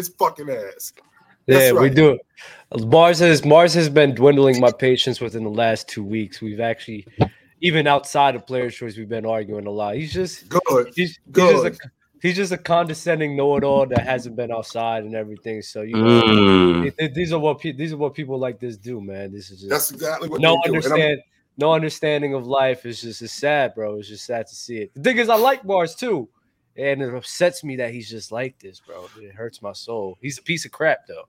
his fucking ass. yeah, right. we do. Mars has Mars has been dwindling my patience within the last two weeks. We've actually, even outside of player choice, we've been arguing a lot. He's just good. He's, good. He's just a, he's just a condescending know-it-all that hasn't been outside and everything. So you know, mm. these are what pe- these are what people like this do, man. This is just that's exactly what no understand no understanding of life. Is just it's sad, bro. It's just sad to see it. The thing is, I like Mars too, and it upsets me that he's just like this, bro. It hurts my soul. He's a piece of crap, though.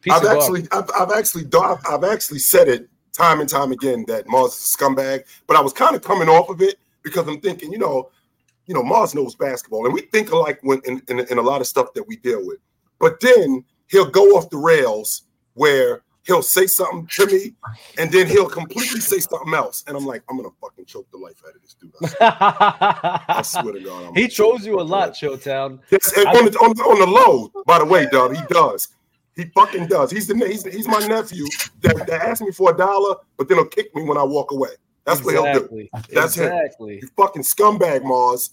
Piece I've actually, I've, I've actually, I've, I've actually said it time and time again that Mars is a scumbag, but I was kind of coming off of it because I'm thinking, you know you know, Mars knows basketball, and we think alike when in, in, in, a lot of stuff that we deal with. But then he'll go off the rails where he'll say something to me, and then he'll completely say something else, and I'm like, I'm gonna fucking choke the life out of this dude. I swear to God, I'm he trolls you a lot, Chilltown. Yes, on the, on, the, on the low, by the way, dog, he does. He fucking does. He's the he's, he's my nephew that, that asked me for a dollar, but then he'll kick me when I walk away. That's exactly. what he'll do. That's exactly. him. You fucking scumbag, Mars.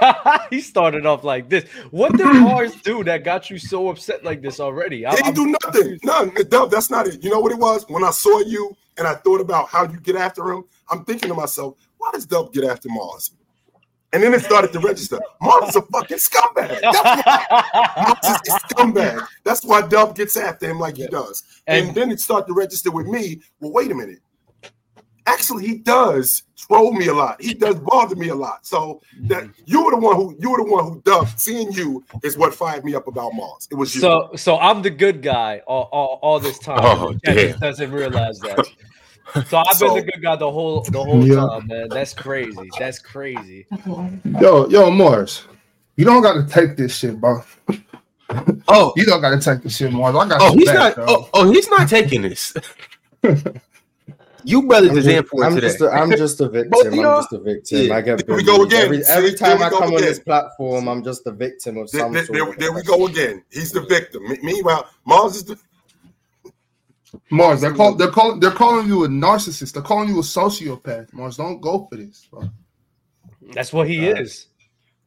he started off like this. What did Mars do that got you so upset like this already? I, didn't do nothing. No, that's not it. You know what it was? When I saw you and I thought about how you get after him, I'm thinking to myself, why does Dub get after Mars? And then it started to register. Mars is a fucking scumbag. That's why Mars is a scumbag. That's why Dub gets after him like he does. And, and then it started to register with me. Well, wait a minute actually he does troll me a lot. He does bother me a lot. So that mm-hmm. you were the one who you were the one who dubbed. Seeing you is what fired me up about Mars. It was you. So so I'm the good guy all, all, all this time. Oh, damn. doesn't realize that. So I've so, been the good guy the whole the whole yeah. time, man. That's crazy. That's crazy. Yo, yo, Mars, you don't got to take this shit, bro. Oh, you don't got to take this shit, Mars. I got. Oh, he's back, not. Oh, oh, he's not taking this. You brothers is in for I'm today. Just a, I'm just a victim. I'm just a victim. Yeah. I get there we go again. Every, every time I come again. on this platform, I'm just a victim of some there, sort. There, there we go again. He's the victim. Meanwhile, Mars is the Mars. They're calling. They're calling. They're calling you a narcissist. They're calling you a sociopath. Mars, don't go for this. Bro. That's what he uh, is.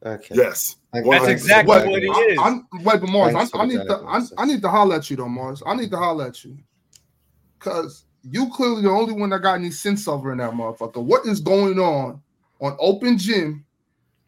Okay. Yes. That's exactly wait, what he is. I, I, wait, but Mars, I, I, need to. I, I, need to holler at you though, Mars. I need to holler at you, cause you clearly the only one that got any sense over in that motherfucker. What is going on on open gym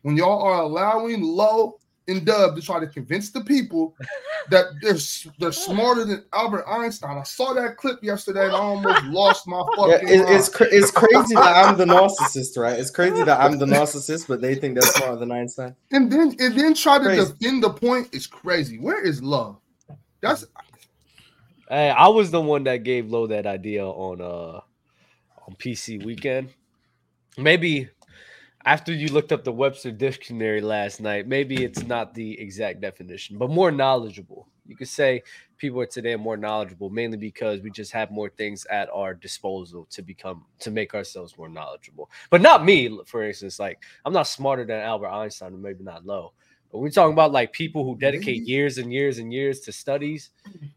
when y'all are allowing low and dub to try to convince the people that they're they're smarter than Albert Einstein? I saw that clip yesterday and I almost lost my fucking. Yeah, it, it's cra- it's crazy that I'm the narcissist, right? It's crazy that I'm the narcissist, but they think they're smarter than Einstein. And then and then try to crazy. defend the point is crazy. Where is love? That's Hey, I was the one that gave Low that idea on uh on PC weekend. Maybe after you looked up the Webster dictionary last night, maybe it's not the exact definition, but more knowledgeable. You could say people are today more knowledgeable, mainly because we just have more things at our disposal to become to make ourselves more knowledgeable. But not me, for instance. Like I'm not smarter than Albert Einstein, or maybe not low. But we're talking about like people who dedicate years and years and years to studies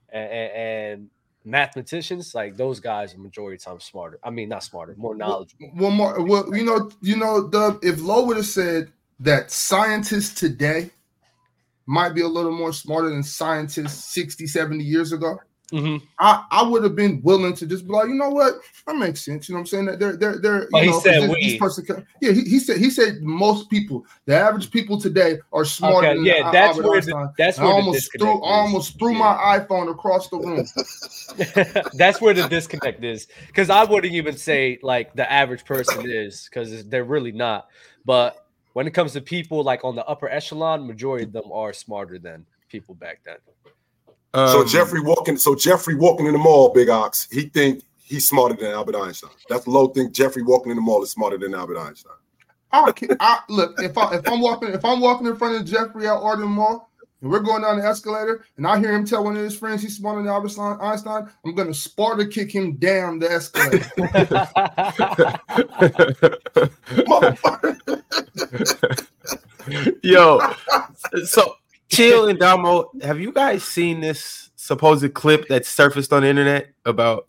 and, and mathematicians, like those guys, are majority of time smarter. I mean, not smarter, more knowledgeable. One more, well, you know, you know, the if Low would have said that scientists today might be a little more smarter than scientists 60, 70 years ago, Mm-hmm. I, I would have been willing to just be like, you know what, that makes sense. You know what I'm saying? That they're they're they're. But he know, said this, we. This person, yeah, he, he, said he said most people, the average people today, are smarter. Okay, yeah, that's where the, that's where I almost threw I almost threw my iPhone across the room. that's where the disconnect is, because I wouldn't even say like the average person is, because they're really not. But when it comes to people like on the upper echelon, majority of them are smarter than people back then. Um, so Jeffrey walking, so Jeffrey walking in the mall, Big Ox, he think he's smarter than Albert Einstein. That's low think Jeffrey walking in the mall is smarter than Albert Einstein. I, I look if I if I'm walking if I'm walking in front of Jeffrey at Arden Mall and we're going down the escalator and I hear him tell one of his friends he's smarter than Albert Einstein, I'm gonna Sparta kick him down the escalator. Yo, so Chill and Damo, have you guys seen this supposed clip that surfaced on the internet about?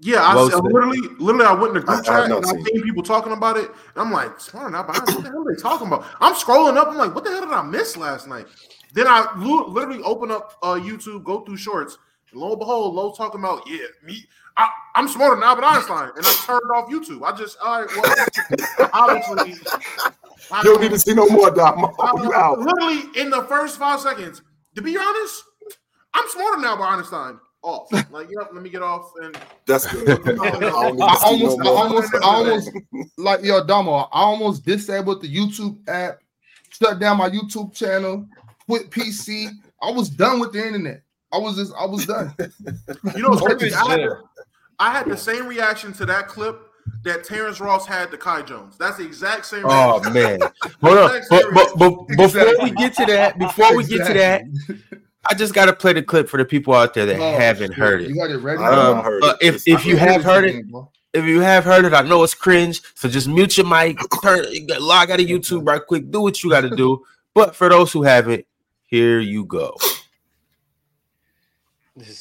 Yeah, I, I literally, literally, I went in the group chat and I seen, seen people talking about it. I'm like, smart enough. What the hell are they talking about? I'm scrolling up. I'm like, what the hell did I miss last night? Then I literally open up uh, YouTube, go through shorts, and lo and behold, Low talking about yeah, me. I, am smarter than Albert Einstein, and I turned off YouTube. I just all right, well, obviously. You don't need to see no more, Doc. You out. Literally in the first five seconds. To be honest, I'm smarter than Albert Einstein off. Like, yep, let me get off. And that's good. I, almost, I almost, I almost, like yo, Damo. I almost disabled the YouTube app, shut down my YouTube channel, quit PC. I was done with the internet. I was just, I was done. you know, I, had, I had the same reaction to that clip that Terrence Ross had to Kai Jones. That's the exact same. Reaction. Oh man, hold on. But, but, but, before we get to that, before we get to that, I just got to play the clip for the people out there that oh, haven't shit. heard it. You got it ready? Um, heard it. If, if you have heard it, if you have heard it, I know it's cringe. So just mute your mic, turn, log out of YouTube right quick, do what you got to do. But for those who haven't, here you go.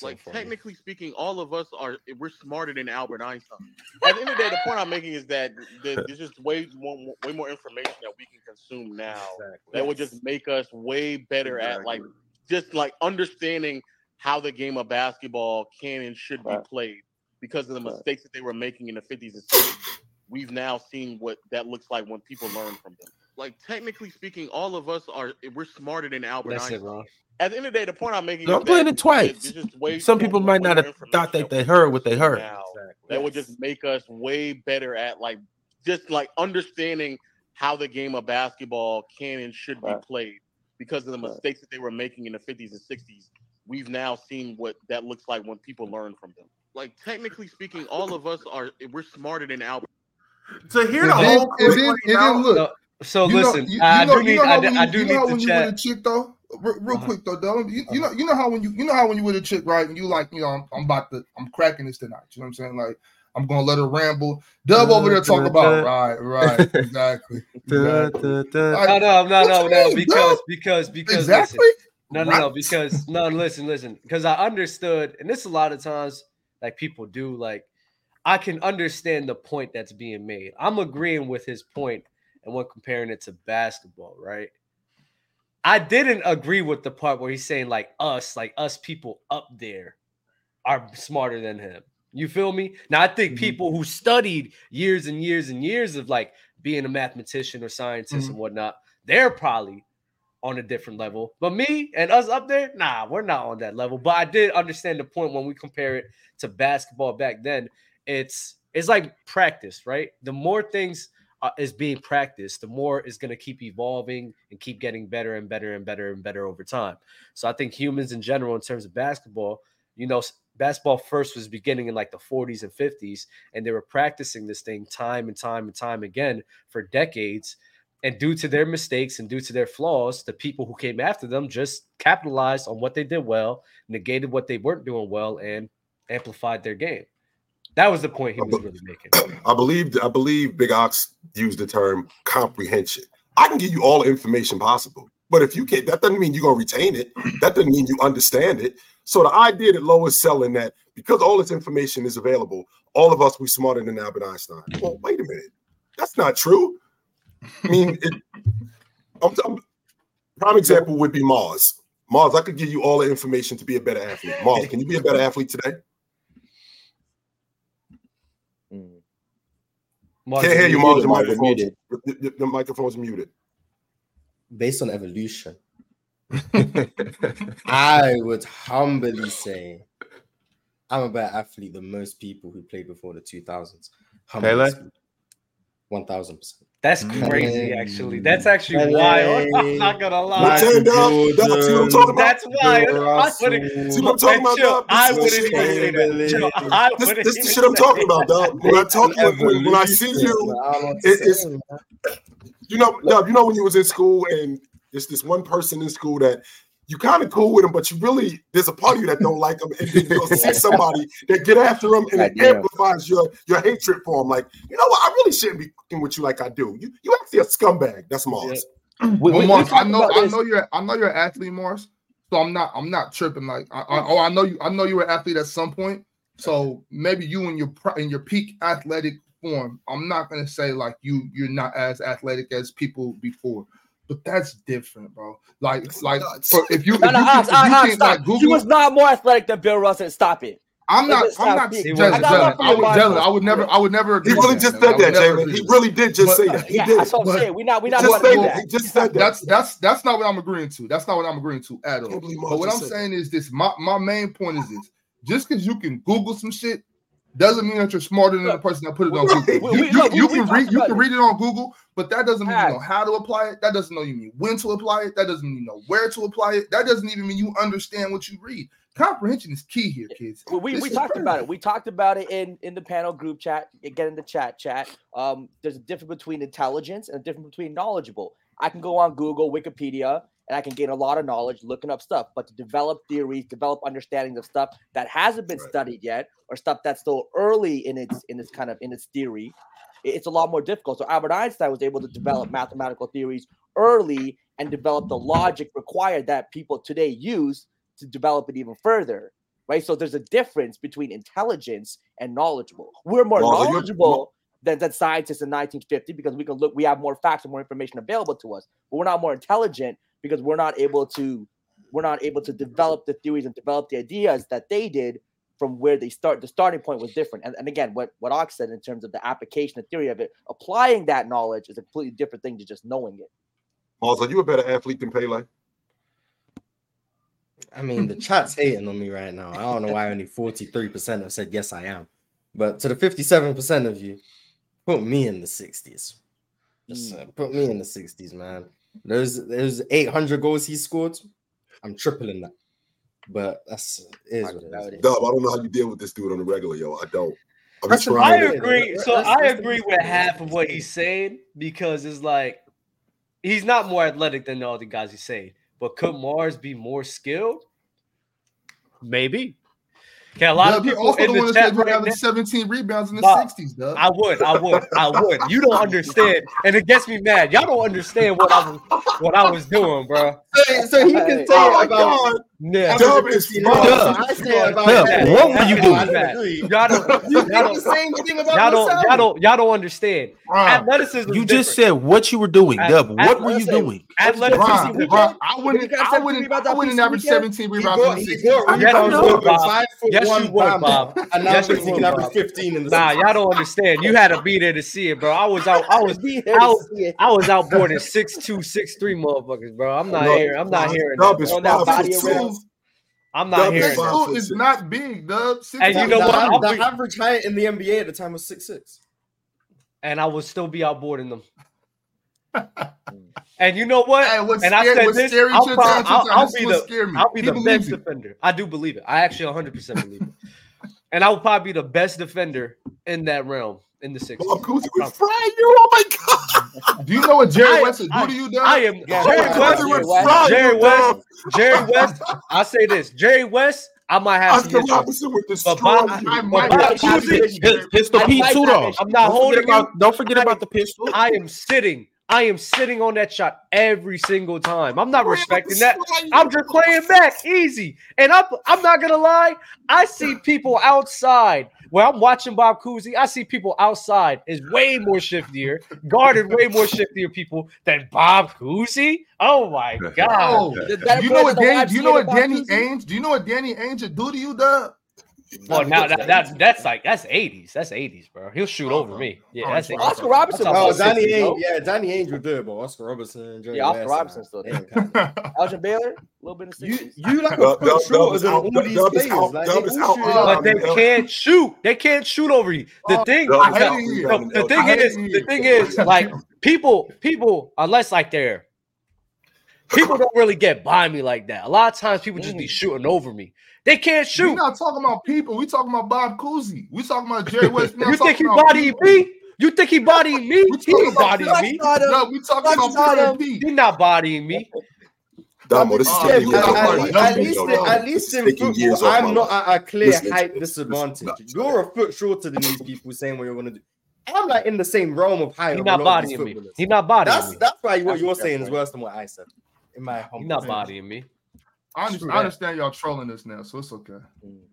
Like technically speaking, all of us are we're smarter than Albert Einstein. At the end of the day, the point I'm making is that there's just way more, way more information that we can consume now exactly. that would just make us way better exactly. at like just like understanding how the game of basketball can and should right. be played because of the mistakes that they were making in the 50s and 60s. We've now seen what that looks like when people learn from them. Like technically speaking, all of us are we're smarter than Albert That's Einstein. It, At the end of the day, the point I'm making. No, I'm playing it twice. Some people might not have thought that they heard what they heard. Now, exactly. That would just make us way better at like just like understanding how the game of basketball can and should right. be played because of the mistakes that they were making in the 50s and 60s. We've now seen what that looks like when people learn from them. Like technically speaking, all of us are we're smarter than Albert. To hear the whole look. So you listen, know, you, I, do need, I, I do need to when chat. You with a chick though, real, real uh-huh. quick though, though. You, you, know, you know how when you you know how when you with a chick, right? And you like, you know, I'm, I'm about to, I'm cracking this tonight. You know what I'm saying? Like, I'm gonna let her ramble. Dub over there talk about right, right, exactly. exactly. Like, no, no, no, no, no, because because because exactly. Listen, no, no, no, because no, listen, listen, because I understood, and this a lot of times like people do, like I can understand the point that's being made. I'm agreeing with his point, and when comparing it to basketball, right? I didn't agree with the part where he's saying like us, like us people up there are smarter than him. You feel me? Now I think mm-hmm. people who studied years and years and years of like being a mathematician or scientist mm-hmm. and whatnot, they're probably on a different level. But me and us up there, nah, we're not on that level. But I did understand the point when we compare it to basketball back then. It's it's like practice, right? The more things uh, is being practiced, the more it's going to keep evolving and keep getting better and better and better and better over time. So I think humans in general, in terms of basketball, you know, basketball first was beginning in like the 40s and 50s, and they were practicing this thing time and time and time again for decades. And due to their mistakes and due to their flaws, the people who came after them just capitalized on what they did well, negated what they weren't doing well, and amplified their game. That was the point he was really making. I believe I believe Big Ox used the term comprehension. I can give you all the information possible, but if you can't, that doesn't mean you're gonna retain it. That doesn't mean you understand it. So the idea that Low is selling that because all this information is available, all of us we smarter than Albert Einstein. Well, mm-hmm. wait a minute, that's not true. I mean, it, I'm, I'm, prime example would be Mars. Mars, I could give you all the information to be a better athlete. Mars, can you be a better athlete today? Mars Can't hear you, Mars. The, microphone, the, the microphone's muted. Based on evolution, I would humbly say I'm a better athlete than most people who played before the 2000s. Pele? 1000%. That's mm. crazy, actually. That's actually wild. I'm not gonna lie. see what I'm talking about? That's wild. see what I'm talking about, dog? I wouldn't even say that. This, this is shit I'm talking about, dog. When I talk, when, when I see you, it, it's you know, dog, you know when you was in school and it's this one person in school that you kind of cool with him, but you really there's a part of you that don't like him, and then you'll see somebody that get after him, and it amplifies your your hatred for him. Like, you know what? I really shouldn't be fucking with you like I do. You you actually a scumbag. That's Mars. Yeah. Well, Mars, I know I know you're I know you're an athlete, Mars. So I'm not I'm not tripping. Like, I, I, oh, I know you I know you're an athlete at some point. So maybe you in your in your peak athletic form. I'm not gonna say like you you're not as athletic as people before. But that's different, bro. Like, like for, if you, if No, no, you, Ox, if Ox, you Ox, can, stop. like He was not more athletic than Bill Russell. Stop it. I'm not, I'm not, being- Jalen, I got Jalen, love for I would, body. Jalen, I would never, I would never. He really just said I that, never Jalen. He really did just But- say that. He yeah, did. that's what I'm But- saying. We not we not Just about say that. that. He just that. said that. That's that's that's not what I'm agreeing to. That's not what I'm agreeing to at all. can't believe Mars But what I'm saying is this: my my main point is this: just because you can Google some shit doesn't mean that you're smarter than the person that put it on Google. You, you, you can read you can it. read it on Google, but that doesn't mean you know how to apply it. That doesn't know you mean when to apply it. That doesn't mean you know where to apply it. That doesn't even mean you understand what you read. Comprehension is key here, kids. We, we, This we talked about it. We talked about it in in the panel group chat. Again, in the chat chat. Um, there's a difference between intelligence and a difference between knowledgeable. I can go on Google, Wikipedia, and I can gain a lot of knowledge looking up stuff. But to develop theories, develop understandings of stuff that hasn't been Right. studied yet, or stuff that's still early in its in its kind of in its theory, it's a lot more difficult. So Albert Einstein was able to develop mathematical theories early and develop the logic required that people today use to develop it even further right? So there's a difference between intelligence and knowledgeable. We're more Well, knowledgeable than, than scientists in 1950 because we can look, we have more facts and more information available to us. But we're not more intelligent because we're not able to, we're not able to develop the theories and develop the ideas that they did from where they start. The starting point was different. And, and again, what what Ox said in terms of the application, the theory of it, applying that knowledge is a completely different thing to just knowing it. Mars, are you a better athlete than Pele? I mean, the chat's hating on me right now. I don't know why only 43% have said yes, I am. But to the 57% of you, put me in the 60s. Just uh, put me in the 60s, man. There's there's 800 goals he scored. I'm tripling that. But that's it is what it is. Dub, I don't know how you deal with this dude on the regular, yo. I don't. I'm That's trying. I to- agree. So Let's- I let's agree with about half of what he's saying because it's like he's not more athletic than all the guys he's saying. But could Mars be more skilled? Maybe. Can a lot Dub, of people also in the the one that chat said you right having now- 17 rebounds in the Bob, 60s, Dub. I would, I would, I would. You don't understand, and it gets me mad. Y'all don't understand what I was, what I was doing, bro. So, so he can say Oh about God. Yeah, Dub is you know, I say about Dub, that. what were you doing? don't agree. y'all don't, You y'all don't, same thing about y'all don't, myself. y'all don't, y'all don't understand. Ron, Athleticism. You is just said what you were doing, At- Dub. What were you doing? athleticism. Ron, weekend? I wouldn't, I wouldn't, I wouldn't average 17 He rebounds got, in the he 60s. got Yes, you would, over Bob. five foot Yes, you would, Bob. And Yes, you would, can average Bob. 15 in the Nah, y'all don't understand. You had to be there to see it, bro. I was out. I was. Be I was, see it. I was outboarding six two, six three motherfuckers, bro. I'm not here. I'm not hearing Dub that. is On five foot of six. ribs. I'm not Dub is hearing Six that. five foot foot is not big, Dub. Six And you know is what? not The bring- average height in the NBA at the time was 6'6. And I would still be outboarding them. And you know what? Hey, what's and I said what's this. I'll, to prob- I'll, I'll be the. scared me. I'll be He the best it. defender. I do believe it. I actually 100 percent believe it. And I will probably be the best defender in that realm in the six. Bob Cousy was frying you. Oh my God. Do you know what Jerry I- West would do I- to you, Dub? I am Yeah, Jerry Jerry West. Cousy was West. Jerry West. Jerry West. I say this. Jerry West. I might have Oscar some. Robertson would destroy But Bob, you. I might Bob Cousy, it's, it's the Pete too, though. I'm not Don't holding forget you. Don't forget about the pistol. I am sitting. I am sitting on that shot every single time. I'm not respecting that. I'm just playing back easy. And I'm I'm not gonna lie. I see people outside where I'm watching Bob Cousy. I see people outside is way more shiftier, guarded way more shiftier people than Bob Cousy. Oh my god. Oh, The better do you know what than the Danny? Do you know what Danny? Ainge? Do you know what Danny Ainge would do to you, Dub? Well, now that, that's that's like that's 80s. That's 80s, bro. He'll shoot over me. Yeah, that's 80s. Oscar Robertson. That's Oh, was Danny 60, Ainge. Yeah, Danny Ainge would do it, but Oscar Robertson, Jerry Yeah, Oscar West, Robertson's nah, still they ain't. Elgin Baylor, a little bit of You, 60s. you like a Dub- foot Dub- shorter than all these Dub players. out- Like, Dub they out- shoot out- it. but they can't shoot. They can't shoot over you. The Oh, thing, is hate out- it here. the, the thing is, the thing is, like people, people, unless like they're people don't really get by me like that. A lot of times people just be shooting over me. They can't shoot. We're not talking about people. We're talking about Bob Cousy. We're talking about Jerry West. We not You think he talking about bodying people. me? You think he bodying me? We He talking ain't about bodying me. No, we talking about That's not Peter him. P. He not bodying me. Damo, this is Yeah, taking years yeah, at, at, least, in, at least in Taking years football, I'm not at a clear Listening to height this. disadvantage. This is You're a foot shorter than these people saying what you're gonna do. I'm like in the same realm of height. He of not a lot of these bodying me. footballers. He not bodying That's me. that's why what That's you're fair saying is worse than what I said. In my He humble not opinion. bodying me. I understand, I understand y'all trolling this now, so it's okay.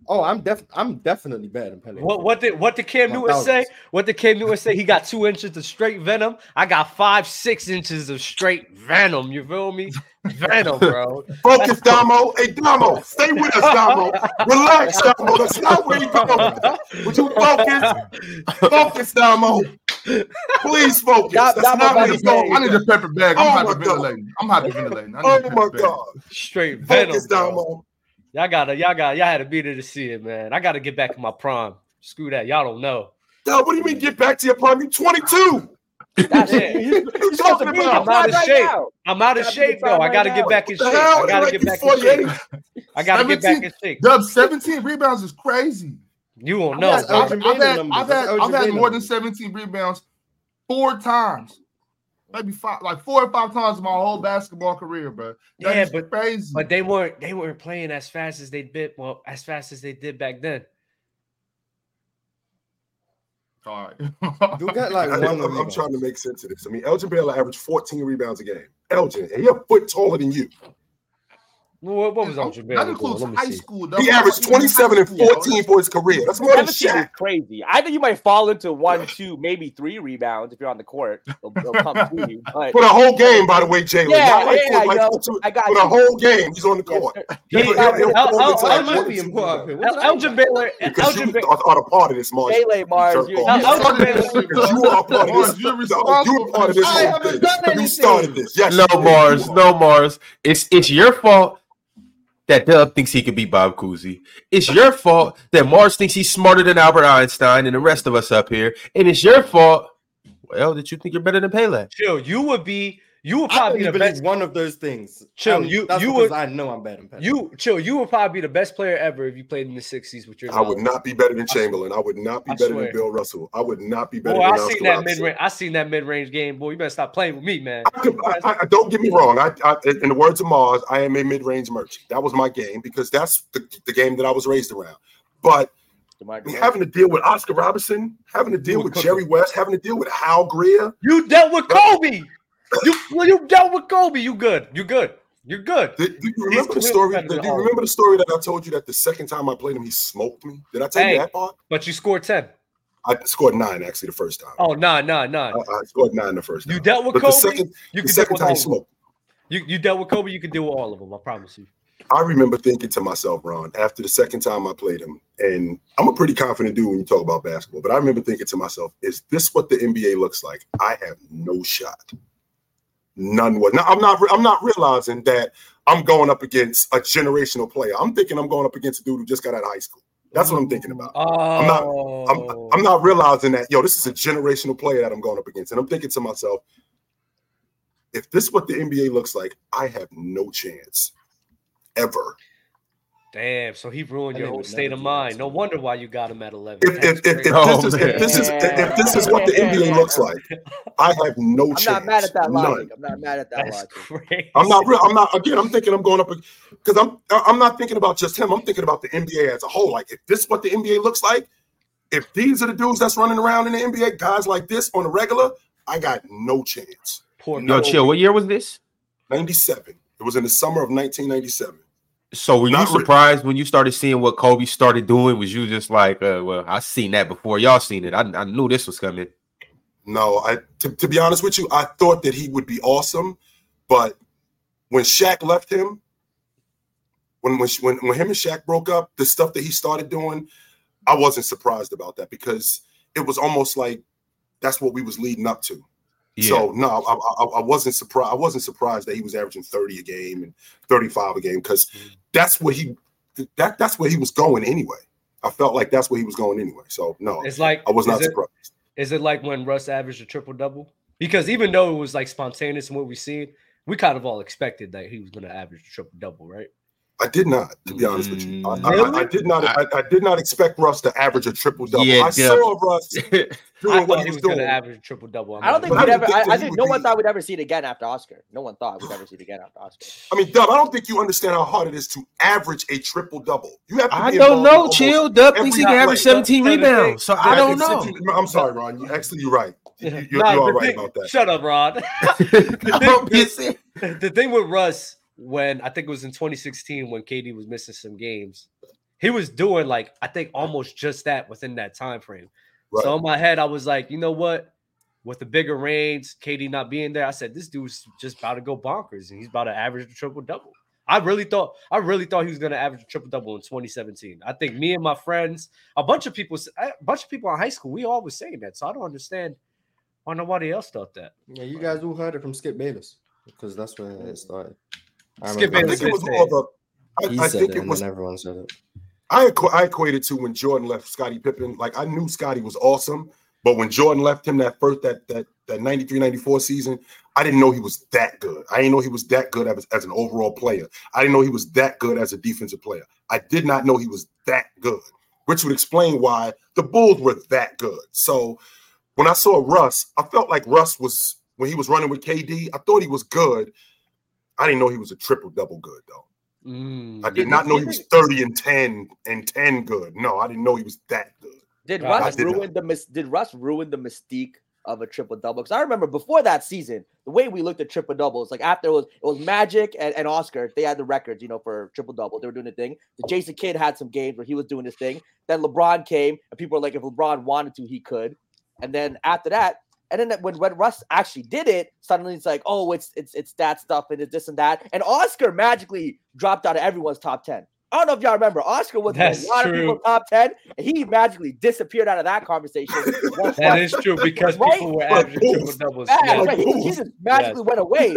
Oh, I'm def I'm definitely better than Pele. What what did what did Cam Newton say? What did Cam Newton say? He got two inches of straight venom. I got five, six inches of straight venom. You feel me? Venom, bro. Focus, Damo. Hey, Damo, stay with us, Damo. Relax, Damo. That's not where you go. Would you focus? Focus, Damo. Please focus. That's not where you go. I need a pepper bag. I'm oh hyperventilating. I'm hyperventilating. Oh my god. Oh Straight venom. Focus, Damo. Y'all gotta, y'all got, y'all had to be there to see it, man. I gotta get back in my prime. Screw that. Y'all don't know. Yo, what do you mean get back to your prime? You 22. That's it. You, talking about? I'm out of shape. I'm out of shape, though. I got to get back in shape. I got to get back in shape. I got to get back in shape. Dub, 17 rebounds is crazy. You won't know. I've, I've, I've, had, I've, had, I've had more than 17 rebounds four times. Maybe five, like four or five times in my whole basketball career, bro. That yeah, but crazy. But they weren't they weren't playing as fast as they did well as fast as they did back then. All right. you got like one. I, am I'm trying to make sense of this. I mean, Elgin Baylor averaged 14 rebounds a game. Elgin, and you're a foot taller than you. What, what was Elgin Baylor? That includes high see. school. He averaged 27 and 14 for his career. That's more than Shaq. Crazy. I think you might fall into one, two, maybe three rebounds if you're on the court. They'll, they'll come to you. But... For the whole game, by the way, Jalen. Yeah, like yeah, like yo, I got for you. the whole game. He's on the court. Elgin Baylor. Because you are a part of this, Mars. Baylor, Mars. You are a part of this. You are part of this. You started this. Yes. No, Mars. No, Mars. It's it's your fault that Dub thinks he could beat Bob Cousy. It's your fault that Mars thinks he's smarter than Albert Einstein and the rest of us up here. And it's your fault, well, that you think you're better than Pele. Chill, you would be you would probably be the best. One of those things. Chill. Um, you you would. I know I'm better. You chill. You would probably be the best player ever if you played in the '60s with your. I would not be better than Chamberlain. I would not be I better swear. than Bill Russell. I would not be better. Boy, than I seen that mid range. I seen that mid range game. Boy, you better stop playing with me, man. I, I, I, don't get me wrong. I, in the words of Mars, I am a mid range merchant. That was my game because that's the, the game that I was raised around. But having to deal with Oscar Robertson, having to deal with Jerry West, having to deal with Hal Greer. You dealt with Kobe. You well, you dealt with Kobe. You good. You good. You're good. Do, do you remember He's the story? Do you remember the story that I told you that the second time I played him, he smoked me? Did I tell hey, you that part? But you scored 10. I scored nine actually the first time. Oh, nine, nine, nine. I, I scored nine the first time. You dealt with but Kobe. The second, you the second time smoked. You, you dealt with Kobe, you can deal with all of them. I promise you. I remember thinking to myself, Ron, after the second time I played him, and I'm a pretty confident dude when you talk about basketball, but I remember thinking to myself, is this what the NBA looks like? I have no shot none was. Now I'm not I'm not realizing that I'm going up against a generational player. I'm thinking I'm going up against a dude who just got out of high school. That's what I'm thinking about. Oh. I'm not I'm, oh. I'm not realizing that yo, this is a generational player that I'm going up against. And I'm thinking to myself, if this is what the NBA looks like, I have no chance ever. Damn, so he ruined your whole state of mind. No wonder why you got him at 11. If, if, if, if oh, this, is, if, this, is, if oh, this is what the NBA looks like, I have no I'm chance. I'm not mad at that logic. I'm not mad at that That's logic. Crazy. I'm not real. I'm not again. I'm thinking I'm going up because I'm I'm not thinking about just him. I'm thinking about the NBA as a whole. Like if this is what the NBA looks like, if these are the dudes that's running around in the NBA, guys like this on a regular, I got no chance. Poor no, chill. What year was this? 97. It was in the summer of 1997. So were Not you surprised when you started seeing what Kobe started doing? Was you just like, uh, well, I seen that before y'all seen it. I, I knew this was coming. No, I to, to, be honest with you, I thought that he would be awesome, but when Shaq left him, when when when, when him and Shaq broke up, the stuff that he started doing, I wasn't surprised about that because it was almost like that's what we was leading up to. Yeah. So no, I, I, I, wasn't surprised. I wasn't surprised that he was averaging 30 a game and 35 a game because mm-hmm. That's where he that that's where he was going anyway. I felt like that's where he was going anyway. So no, it's like I was not it, surprised. Is it like when Russ averaged a triple double? Because even though it was like spontaneous and what we seen, we kind of all expected that he was going to average a triple double, right? I did not, to be honest with you. I, really? I, I did not. I, I, did not expect Russ to average a triple double. Yeah, I saw Russ doing I what he was, was going to average a triple double. I don't think we'd ever. I, think no one thought we'd ever see it again after Oscar. No one thought we'd ever see it again after Oscar. I mean, Dub, I don't think you understand how hard it is to average a triple double. You have. To I don't know. Chill, Dub thinks he can average 17 rebounds. So I don't know. I'm sorry, Ron. You actually, you're right. You, are nah, all right thing, about that. Shut up, Ron. the, thing, the thing with Russ when I think it was in 2016 when KD was missing some games. He was doing like I think almost just that within that time frame. Right. So in my head, I was like, you know what? With the bigger range, KD not being there, I said this dude's just about to go bonkers, and he's about to average a triple double. I really thought I really thought he was going to average a triple double in 2017. I think me and my friends, a bunch of people, a bunch of people in high school, we all was saying that. So I don't understand why nobody else thought that. Yeah, you guys all heard it from Skip Bayless because that's where it mm. started. I Skip Bayless. I think it was more of a. I, I think it, it was. everyone said it. I I equated to when Jordan left Scottie Pippen. Like I knew Scottie was awesome, but when Jordan left him that first that that that 93 94 season, I didn't know he was that good. I didn't know he was that good as, as an overall player. I didn't know he was that good as a defensive player. I did not know he was that good, which would explain why the Bulls were that good. So when I saw Russ, I felt like Russ was when he was running with KD, I thought he was good. I didn't know he was a triple double good though. Mm, I did not know he was 30 and 10 and 10 good. No, I didn't know he was that good. Did Russ ruin the did Russ ruin the mystique of a triple double? Because I remember before that season, the way we looked at triple doubles, like after it was it was Magic and, and Oscar, they had the records, you know, for triple double. They were doing the thing. The Jason Kidd had some games where he was doing his thing. Then LeBron came, and people were like, if LeBron wanted to, he could. And then after that, and then when, when Russ actually did it, suddenly it's like, oh, it's it's it's that stuff and it's this and that. And Oscar magically dropped out of everyone's top 10. I don't know if y'all remember. Oscar was That's in a lot true. of people's top 10, and he magically disappeared out of that conversation. that is true because right? people were averaging triple doubles. Yeah, right. he, he, just magically yes. went away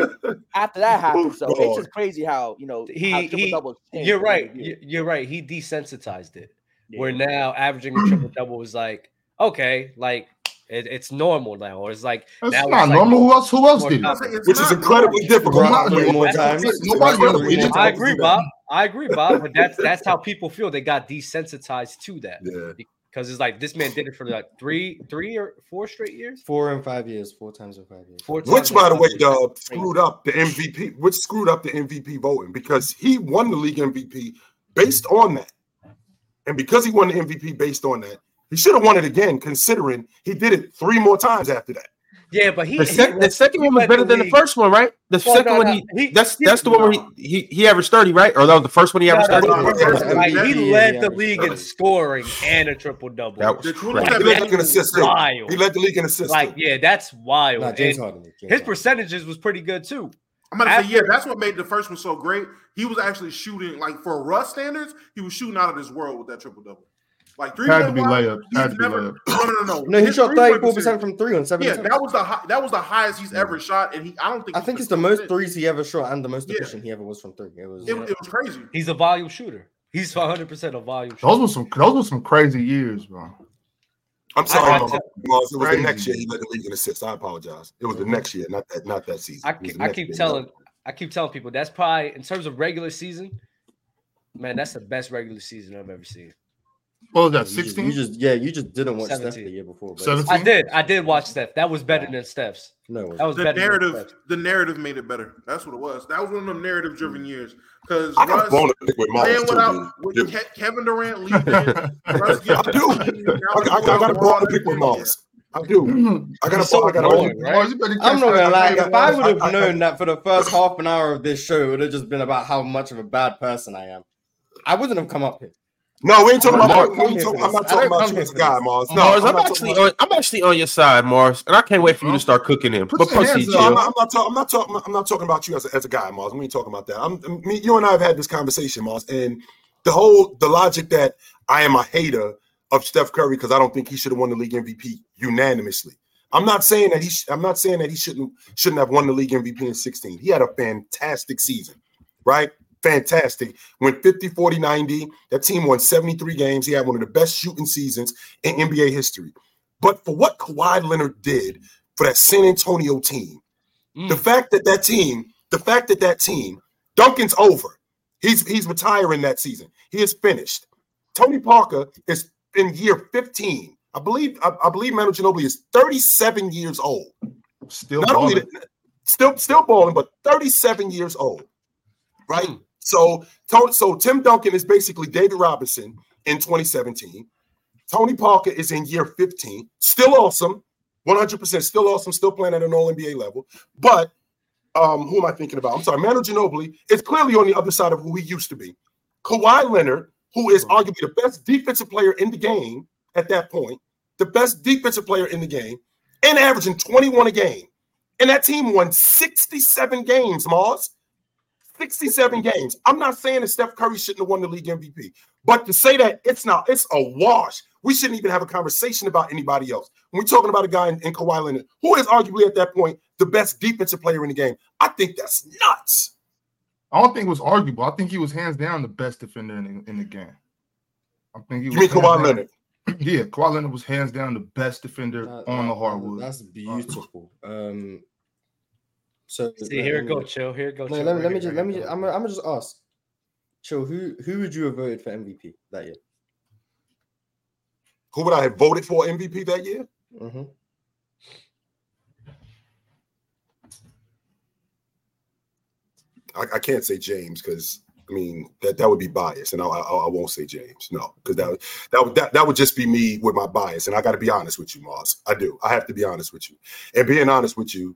after that happened. Oh, so it's just crazy how you know he, how he You're right. You're right. He desensitized it. Yeah. Where now averaging a triple double was like, okay, like it, it's normal now, or it's like it's now not it's normal. Like, who else? Who else did it? Which is incredibly difficult. More times. Nobody. I agree, Bob. I agree, Bob. But that's that's how people feel. They got desensitized to that. Yeah. Because it's like this man did it for like three, three or four straight years. Four and five years. Four times in five years. Four which, by the way, dog screwed up the MVP. Which screwed up the MVP voting because he won the league MVP based on that, and because he won the MVP based on that, he should have won it again, considering he did it three more times after that. Yeah, but he the, sec- he, the second one was better the than the first one, right? The well, second no, no. one he, he, that's that's the one where he, he he averaged 30, right? Or that was the first one he averaged 30. Like, he led the league in scoring and a triple double. That was He led the league in assists. He led the league in assists. Like, yeah, that's wild. No, James Harden, James his percentages was pretty good too. I'm gonna After, say, yeah, that's what made the first one so great. He was actually shooting like for Russ standards, he was shooting out of this world with that triple double. Like three had to be layup. Had to never, be layup. No, no, no, no. he shot thirty four percent from three on seven. Yeah, that was the high, that was the highest he's ever mm. shot, and he I don't think I think it's the most threes he ever shot and the most yeah. efficient he ever was from three. It was it, it was crazy. He's a volume shooter. He's 100 percent a volume. Shooter. Those were some those were some crazy years, bro. I'm sorry, I, I, It was the next year he led the league in assists. I apologize. It was the next year, not that not that season. I, I keep telling I keep telling people that's probably in terms of regular season, man, that's the best regular season I've ever seen. What was that? Sixteen. You, just yeah, you just didn't watch 17. Steph the year before. I did. I did watch Steph. That was better than Steph's. No, that was the narrative. The narrative made it better. That's what it was. That was one of them narrative driven years. Because I got blown with Miles without with Ke- Kevin Durant leaving. Russ I do. I, I, I got a ball pick with Miles. I do. I got a so I got a right? I'm not gonna lie. If I would have known that for the first half an hour of this show, it would have just been about how much of a bad person I am. I wouldn't have come up here. No, we ain't talking about. I'm, talking, I'm not talking about you as a guy, Mars. No, Mars, I'm, I'm actually on, I'm actually on your side, Mars, and I can't wait for you to start cooking him. Put but proceed, no, I'm, not, I'm not, talk, I'm not talking. I'm not talking about you as a, as a guy, Mars. We ain't talking about that. I'm me, you and I have had this conversation, Mars, and the whole the logic that I am a hater of Steph Curry because I don't think he should have won the league MVP unanimously. I'm not saying that he. Sh- I'm not saying that he shouldn't shouldn't have won the league MVP in 16. He had a fantastic season, right? Fantastic. Went 50, 40, 90. That team won 73 games. He had one of the best shooting seasons in NBA history. But for what Kawhi Leonard did for that San Antonio team, mm. the fact that that team, the fact that that team, Duncan's over. He's he's retiring that season. He is finished. Tony Parker is in year 15. I believe I, I believe Manu Ginobili is 37 years old. Still Not balling. only still still balling, but 37 years old. Right? Mm. So, so Tim Duncan is basically David Robinson in 2017. Tony Parker is in year 15, still awesome, 100% still awesome, still playing at an All NBA level. But um, who am I thinking about? I'm sorry, Manu Ginobili is clearly on the other side of who he used to be. Kawhi Leonard, who is arguably the best defensive player in the game at that point, the best defensive player in the game, and averaging 21 a game. And that team won 67 games, Moss. 67 games. I'm not saying that Steph Curry shouldn't have won the league MVP, but to say that it's not, it's a wash. We shouldn't even have a conversation about anybody else. When we're talking about a guy in, in Kawhi Leonard, who is arguably at that point the best defensive player in the game, I think that's nuts. I don't think it was arguable. I think he was hands down the best defender in, in the game. I think he was. You mean Kawhi Leonard? Yeah, Kawhi Leonard was hands down the best defender that, on the hardwood. That's beautiful. Um, so see here it go, chill. Here it go. No, let, me, let me just let me. Just, I'm, I'm gonna just ask, chill. Who who would you have voted for MVP that year? Who would I have voted for MVP that year? Mm-hmm. I, I can't say James because I mean that that would be bias, and I, I, I won't say James. No, because that that would that, that would just be me with my bias, and I got to be honest with you, Moss. I do. I have to be honest with you, and being honest with you,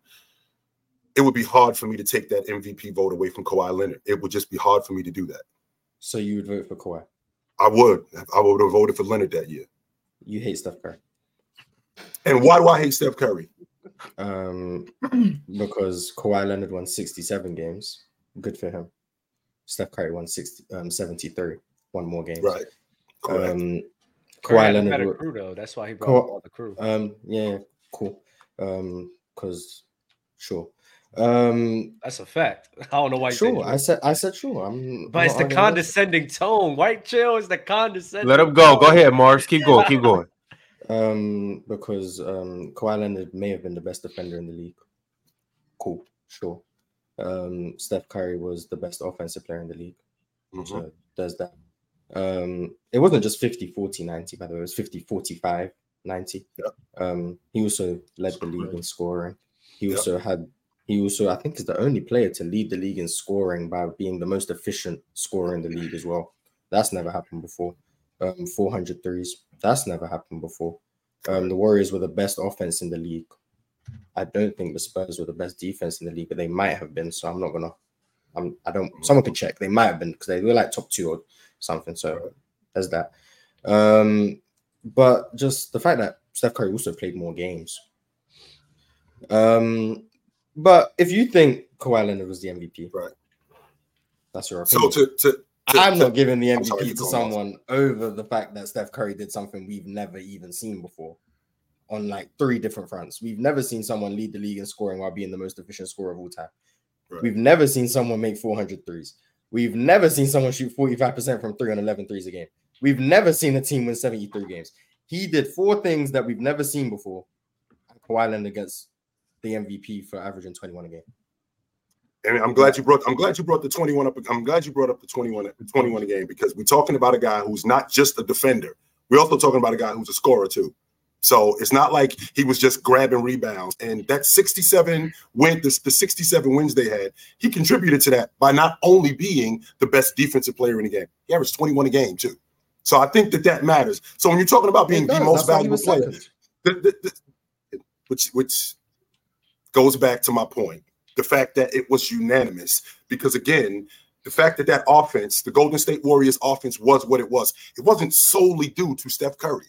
it would be hard for me to take that MVP vote away from Kawhi Leonard. It would just be hard for me to do that. So you would vote for Kawhi? I would. I would have voted for Leonard that year. You hate Steph Curry. And why do I hate Steph Curry? Um, because Kawhi Leonard won 67 games. Good for him. Steph Curry won 60, um, 73, one more game. Right. Correct. Um, Kawhi Leonard. Had a crew though. That's why he brought Ka- all the crew. Um, yeah, cool. Um, because sure. Um, that's a fact. I don't know why. Sure, I said I said sure. I'm, but it's the condescending tone. White chill is the condescending. Let him go. Tone. Go ahead, Mars. Keep going. Keep going. um, because um, Kawhi Leonard may have been the best defender in the league. Cool, sure. Um, Steph Curry was the best offensive player in the league. Mm-hmm. So does that. Um, it wasn't just 50, 40, 90, by the way, it was 50, 45, 90. Yeah. Um, he also led the league in scoring. He also yeah. had he also, I think, is the only player to lead the league in scoring by being the most efficient scorer in the league as well. That's never happened before. Um, 400 threes. That's never happened before. Um, the Warriors were the best offense in the league. I don't think the Spurs were the best defense in the league, but they might have been. So I'm not gonna. I'm. I don't. Someone could check. They might have been because they were like top two or something. So there's that. Um, but just the fact that Steph Curry also played more games. Um, but if you think Kawhi Leonard was the MVP, right? That's your opinion. So to, to, to I'm not giving the MVP to someone on. over the fact that Steph Curry did something we've never even seen before on like three different fronts. We've never seen someone lead the league in scoring while being the most efficient scorer of all time. Right. We've never seen someone make 400 threes. We've never seen someone shoot 45% from three on 11 threes a game. We've never seen a team win 73 games. He did four things that we've never seen before. Kawhi Leonard gets the MVP for averaging 21 a game. And I'm glad you brought I'm glad you brought the 21 up. I'm glad you brought up the 21 21 a game because we're talking about a guy who's not just a defender. We're also talking about a guy who's a scorer too. So it's not like he was just grabbing rebounds. And that 67 win, the, the 67 wins they had, he contributed to that by not only being the best defensive player in the game, he averaged 21 a game too. So I think that that matters. So when you're talking about being the most valuable player, the, the, the, which which goes back to my point the fact that it was unanimous. Because again, the fact that that offense, the Golden State Warriors offense, was what it was, it wasn't solely due to Steph Curry.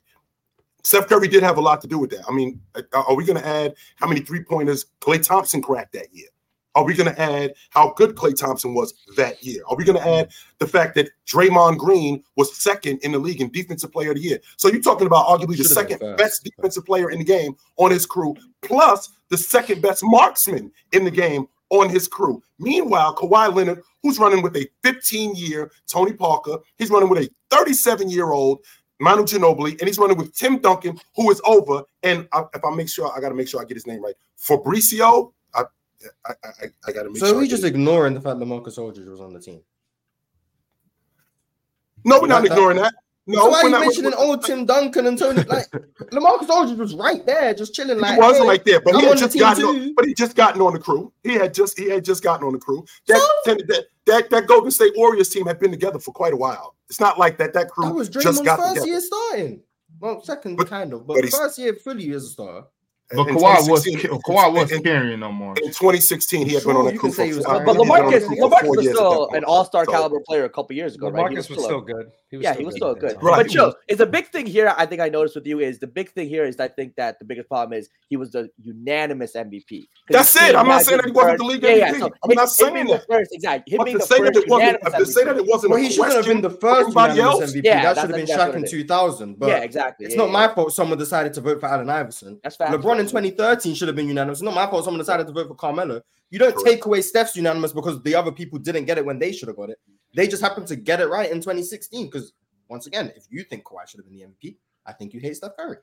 Steph Curry did have a lot to do with that. I mean, are we going to add how many three pointers Klay Thompson cracked that year? Are we going to add how good Klay Thompson was that year? Are we going to add the fact that Draymond Green was second in the league in Defensive Player of the Year? So you're talking about arguably the second best defensive player in the game on his crew, plus the second best marksman in the game on his crew. Meanwhile, Kawhi Leonard, who's running with a 15 year Tony Parker, he's running with a 37 year old Manu Ginobili, and he's running with Tim Duncan, who is over. And I, if I make sure, I got to make sure I get his name right. Fabrizio, I, I, I, got to make so sure. We just ignoring the fact that Marcus Aldridge was on the team. No, we're not ignoring that. No, so why are you mentioning old Tim Duncan and Tony? Like LaMarcus Aldridge was right there, just chilling. Like he was hey, right there, but I'm he had just gotten, on, but he just gotten on the crew. He had just he had just gotten on the crew. That, so? that, that that Golden State Warriors team had been together for quite a while. It's not like that. That crew that was just got first together. year starting. Well, second but, kind of, but, but first year fully as a star. But Kawhi was Kawhi was carrying no more. In 2016, he had been on a cool. But LaMarcus, LaMarcus was still an All-Star caliber player a couple years ago. LaMarcus right? was, was still good. He was yeah, still he was still good. Right. But Joe, it's a big thing here. I think I noticed with you is the big thing here is I think that the biggest problem is he was the unanimous MVP. That's it. I'm not saying that he wasn't the league MVP. Yeah, so I'm not saying that. First, exactly. Him being the first to say that it wasn't. Well, he should have been the first unanimous MVP. That should have been Shaq in 2000. But yeah, exactly. It's not my fault someone decided to vote for Allen Iverson. That's fact. LeBron in 2013 should have been unanimous. It's not my fault someone decided to vote for Carmelo. You don't Correct. take away Steph's unanimous because the other people didn't get it when they should have got it. They just happened to get it right in 2016. Because once again, if you think Kawhi should have been the MVP, I think you hate Steph Curry.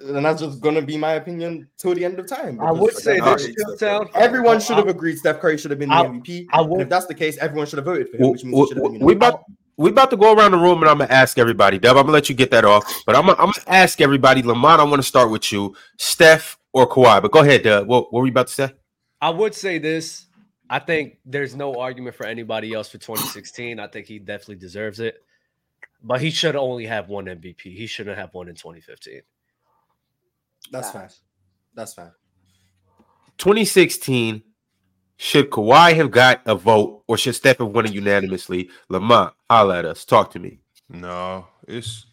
And that's just gonna be my opinion till the end of time. I would say this everyone should have agreed Steph Curry should have been the I, MVP. I and if that's the case, everyone should have voted for him, which means we, we, we about we about to go around the room and I'm gonna ask everybody. Deb, I'm gonna let you get that off, but I'm gonna, I'm gonna ask everybody. Lamont, I want to start with you, Steph or Kawhi. But go ahead, Deb. What, what were you about to say? I would say this. I think there's no argument for anybody else for 2016. I think he definitely deserves it, but he should only have one MVP. He shouldn't have one in 2015. That's fine. That's fine. 2016 should Kawhi have got a vote or should Steph have won it unanimously? Lamont, holla at us. Talk to me. No, it's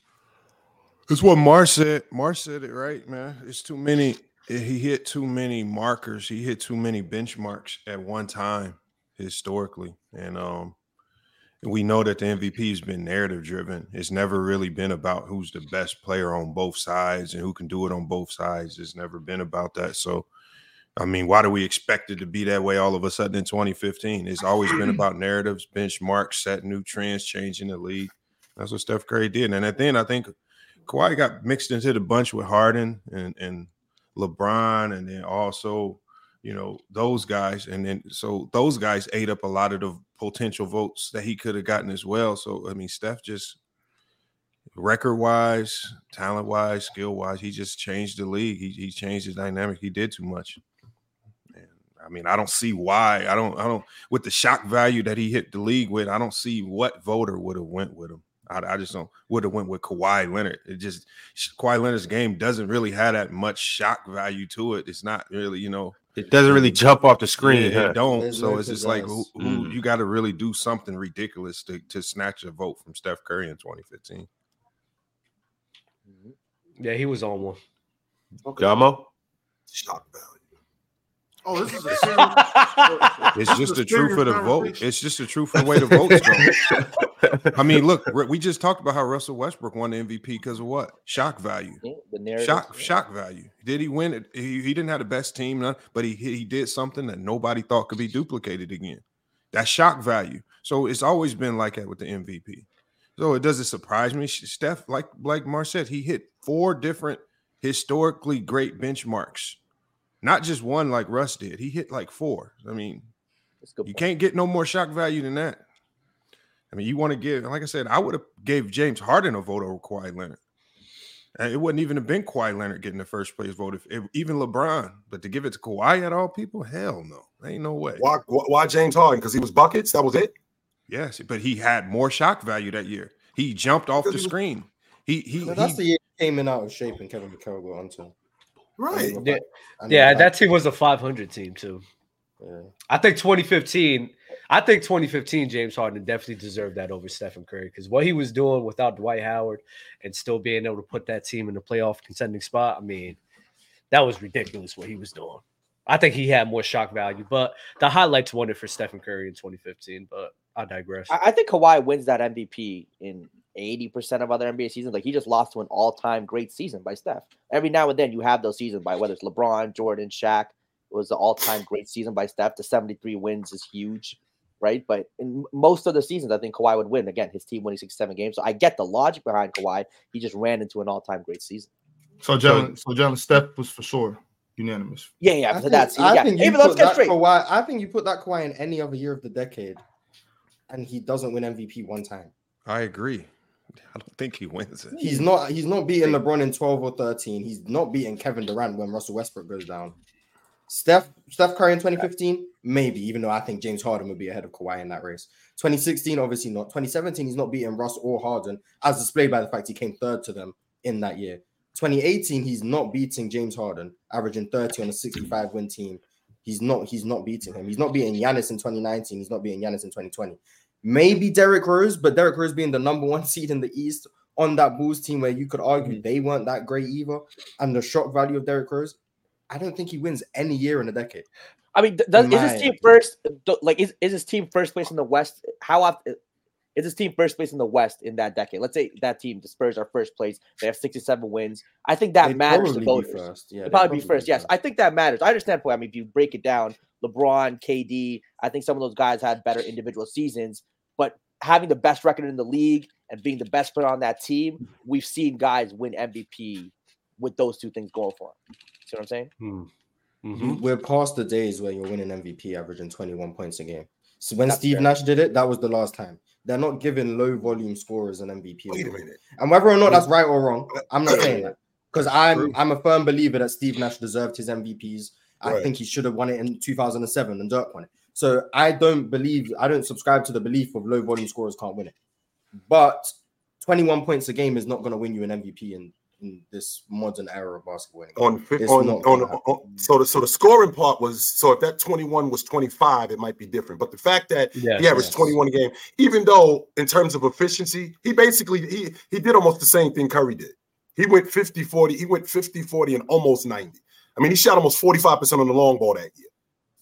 it's what Mar said. Mar said it right, man. It's too many. He hit too many markers. He hit too many benchmarks at one time historically, and um, we know that the MVP has been narrative driven. It's never really been about who's the best player on both sides and who can do it on both sides. It's never been about that. So I mean, why do we expect it to be that way all of a sudden in 2015? It's always been about narratives, benchmarks, setting new trends, changing the league. That's what Steph Curry did. And at the end, I think Kawhi got mixed into the bunch with Harden and, and LeBron, and then also, you know, those guys. And then so those guys ate up a lot of the potential votes that he could have gotten as well. So I mean, Steph just record wise, talent wise, skill wise, he just changed the league. He, he changed the dynamic. He did too much. I mean, I don't see why. I don't. I don't. With the shock value that he hit the league with, I don't see what voter would have went with him. I, I just don't. Would have went with Kawhi Leonard. It just Kawhi Leonard's game doesn't really have that much shock value to it. It's not really, you know. It doesn't really jump off the screen. Yeah, It don't. so it's just like who, who, mm. you got to really do something ridiculous to, to snatch a vote from Steph Curry in 2015. Yeah, he was on one. Okay. Gamo? Shock value. Oh, this is a serious. it's just the truth of the vote. It's just the truth of the way the votes go. I mean, look, we just talked about how Russell Westbrook won the MVP because of what? Shock value. Yeah, the narrative. Shock, shock value. Did he win it? He, he didn't have the best team, none, but he he did something that nobody thought could be duplicated again. That shock value. So it's always been like that with the MVP. So it doesn't surprise me. Steph, like like Mar said, he hit four different historically great benchmarks not just one like Russ did. He hit like four. I mean, you point. can't get no more shock value than that. I mean, you want to give, like I said, I would have gave James Harden a vote over Kawhi Leonard. And it wouldn't even have been Kawhi Leonard getting the first place vote, if, if, even LeBron. But to give it to Kawhi at all people, hell no, ain't no way. Why? Why James Harden? Because he was buckets. That was it. Yes, but he had more shock value that year. He jumped off the screen. He he. that's he, the year he came in out of shape, and Kevin McHale got onto. Right. Yeah, yeah that team was a 500 team too. Yeah. I think 2015. I think 2015 James Harden definitely deserved that over Stephen Curry because what he was doing without Dwight Howard and still being able to put that team in the playoff contending spot. I mean, that was ridiculous what he was doing. I think he had more shock value, but the highlights won it for Stephen Curry in 2015. But I digress. I think Kawhi wins that MVP in 80% of other NBA seasons. Like he just lost to an all-time great season by Steph. Every now and then you have those seasons by whether it's LeBron, Jordan, Shaq. It was the all-time great season by Steph. The 73 wins is huge, right? But in most of the seasons, I think Kawhi would win. Again, his team winning 67 games. So I get the logic behind Kawhi. He just ran into an all-time great season. So John, so John, Steph was for sure unanimous. Yeah, yeah. I think, that's I yeah. think you put that Kawhi, I think you put that Kawhi in any other year of the decade, and he doesn't win MVP one time. I agree. I don't think he wins it. He's not. He's not beating LeBron in twelve or thirteen. He's not beating Kevin Durant when Russell Westbrook goes down. Steph Steph Curry in 2015, maybe. Even though I think James Harden would be ahead of Kawhi in that race. 2016, obviously not. 2017, he's not beating Russ or Harden, as displayed by the fact he came third to them in that year. 2018, he's not beating James Harden, averaging 30 on a 65 win team. He's not. He's not beating him. He's not beating Giannis in 2019. He's not beating Giannis in 2020. Maybe Derrick Rose, but Derrick Rose being the number one seed in the East on that Bulls team, where you could argue Mm-hmm. they weren't that great either, and the shock value of Derrick Rose, I don't think he wins any year in a decade. I mean, does, In is my his team first? Like, is, is his team first place in the West? How often is this team first place in the West in that decade? Let's say that team, the Spurs, are first place. They have sixty-seven wins. I think that They'd matters to probably be voters. first. Yeah, They'd they'd probably be first. be Yes, first. I think that matters. I understand. Point. I mean, if you break it down, LeBron, KD, I think some of those guys had better individual seasons, but having the best record in the league and being the best player on that team, we've seen guys win MVP with those two things going for them. See what I'm saying? Hmm. You- Mhm. We're past the days where you're winning MVP averaging 21 points a game. So when That's Steve fair. Nash did it, that was the last time. They're not giving low volume scorers an MVP. Wait a minute. And whether or not that's right or wrong, I'm not saying that because I'm I'm a firm believer that Steve Nash deserved his MVPs. I Right. think he should have won it in 2007 and Dirk won it. So I don't believe I don't subscribe to the belief of low volume scorers can't win it. Mm-hmm. But 21 points a game is not going to win you an MVP in, in this modern era of basketball. anymore. On on, on, on so the so the scoring part was so if that 21 was 25, it might be different. But the fact that Yes, he averaged yes. 21 a game, even though in terms of efficiency, he basically he he did almost the same thing Curry did. He went 50 40, he went 50 40 and almost 90. I mean, he shot almost 45% on the long ball that year.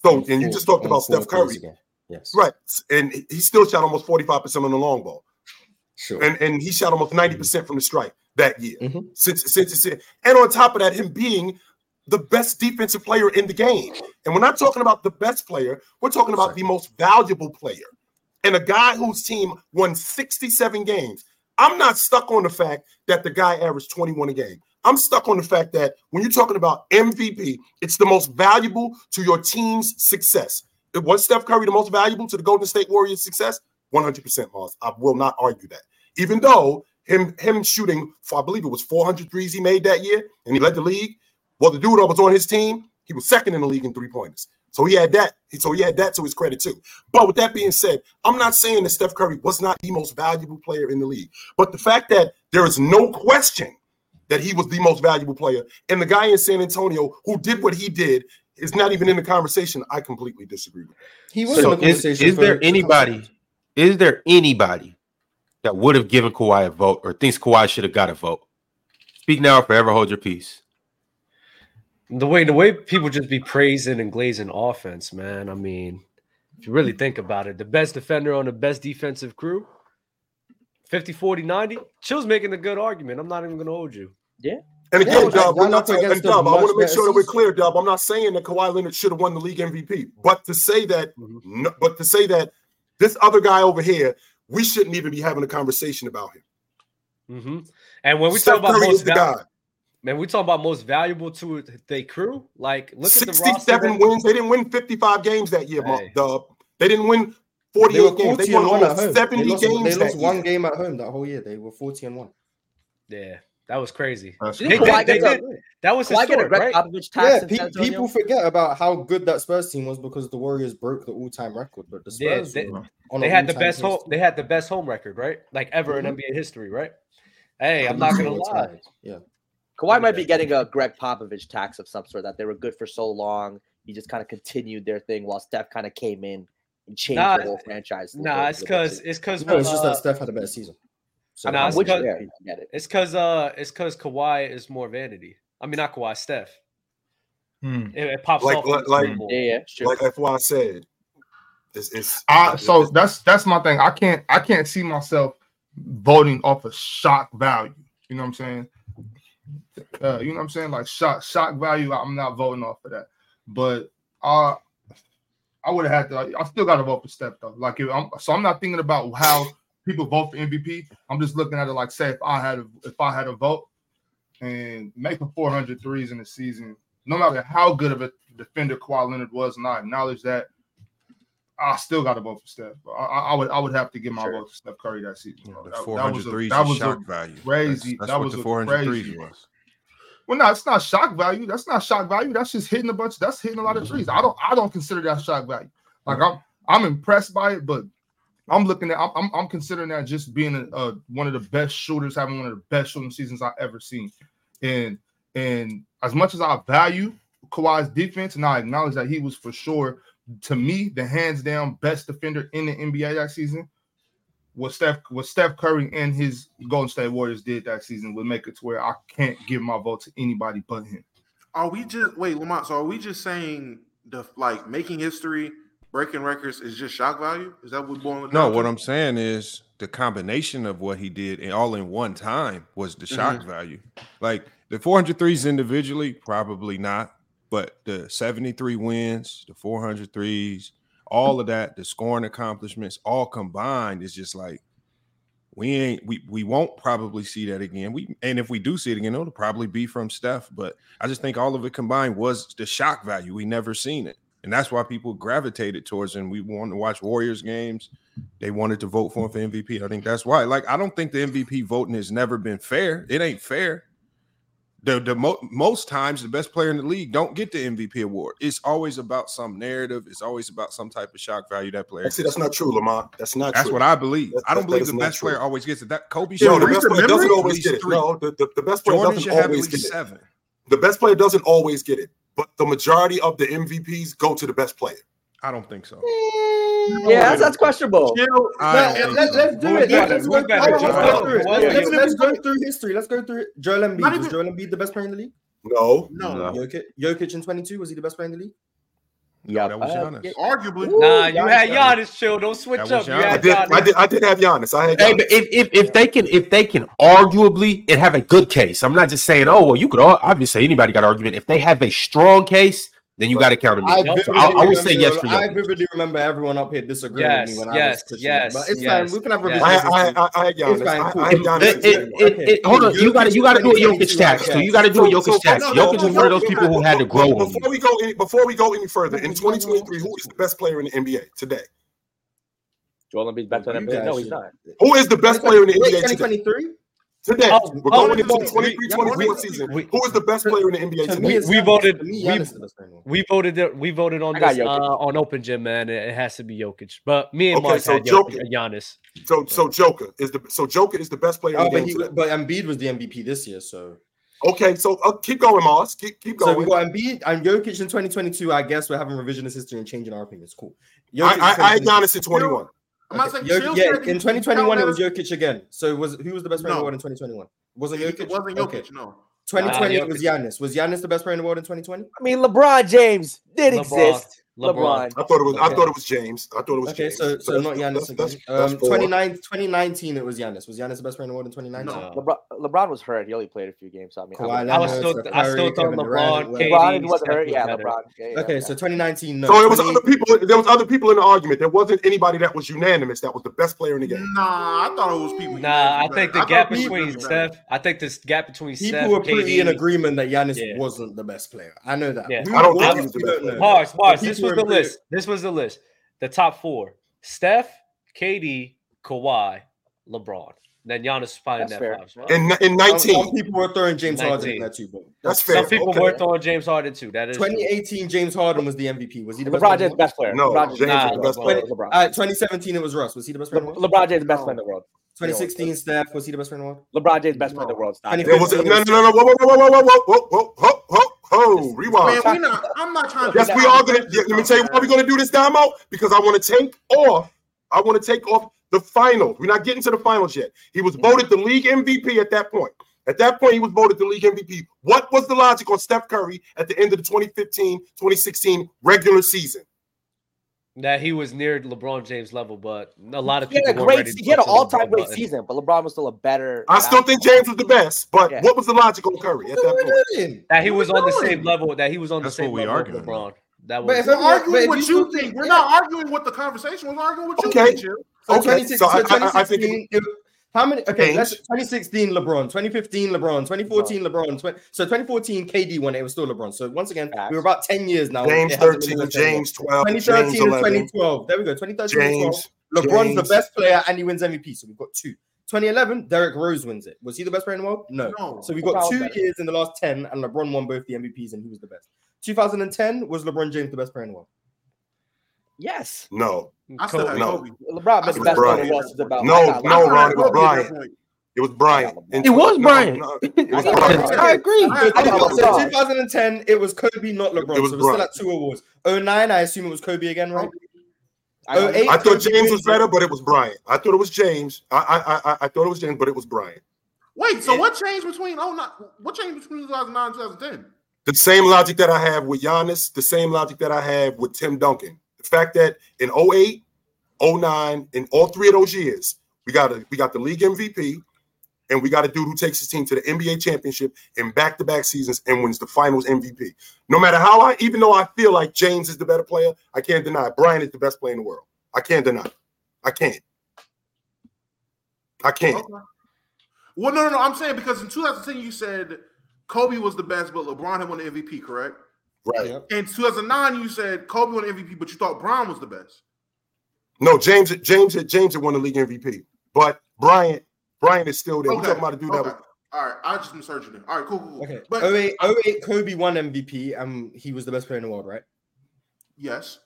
So, On and you four- just talked about Steph Curry. Yes. Right. And he still shot almost 45% on the long ball. Sure. And and he shot almost 90% from the strike that year. Mhm. Since since it's and on top of that, him being the best defensive player in the game. And we're not talking about the best player, we're talking about the most valuable player. And a guy whose team won 67 games. I'm not stuck on the fact that the guy averaged 21 a game. I'm stuck on the fact that when you're talking about MVP, it's the most valuable to your team's success. Was Steph Curry the most valuable to the Golden State Warriors' success? 100% Mars. I will not argue that. Even though him him shooting, for, I believe it was 400 threes he made that year, and he led the league. Well, the dude that was on his team, he was second in the league in three pointers. So he had that. So he had that to his credit too. But with that being said, I'm not saying that Steph Curry was not the most valuable player in the league. But the fact that there is no question that he was the most valuable player, and the guy in San Antonio who did what he did is not even in the conversation. I completely disagree with. That. He was So in the is, conversation is for- there anybody? Is there anybody that would have given Kawhi a vote or thinks Kawhi should have got a vote? Speak now or forever hold your peace. The way the way people just be praising and glazing offense, man. I mean, if you really think about it, the best defender on the best defensive crew, 50, 40, 90. Chill's making a good argument. I'm not even gonna hold you. And Yeah, again, like, Dub, we're not up talking, and a Dub, I want to make sure that we're clear, Dub. I'm not saying that Kawhi Leonard should have won the league MVP, but to say that, Mhm. no, but to say that this other guy over here, we shouldn't even be having a conversation about him. hmm And when we Steph talk about Curry most the val- guy. man, we talk about most valuable to the crew. Like, look at the roster. 67 wins. They didn't win 55 games that year, Hey. Dub. They didn't win They 48 were games. 40 They won and one at home. 70 they lost, games they lost one year. game at home that whole year. They were 40 and one. Yeah, that was crazy. That's Do They think did, Kawhi they did. That was Kawhi get a historic, Gregg right? Tax Yeah, pe- people forget about how good that Spurs team was because the Warriors broke the all-time record, but the Yeah, Spurs they- were on They had the best pace. home. They had the best home record, right? Like ever in Mhm. NBA history, right? Hey, I'm not gonna lie. tied. Yeah, Kawhi might be getting a Gregg Popovich tax of some sort that they were good for so long. He just kind of continued their thing while Steph kind of came in and changed Nah, the whole franchise. Nah, it's because it's because no, it's just uh, that Steph had a better season. So Nah, I'm it's with you because- there. Get it. it's because uh it's because Kawhi is more vanity. I mean, not Kawhi, Steph. Hmm. It, it pops Like- off. in like- like- Yeah, yeah, sure. Like that's why I said, it's, it's I, so that's that's my thing. I can't I can't see myself voting off of shock value. You know what I'm saying? Uh, you know what I'm saying? Like shock shock value. I'm not voting off of that. But uh I would have had to. I still got to vote for Steph though. Like if I'm, so, I'm not thinking about how people vote for MVP. I'm just looking at it like, say, if I had a, if I had a vote and making 400 threes in the season, no matter how good of a defender Kawhi Leonard was, and I acknowledge that, I still got to vote for Steph. I, I would I would have to give my Sure. vote to Steph Curry that season. Yeah, That- that 400 was a- threes that was a shock value. crazy- That's, that's that what was the a 400 threes was. Well, no, it's not shock value. That's not shock value. That's just hitting a bunch. That's hitting a lot of trees. I don't. I don't consider that shock value. Like I'm. I'm impressed by it, but I'm looking at. I'm. I'm, considering that just being a, a, one of the best shooters, having one of the best shooting seasons I've ever seen. And and as much as I value Kawhi's defense, and I acknowledge that he was for sure, to me, the hands down best defender in the NBA that season. What Steph, what Steph Curry and his Golden State Warriors did that season would make it to where I can't give my vote to anybody but him. Are we just wait, Lamont? So are we just saying the like making history, breaking records is just shock value? Is that what boiling? No, what I'm saying is the combination of what he did and all in one time was the shock mm-hmm. value. Like the 403s individually, probably not, but the 73 wins, the 403s, all of that, the scoring accomplishments, all combined is just like we ain't we we won't probably see that again. We and if we do see it again, it'll probably be from Steph. But I just think all of it combined was the shock value. We never seen it. And that's why people gravitated towards him. We wanted to watch Warriors games. They wanted to vote for him for MVP. I think that's why. Like, I don't think the MVP voting has never been fair. It ain't fair the the mo- most times the best player in the league don't get the MVP award. It's always about some narrative. It's always about some type of shock value that player. See, that's not true, Lamont. That's not. That's true. what I believe. That's, I don't believe the best true. player always gets it. That Kobe. No, the best player doesn't always get it. Three. No, the, the, the best player Jordan doesn't always get seven. it. The best player doesn't always get it, but the majority of the MVPs go to the best player. I don't think so. Mm. Yeah, that's, that's questionable. let, us do it. let's, go, through, let's, go through history. Let's go through Joel Embiid. Was Joel Embiid the best player in the league? No. No. no. Jokic, Jokic in 22, was he the best player in the league? Yeah, that was Giannis. Uh, arguably. Nah, you had Giannis. Chill. Don't switch up. You had I did, I did. I did have Giannis. I had. Giannis. Hey, but if, if if they can if they can arguably and have a good case, I'm not just saying. Oh well, you could all, obviously say anybody got an argument. If they have a strong case, then you got to count him. I, so I, I would say yes for you. I vividly remember everyone up here disagreeing yes, with me when yes, I was yes, but it's yes, fine. We can have a yes. I, I, I, I had Giannis. I, I had Giannis. It, it, it, hold on, you got to you got to do a Jokic tax. So you got to do a Jokic tax. Jokic is one of those people who had to grow. Before we go any, before we go any further, in 2023, who is the best player in the NBA today? Joel Embiid's best player in the NBA. No, he's not. Who is the best player in the NBA today? 2023. Today, oh, we're going oh, into the 23 24 season. We, Who is the best player in the NBA today? We, we voted. We, we voted. We voted on this uh, on Open Gym, man. It has to be Jokic. But me and okay, Mark so had Joker, Giannis. So so Joker is the so Joker is the best player. Oh, in the but, he, but Embiid was the MVP this year, so. Okay, so uh, keep going, Mars. Keep keep going. So we got Embiid and Jokic in 2022. I guess we're having revisionist history and changing our opinions. Cool. Jokic I, I, I had Giannis in 21. I'm not saying Jokic, yeah, in 2021 it was Jokic again. So was who was the best player no. in the world in 2021? Wasn't Jokic? It wasn't Jokic, okay. no. 2020 uh, was Giannis. Was Giannis the best player in the world in 2020? I mean, LeBron James did LeBron. exist. LeBron. I thought it was. Okay. I thought it was James. I thought it was. Okay, James. so so, so not Giannis. That's, that's, that's um, 2019 it was Giannis. Was Giannis the best player in the world in 2019? No. LeBron, LeBron was hurt. He only played a few games. So I mean, Kawhi I, was still, Curry, I still thought LeBron. LeBron was hurt. Yeah, LeBron. Yeah, yeah, okay, so 2019. No. So it was other people. There was other people in the argument. There wasn't anybody that was unanimous. That was the best player in the game. Nah, I thought it was people. Nah, I think the gap between Steph. I think this gap between people were pretty in agreement that Giannis wasn't the best player. I know that. I don't think he was the best player. Mars, Mars. This was the list. This was the list. The top four: Steph, KD, Kawhi, LeBron. Then Giannis finally in that fair. five spot. In, in 19. Some, some people were throwing James 19. Harden in that too, but that's fair. Some people okay. were throwing James Harden too. That is 2018 true. James Harden was the MVP. Was he the LeBron James best player? No, LeBron James nah, the best player. LeBron. Uh, 2017 it was Russ. Was he the best player in the world? LeBron James the best player in the world. 2016 Steph. Was he the best player in the world? LeBron James best player in the world. Stop. Was, no, no, no, no. Whoa, whoa, whoa, whoa, whoa, whoa, whoa, whoa, whoa, whoa. Oh, rewind. Man, we not, I'm not trying to. Yes, we are gonna. Let me tell you why we're gonna do this, Damo. Because I want to take off. I want to take off the finals. We're not getting to the finals yet. He was voted the league MVP at that point. At that point, he was voted the league MVP. What was the logic on Steph Curry at the end of the 2015 2016 regular season? That he was near LeBron James level, but a lot of people. He had a great, he had an all-time great season, but LeBron was still a better. I still think James was the best, but yeah. what was the logic on Curry at that point? That he was on the same level. That he was on the same level with LeBron. That was. But if we're arguing what you think, we're not arguing what the conversation was. Arguing what you okay. think. So okay. So I, I, I think. It, how many? Okay, that's 2016 LeBron, 2015 LeBron, 2014 LeBron. 20, so 2014 KD won it. Was still LeBron. So once again, we were about 10 years now. James 13, James 12, 2013 James 2012. There we go. 2013 James, LeBron's James. the best player and he wins MVP. So we've got two. 2011, Derrick Rose wins it. Was he the best player in the world? No. no. So we've got two years in the last 10, and LeBron won both the MVPs, and he was the best. 2010 was LeBron James the best player in the world. Yes. No. I still have no. LeBron, but the best player in the is about. No, no, Ron, it was Bryant. It was Bryant. And- It was no, no, it was Bryant. I agree. Alright, I got 2010, it was Kobe, not LeBron. It was so we're still at two awards. 09, I assume it was Kobe again, right? I, 08, I thought Kobe James was better, but it was Bryant. I thought it was James. I I I, I thought it was James, but it was Bryant. Wait, so what changed between oh not what changed between 2009 and 2010? The same logic that I have with Giannis, the same logic that I have with Tim Duncan. The fact that in 08, 09, in all three of those years, we got a, we got the league MVP, and we got a dude who takes his team to the NBA championship in back-to-back seasons and wins the finals MVP. No matter how I, even though I feel like James is the better player, I can't deny it. Bryant is the best player in the world. I can't deny it. I can't. I can't. Okay. Well, no, no, no. I'm saying because in 2010 you said Kobe was the best, but LeBron had won the MVP, correct? Right. Yep. In 2009 you said Kobe won MVP, but you thought Bron was the best. No, James, James, James had won the league MVP, but Bryant, Bryant is still there. We're talking about a dude that okay. was All right, I just misheard you. All right, cool, cool, cool. Okay. But 08, 08, Kobe won MVP. Um, he was the best player in the world, right? yes,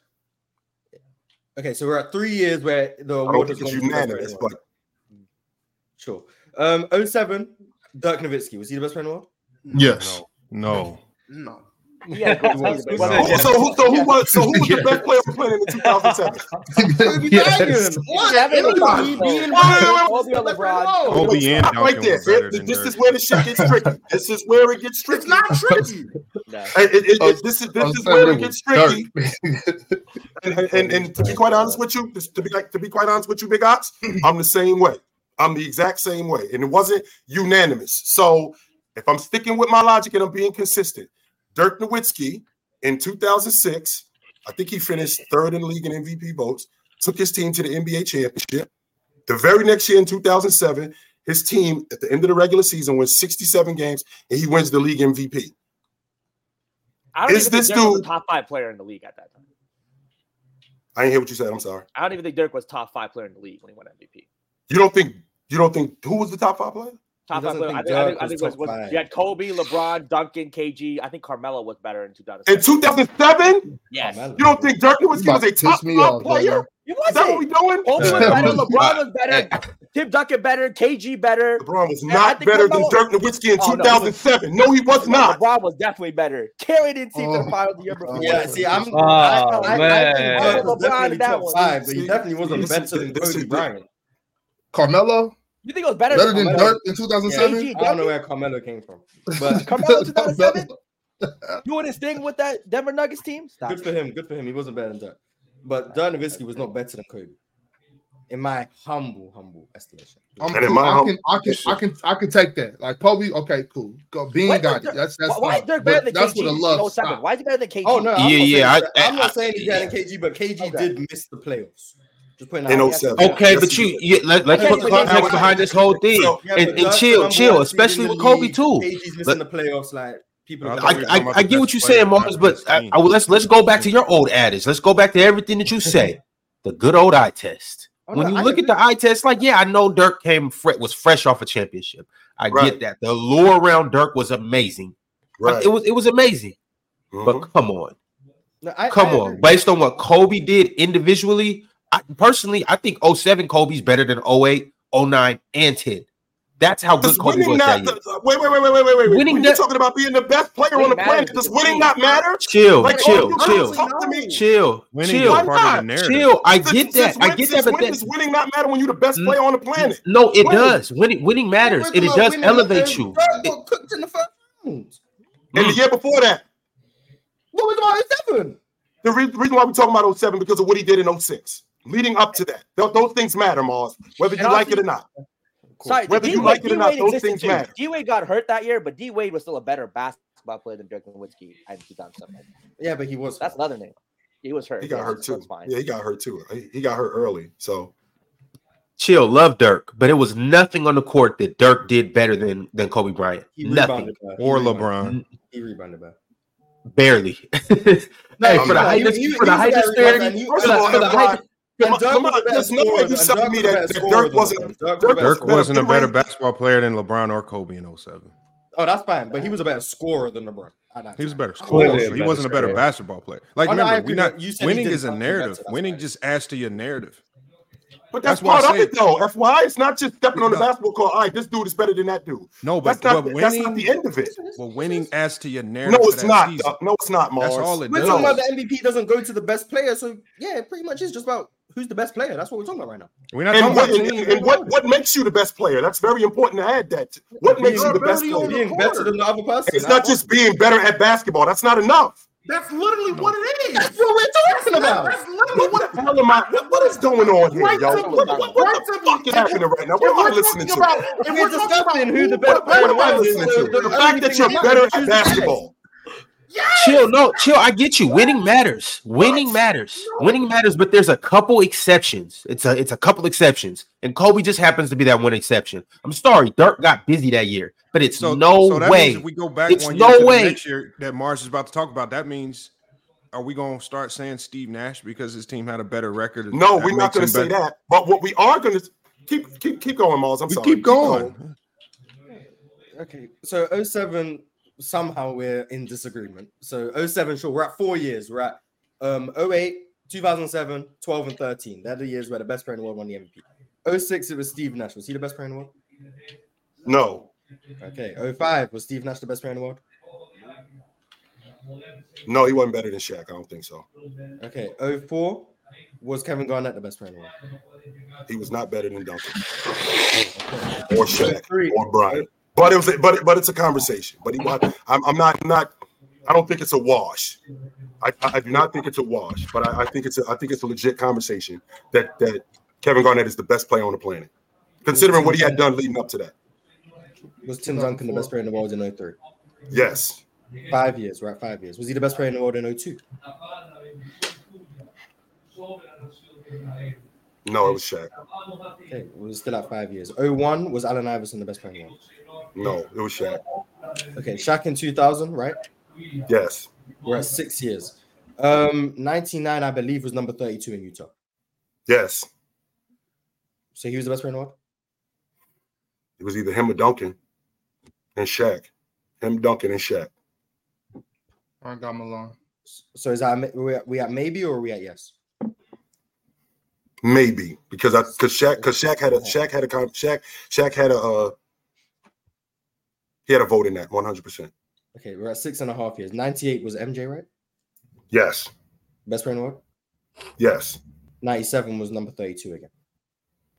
Okay, so we're at three years where the I award don't think has it's gone to the best player in unanimous, but. Sure. Um, 07, Dirk Nowitzki. Was he the best player in the world? Yes. No. no. Yeah, Who said yes? so who, so who was so who was the best player on the planet in 2007? Kobe Yes. What? Seven It was LeBron. me being Wait, wait, wait, Kobe or LeBron. Kobe and Stop right there. was better than This Dirk. is where the shit gets tricky. This is where it gets tricky. It's not tricky. Nah. It- it- it- Oh, this is this is where it gets tricky. And, and, and to be quite honest with you, to be like to be quite honest with you, Big Ox, I'm the same way. I'm the exact same way, and it wasn't unanimous. So if I'm sticking with my logic and I'm being consistent, Dirk Nowitzki in 2006, I think he finished third in the league in MVP votes, took his team to the NBA championship. The very next year in 2007, his team at the end of the regular season wins 67 games and he wins the league MVP. I don't Is this think Dirk was dude- top five player in the league at that time. I didn't hear what you said. I'm sorry. I don't even think Dirk was top five player in the league when he won MVP. You don't think you don't think who was the top five player? Top five think I think, I think, I think it was, was five. you had Kobe, LeBron, Duncan, KG. I think Carmelo was better in 2007. In 2007, yes, Carmelo. you don't think Dirk You Nowitzki about was a to top me five off, player? brother. he Is that what we wasn't. doing? Kobe was better. LeBron was better. Tim Duncan better. KG better. LeBron was Yeah, not think better than Dirk Nowitzki in Oh, no, he was- 2007. No, he was not. LeBron was definitely better. Carried his team to Oh. the finals the year before. Yeah, see, I'm. Oh, I, I, man. I think Dirk was LeBron definitely that top one. five, but he definitely wasn't better than this is Kobe Bryant. Carmelo You think it was better, better than Carmelo? Dirk in 2007. KG, I don't know where Carmelo came from, but Carmelo 2007? Carmelo. You wouldn't sting with that Denver Nuggets team? Stop. good for him. Good for him. He wasn't better than Dirk, but Dirk Nowitzki was not better than Kobe, in my humble, humble estimation. I'm And in cool. my I home- can, I can, I can, I can take that. Like Kobe, okay, cool. Go, Bean Why got is it. That's that's Why, why is fine. Dirk better than that's KG where the in love 07? Why is he better than KG? Oh no, I'm Yeah, not yeah, saying, I- I'm not saying he's better than KG, but KG Okay. did miss the playoffs. Just putting In that out 07. Okay, but you, did. you let, let's put but context behind this whole thing So- Yeah, and, and chill, chill, especially with the Kobe too. KG's missing the playoffs. Like people. I I, you were gonna- talking I, I get what you're saying, not Mars, but I. I, let's let's go back to your old adage. Let's go back to everything that you say. The good old eye test. Oh, when no, you look at the eye test, like yeah, I know Dirk came fre- was fresh off a championship. I Right. get that. The lure around Dirk was amazing. Right. It was it was amazing. Mhm. But come on, No, I- come I on. Based on what Kobe did individually, I, personally, I think 07 Kobe's better than 08, 09, and 10. That's how good Kobe was not, that year. wait, wait, wait, wait, wait, wait, wait. Winning you're that- talking about being the best player on the planet, does winning not matter? Chill, Like, chill, oh, chill, Talk to me. chill, Winning chill. Why part of the not? Chill. I Since- get that. since I get since that. But when that, does winning not matter when you're the best Mm, player on the planet? no, it Winning. does. Winning, winning matters, and it does elevate you. It- cooked in the first round. And the year before that, What was about seven? the re- reason why we're talking about 07 because of what he did in 06. Leading up to that, Th- those things matter, Mars, whether you And like it or not. Sorry, Whether you D-Wade- like it or not, those things too. matter. D Wade got hurt that year, but D Wade was still a better basketball player than Dirk Nowitzki in 2007. Yeah, but he was. That's another name. He was hurt. He got Yeah, hurt too. Yeah, he got hurt too. He, he got hurt early. So Chill, love Dirk, but it was nothing on the court that Dirk did better than than Kobe Bryant. He Nothing, rebounded better. He Or LeBron. He rebounded better. barely. No, hey, for the height, he- for the height disparity. First for of the, all, LeBron- height, Come on, Dirk come was on, a better there's no way scorer you than- suck Dirk me was a that, better that scorer Dirk than wasn't. Dirk Dirk a better Dirk wasn't a better basketball player than LeBron or Kobe in 07. Oh, that's fine, but he was a better scorer than LeBron. He was a better scorer. a so he better wasn't a better scorer. basketball player. Like Oh, no, remember, agree, we not you said winning is a narrative. that's Winning why. just adds to your narrative. But that's, That's why I part of say- it, though. FYI, it's not just stepping on the basketball court. All right, this dude is better than that dude. No, but, That's not. but that's winning, not the end of it. but winning adds to your narrative. No, it's not. season. No, it's not, Mars. That's all it We're does. talking about the MVP doesn't go to the best player, so yeah, it pretty much is just about who's the best player. That's what we're talking about right now. We're not And talking what, about and, and what what makes you the best player? That's very important to add that. What makes you the best player? Being court. better than the other person. It's not just being better at basketball. That's not enough. That's literally what it is. That's what we're talking about. That's literally what What the hell am I? What, what is going on here, Quite yo? simple. What, what, what, Quite the fuck is happening right now? What am I we're listening to? about- if We're we're discussing who the who- best What, what am I player listening is. to? The- The the fact that you're better at is the best. basketball. Chill, no, chill. I get you. Winning matters. Winning matters. Winning matters, but there's a couple exceptions. It's a it's a couple exceptions, and Kobe just happens to be that one exception. I'm sorry, Dirk got busy that year, but it's So, no so that way. means if we go back It's one year no to way. next year that Mars is about to talk about, that means are we going to start saying Steve Nash because his team had a better record? No, That we're not going to say better? that. But what we are going to keep keep keep going, Mars. I'm We sorry. keep going. Okay, so 07, somehow we're in disagreement. So 07, sure, we're at four years. We're at um 08, 2007, 12, and 13. They're the years where the best player in the world won the MVP. 06, it was Steve Nash. Was he the best player in the world? No, Okay. 05, was Steve Nash the best player in the world? no, he wasn't better than Shaq. I don't think so. Okay. 04, was Kevin Garnett the best player in the world? He was not better than Duncan or Shaq 03, or Bryant. But it was, but but it's a conversation. But he, I'm, I'm not not. I don't think it's a wash. I, I do not think it's a wash. But I, I think it's a I think it's a legit conversation that that Kevin Garnett is the best player on the planet, considering what he had done leading up to that. Was Tim Duncan the best player in the world in 03? Yes, Five years. We're five years. Was he the best player in the world in 02? no, it was Shaq. Okay. We're still at five years. 01, was Allen Iverson the best player in the world? No, it was Shaq. Okay. Shaq in 2000, right? Yes, We're at six years. Um, 99, I believe, was number 32 in Utah. yes. So he was the best player in the world? It was either him or Duncan and Shaq. Him, Duncan, and Shaq. I got Malone. So is that we at, we at maybe or are we at yes? Maybe because I because Shaq because Shaq had a Shaq had a con- Shaq Shaq had a uh, he had a vote in that one hundred percent. Okay, we're at six and a half years. 98 was MJ, right? Yes, Best player in the world? yes, 97 was number 32 again.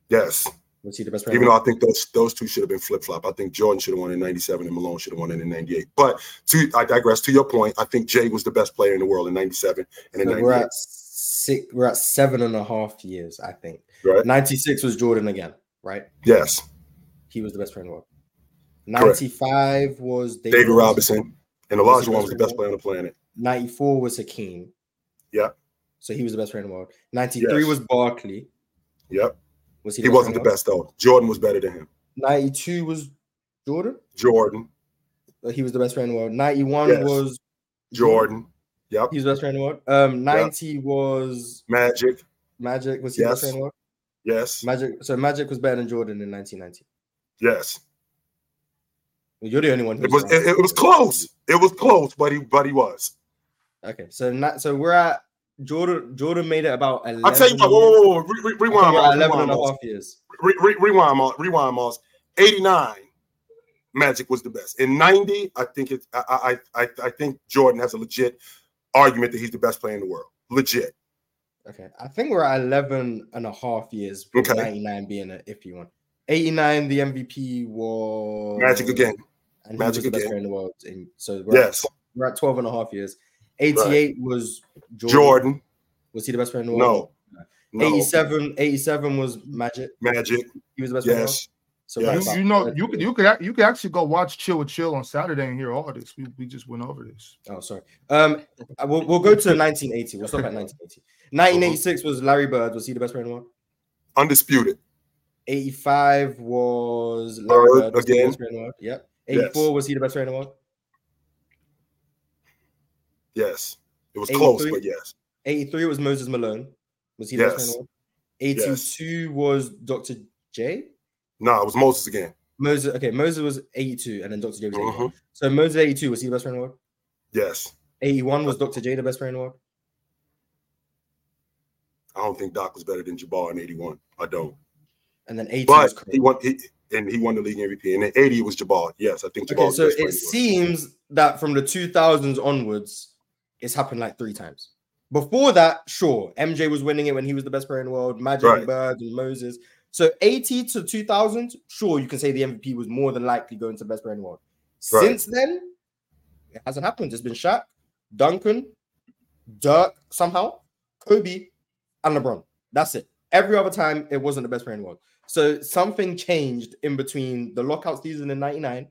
yes. Was he the best player? Even though? I think those those two should have been flip flop. I think Jordan should have won in ninety seven and Malone should have won in ninety eight. But to I digress. To your point, I think Jay was the best player in the world in ninety seven and in So ninety we're at six. We're at seven and a half years, I think. Right? 96 was Jordan again, right? Yes, He was the best player in the world. Correct. 95 was David, David Robinson and Was Olajuwon was the best player on the planet. 94 was Hakeem. Yep, So he was the best player in the world. 93 Yes. was Barkley. yep. Was he? He wasn't the best though. Jordan was better than him. 92 was Jordan. Jordan, Uh, He was the best player in the world. 91 Yes. was Jordan. Yep. he was the best player in the world. Um, 90 was Magic. Magic. Was he the best player Yes. in the world? Yes. Magic. So Magic was better than Jordan in 1990. Yes. You're the only one It was it, it was close. It was close, but he but he was. okay. So not so we're at Jordan. Jordan made it about 11 I'll tell you what. Whoa, whoa, whoa. Re- re- rewind, Moss, 11 rewind, and a half years. Re- re- rewind, Moss, rewind, Moss. Eighty nine, Magic was the best. In ninety, I think it. I, I I I think Jordan has a legit argument that he's the best player in the world. Legit. Okay. I think we're at 11 and a half years. With Okay. 99 being an iffy one. 89, the MVP was Magic again. And Magic was the best again. player in the world. In, so we're, at, Yes. we're at 12 and a half years. 88 was Jordan. Jordan. Was he the best player in the world? No. No. 87, 87 was Magic. Magic. He was the best player. in the world? Yes. So Yes. You, you know, you could you could you could actually go watch Chill with Chill on Saturday and hear all this. We, we just went over this. Oh, sorry. Um, we'll, we'll go to 1980. We'll stop at 1980. 1986 was Larry Bird. Was he the best player in the world? Undisputed. 85 was Larry Bird Bird. Was the again. best the world? Yep. 84 was he the best player in the world? Yes. It was close, 83? but yes. 83 was Moses Malone. Was he the best player in the world? Yes. 82 was Dr. J. No, it was Moses again. Moses. Okay, Moses was 82, and then Dr. J was 81. Mhm. So Moses 82 was he the best player in the world? Yes. 81 was Dr. J the best player in the world? I don't think Doc was better than Jabbar in 81. I don't. And then 80 but he won he, and he won the league MVP. And in 80 was Jabbar. Yes, I think Jabbar Okay, so it seems that from the 2000s onwards, it's happened like three times. Before that, sure, MJ was winning it when he was the best player in the world, Magic Right. and Bird and Moses. So 80 to 2000, sure, you can say the MVP was more than likely going to the best player in the world. Right. Since then, it hasn't happened. It's been Shaq, Duncan, Dirk, somehow, Kobe, and LeBron. That's it. Every other time, it wasn't the best player in the world. So something changed in between the lockout season in 99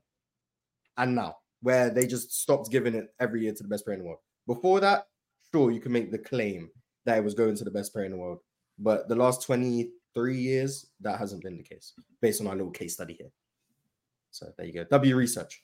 and now, where they just stopped giving it every year to the best player in the world. Before that, sure, you can make the claim that it was going to the best player in the world. But the last 23 years, that hasn't been the case, based on our little case study here. So there you go. W research.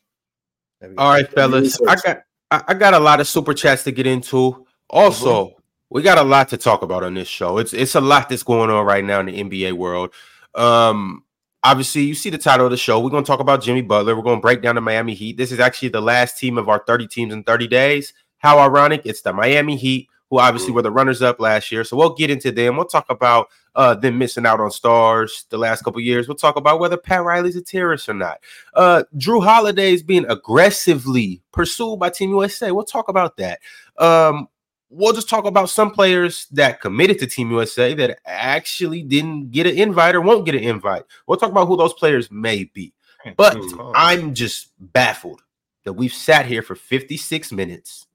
There we go. All right, fellas. I got I I got a lot of super chats to get into. Also, mm-hmm. we got a lot to talk about on this show. It's it's a lot that's going on right now in the NBA world. Um, obviously, you see the title of the show. We're gonna talk about Jimmy Butler. We're gonna break down the Miami Heat. This is actually the last team of our 30 teams in 30 days. How ironic! It's the Miami Heat, who obviously were the runners up last year. So we'll get into them. We'll talk about uh them missing out on stars the last couple years. We'll talk about whether Pat Riley's a terrorist or not. Uh Jrue Holiday is being aggressively pursued by Team USA. We'll talk about that. Um we'll just talk about some players that committed to Team USA that actually didn't get an invite or won't get an invite. We'll talk about who those players may be. But I'm just baffled that we've sat here for 56 minutes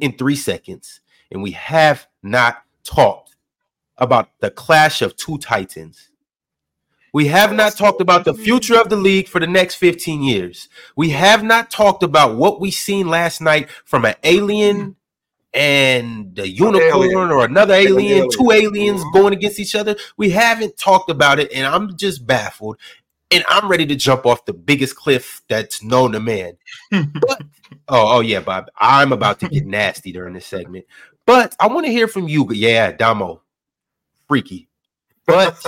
in three seconds and we have not talked about the clash of two titans. We have not talked about the future of the league for the next 15 years. We have not talked about what we seen last night from an alien and the unicorn alien. or another alien, two aliens going against each other. We haven't talked about it, and I'm just baffled. And I'm ready to jump off the biggest cliff that's known to man. But oh, oh yeah, Bob. I'm about to get nasty during this segment. But I want to hear from you. Yeah, Damo. Freaky. But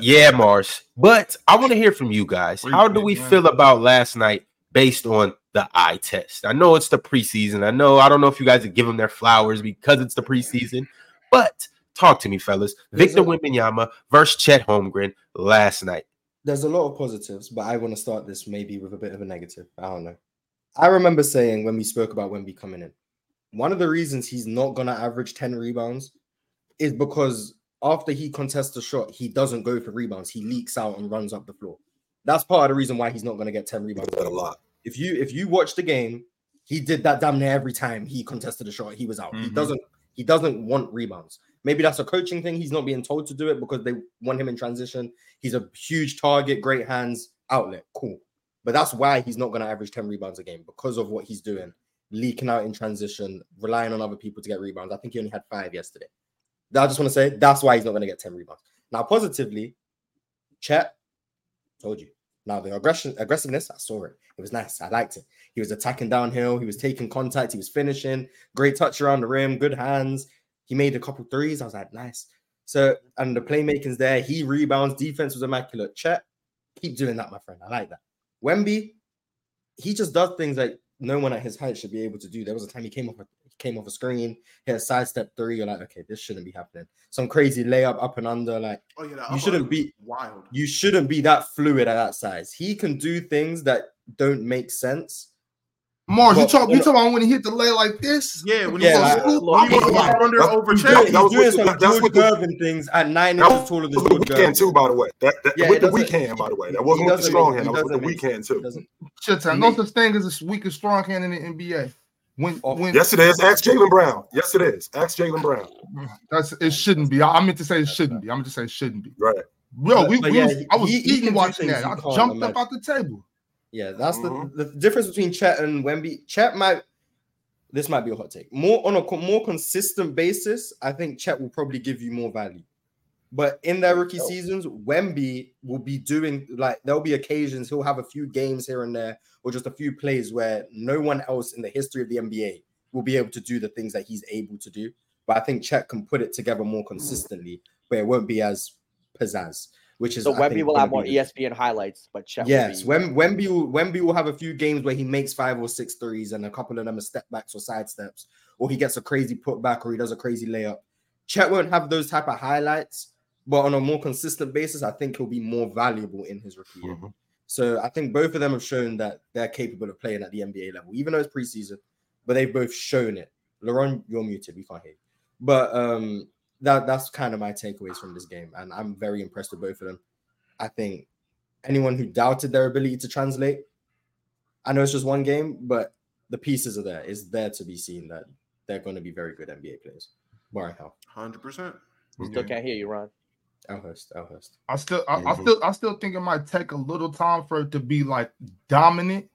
yeah, Mars. But I want to hear from you guys. How do we feel about last night based on the eye test? I know it's the preseason. I know I don't know if you guys would give them their flowers because it's the preseason, but talk to me, fellas. There's Victor a- Wembanyama versus Chet Holmgren last night. there's a lot of positives, but I want to start this maybe with a bit of a negative. I don't know. I remember saying when we spoke about Wemby coming in, one of the reasons he's not gonna average 10 rebounds is because after he contests a shot, he doesn't go for rebounds. He leaks out and runs up the floor. That's part of the reason why he's not gonna get 10 rebounds. that a lot. If you if you watch the game, he did that damn near every time he contested a shot. He was out. He Mhm. doesn't he doesn't want rebounds. Maybe that's a coaching thing. He's not being told to do it because they want him in transition. He's a huge target, great hands, outlet, cool. But that's why he's not going to average 10 rebounds a game because of what he's doing, leaking out in transition, relying on other people to get rebounds. I think he only had five yesterday. I just want to say that's why he's not going to get 10 rebounds. Now, positively, Chet, told you. Now the aggression, aggressiveness, I saw it. It was nice. I liked it. He was attacking downhill. He was taking contact. He was finishing. Great touch around the rim. Good hands. He made a couple threes. I was like, nice. So and the playmaking's there. He rebounds. Defense was immaculate. Chet, keep doing that, my friend. I like that. Wemby, he just does things that no one at his height should be able to do. There was a time he came a he came off a screen, hit a sidestep three. You're like, okay, this shouldn't be happening. Some crazy layup up and under. Like Oh yeah, you shouldn't be wild. you shouldn't be that fluid at that size. He can do things that don't make sense. Mars, you talk, you talk talking about when he hit the lay like this? Yeah, when Yeah, you like- go when you go Yeah. under That- over he's check. doing- He's that was doing what some the- that's good what the- curving things at nine That inches taller than was the George weak Gervin. hand too, by the way. That, that Yeah, with the weak hand, by the way. That wasn't with the strong hand. That was with the doesn't weak hand too. doesn't- Shit, no such thing as a weak and strong hand in the NBA. When Oh, when Yes, it is. Ask Jaylen Brown. Yes, it is. Ask Jaylen Brown. that's it shouldn't be. I, I meant to say it shouldn't be. I'm just say it shouldn't be. Right. Bro, But- we, but we yeah, was, I was he- he eating do watching that. I jumped up out the table. Yeah, that's Mhm. the, the difference between Chet and Wemby. Chet might this might be a hot take. More on a co- more consistent basis, I think Chet will probably give you more value. But in their rookie seasons, Wemby will be doing like there'll be occasions he'll have a few games here and there, or just a few plays where no one else in the history of the NBA will be able to do the things that he's able to do. But I think Chet can put it together more consistently, but it won't be as pizzazz. Which is So I Wemby think, will have more ESPN highlights, but Chet will Yes, be- Wem, Wemby will Wemby will have a few games where he makes five or six threes, and a couple of them are step backs or side steps, or he gets a crazy putback, or he does a crazy layup. Chet won't have those type of highlights, but on a more consistent basis, I think he'll be more valuable in his rookie year. Mhm. So I think both of them have shown that they're capable of playing at the NBA level, even though it's preseason, but they've both shown it. Laron, you're muted, we can't hear you. But um that that's kind of my takeaways from this game, and I'm very impressed with both of them. I think anyone who doubted their ability to translate, I know it's just one game, but the pieces are there. It's there to be seen that they're going to be very good NBA players. Warren Hell, Hundred percent. Still can't hear you, Ron. Elhurst, Elhurst. I still, I, I Mhm. still, I still think it might take a little time for it to be like dominant.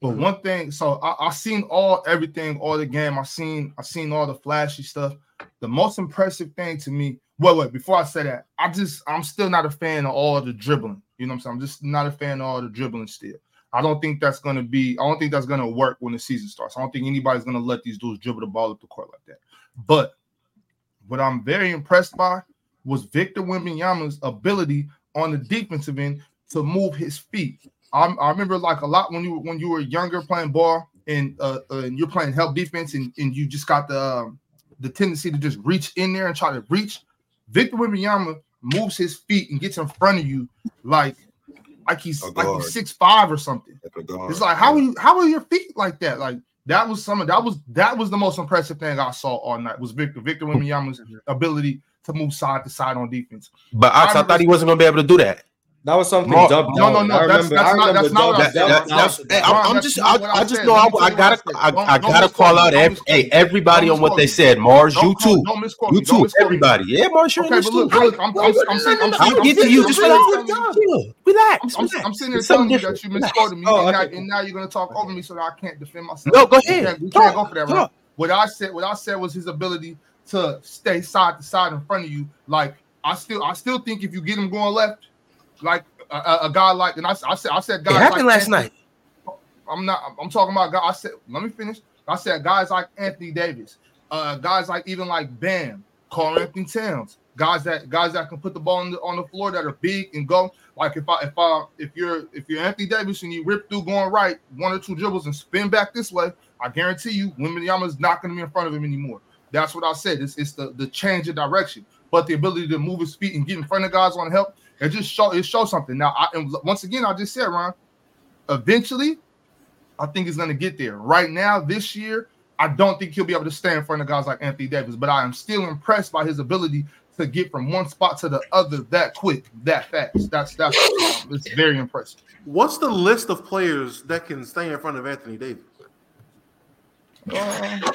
But one thing, so I, I seen all everything, all the game. I seen, I seen all the flashy stuff. The most impressive thing to me, wait, wait, before I say that, I just, I'm still not a fan of all the dribbling. You know what I'm saying? I'm just not a fan of all the dribbling still. I don't think that's gonna be, I don't think that's gonna work when the season starts. I don't think anybody's gonna let these dudes dribble the ball up the court like that. But what I'm very impressed by was Victor Wembanyama's ability on the defensive end to move his feet. I, I remember like a lot when you when you were younger playing ball and uh, uh and you're playing help defense and, and you just got the um, the tendency to just reach in there and try to reach. Victor Wembanyama moves his feet and gets in front of you like like he's like he's six five or something. Like. It's like how are you how are your feet like that? Like that was some of that was that was the most impressive thing I saw all night was Victor Victor Wembanyama's ability to move side to side on defense. But I, I thought he wasn't gonna be able to do that. That was something Mar- Dub. No, no, no, I that's, remember, that's, not, that's not what I said. Hey, I'm, I'm just, I, I I just know I, I gotta, I I, said. Don't- I don't gotta call out. Every, hey, everybody on what they said. Mars, you too. Don't, don't misquote You too. Everybody. Yeah, Mars, you're Okay, but too. look, look, I'm, I'm, I'm, I'm, I'm I'm getting sitting- you. Just relax. telling you- Relax. I'm, I'm, relax. I'm sitting there It's something telling you that you misquoted me, Oh, and, now, okay. and now you're gonna talk over me so that I can't defend myself. No, go ahead. we can't go for that. What I said, what I said was his ability to stay side to side in front of you. Like I still, I still think if you get him going left, like a, a, guy like, and I, I said, I said It guys happened like last Anthony- night. I'm not. I'm talking about guys. I said, let me finish. I said guys like Anthony Davis, uh, guys like even like Bam, Karl-Anthony Towns, guys that guys that can put the ball on the, on the floor that are big and go. Like if I if I if you're if you're Anthony Davis and you rip through going right, one or two dribbles and spin back this way, I guarantee you, Wembanyama's not going to be in front of him anymore. That's what I said. It's, it's the the change of direction, but the ability to move his feet and get in front of guys on help. It just show it shows something. Now, I and once again, I just said, Ron, eventually, I think he's going to get there. Right now, this year, I don't think he'll be able to stay in front of guys like Anthony Davis, but I am still impressed by his ability to get from one spot to the other that quick, that fast. That's that's it's very impressive. What's the list of players that can stay in front of Anthony Davis? Uh,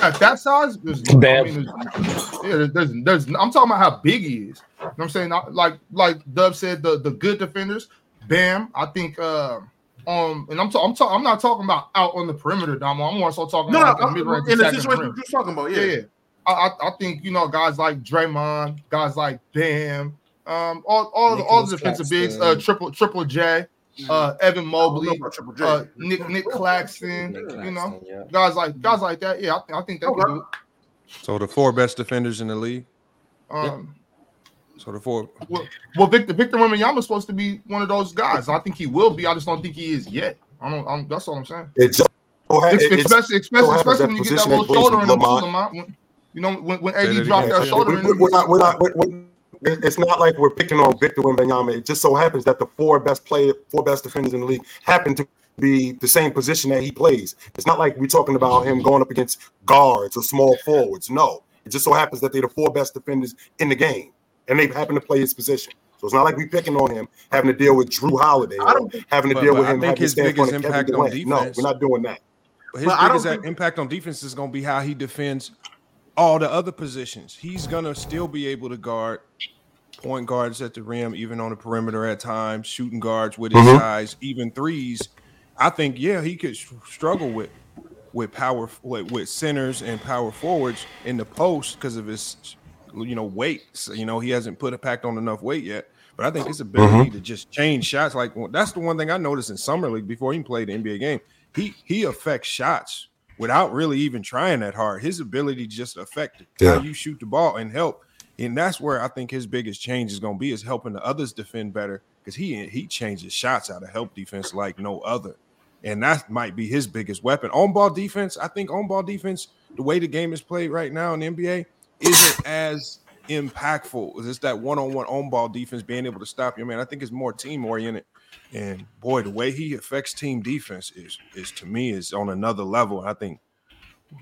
at that size, there's, Bam. I mean, there's, yeah, there's, there's, there's, I'm talking about how big he is. You know what I'm saying? Not- Like, like Dub said, the the good defenders. Bam, I think. Uh, um, and I'm talking, I'm talking, I'm not talking about out on the perimeter, Damo. I'm more so talking No, about no, like the mid-range in the attacking situation you're talking about, yeah. Yeah, yeah. I, I, I think you know guys like Draymond, guys like Bam, um, all all the all the Nicholas defensive bigs, uh, triple triple J, uh, Evan I don't know Mobley, J. uh, Nick Nick Claxton, you know, yeah. guys like guys like that. Yeah, I, think I think they Okay. do it. So the four best defenders in the league. Um, So the four. well, well, Victor Victor Wembanyama supposed to be one of those guys. I think he will be. I just don't think he is yet. I don't. I'm, that's all I'm saying. It just so It's, it- it's- especially especially, especially when you get that little shoulder in him, too, Lamont- Lamont. When, you know, when, when Say AD that dropped that shoulder we, in we, him, we're not, we're not, we're, we're- it- it's not like we're picking on Victor Wembanyama. It just so happens that the four best player, four best defenders in the league happen to be the same position that he plays. It's not like we're talking about him going up against guards or small forwards. No, it just so happens that they're the four best defenders in the game, and they happen to play his position. So it's not like we're picking on him, having to deal with Jrue Holiday, I or don't having to But- deal but with I him think having to his stand in front biggest of Kevin impact on Durant. No, we're not doing that. His But biggest think- impact on defense is going to be how he defends all the other positions. He's going to still be able to guard point guards at the rim, even on the perimeter at times, shooting guards with his Mhm. size, even threes. I think, yeah, he could struggle with with power with, with centers and power forwards in the post because of his you know weight. So, you know, he hasn't put a packed on enough weight yet. But I think his ability to just change shots, like well, that's the one thing I noticed in summer league before he even played the NBA game. He he affects shots without really even trying that hard. His ability just affect Yeah. how you shoot the ball and help. And that's where I think his biggest change is going to be is helping the others defend better because he he changes shots out of help defense like no other. And that might be his biggest weapon. On ball defense, I think on ball defense, the way the game is played right now in the NBA, isn't as impactful. It's that one-on-one on ball defense being able to stop your man. I think it's more team oriented. And boy, the way he affects team defense is is to me is on another level. I think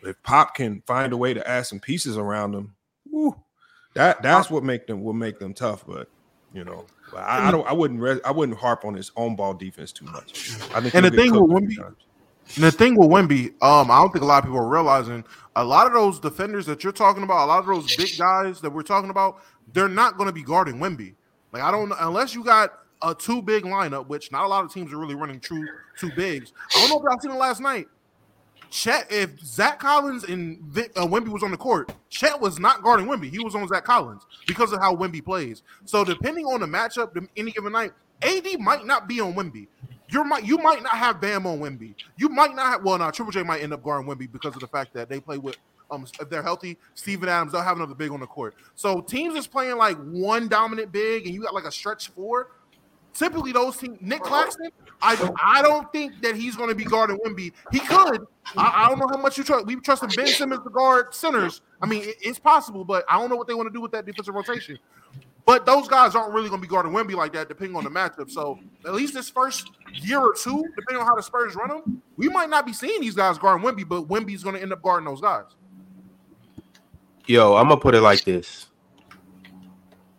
if Pop can find a way to add some pieces around him. woo, that that's what make them will make them tough. But you know, I, I don't. I wouldn't. I wouldn't harp on his own ball defense too much. I think. And the thing with Wimby, and the thing with Wemby, um, I don't think a lot of people are realizing a lot of those defenders that you're talking about, a lot of those big guys that we're talking about, they're not going to be guarding Wimby. Like I don't unless you got a two big lineup, which not a lot of teams are really running true two bigs. I don't know if y'all seen it last night. Chet, if Zach Collins and Vic, uh, Wemby was on the court, Chet was not guarding Wimby. He was on Zach Collins because of how Wimby plays. So depending on the matchup, any given night, AD might not be on Wimby. You might you might not have Bam on Wimby. You might not have well, now Triple J might end up guarding Wimby because of the fact that they play with um if they're healthy, Steven Adams, they'll have another big on the court. So teams is playing like one dominant big and you got like a stretch four typically those teams, Nick Claxton, I I don't think that he's going to be guarding Wimby. He could. I, I, don't know how much you trust. We trust Ben Simmons to guard centers. I mean, it, it's possible, but I don't know what they want to do with that defensive rotation. But those guys aren't really going to be guarding Wimby like that, depending on the matchup. So at least this first year or two, depending on how the Spurs run them, we might not be seeing these guys guarding Wimby, but Wimby's going to end up guarding those guys. Yo, I'm gonna put it like this: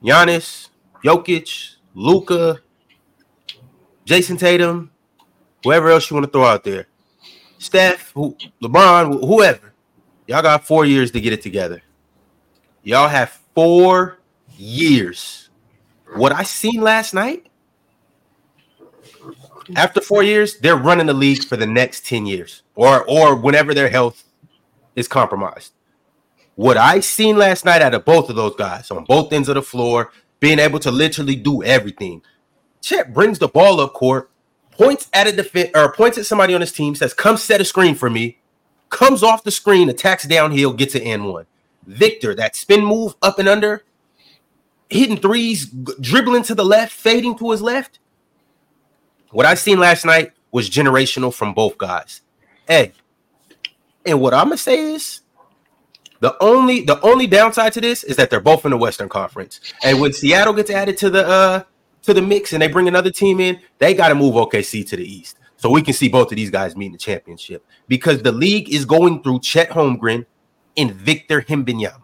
Giannis, Jokic, Luka, Jayson Tatum, whoever else you want to throw out there, Steph, who, LeBron, whoever. Y'all got four years to get it together. Y'all have four years. What I seen last night, after four years, they're running the league for the next 10 years or or whenever their health is compromised. What I seen last night out of both of those guys on both ends of the floor, being able to literally do everything Chet brings the ball up court, points at a defense or points at somebody on his team, says, "Come set a screen for me." Comes off the screen, attacks downhill, gets an N one. Victor, that spin move up and under, hitting threes, dribbling to the left, fading to his left. What I seen last night was generational from both guys. Hey, and what I'm gonna say is the only the only downside to this is that they're both in the Western Conference. And when Seattle gets added to the uh to the mix and they bring another team in, they got to move OKC to the East. So we can see both of these guys meet in the championship because the league is going through Chet Holmgren and Victor Wembanyama.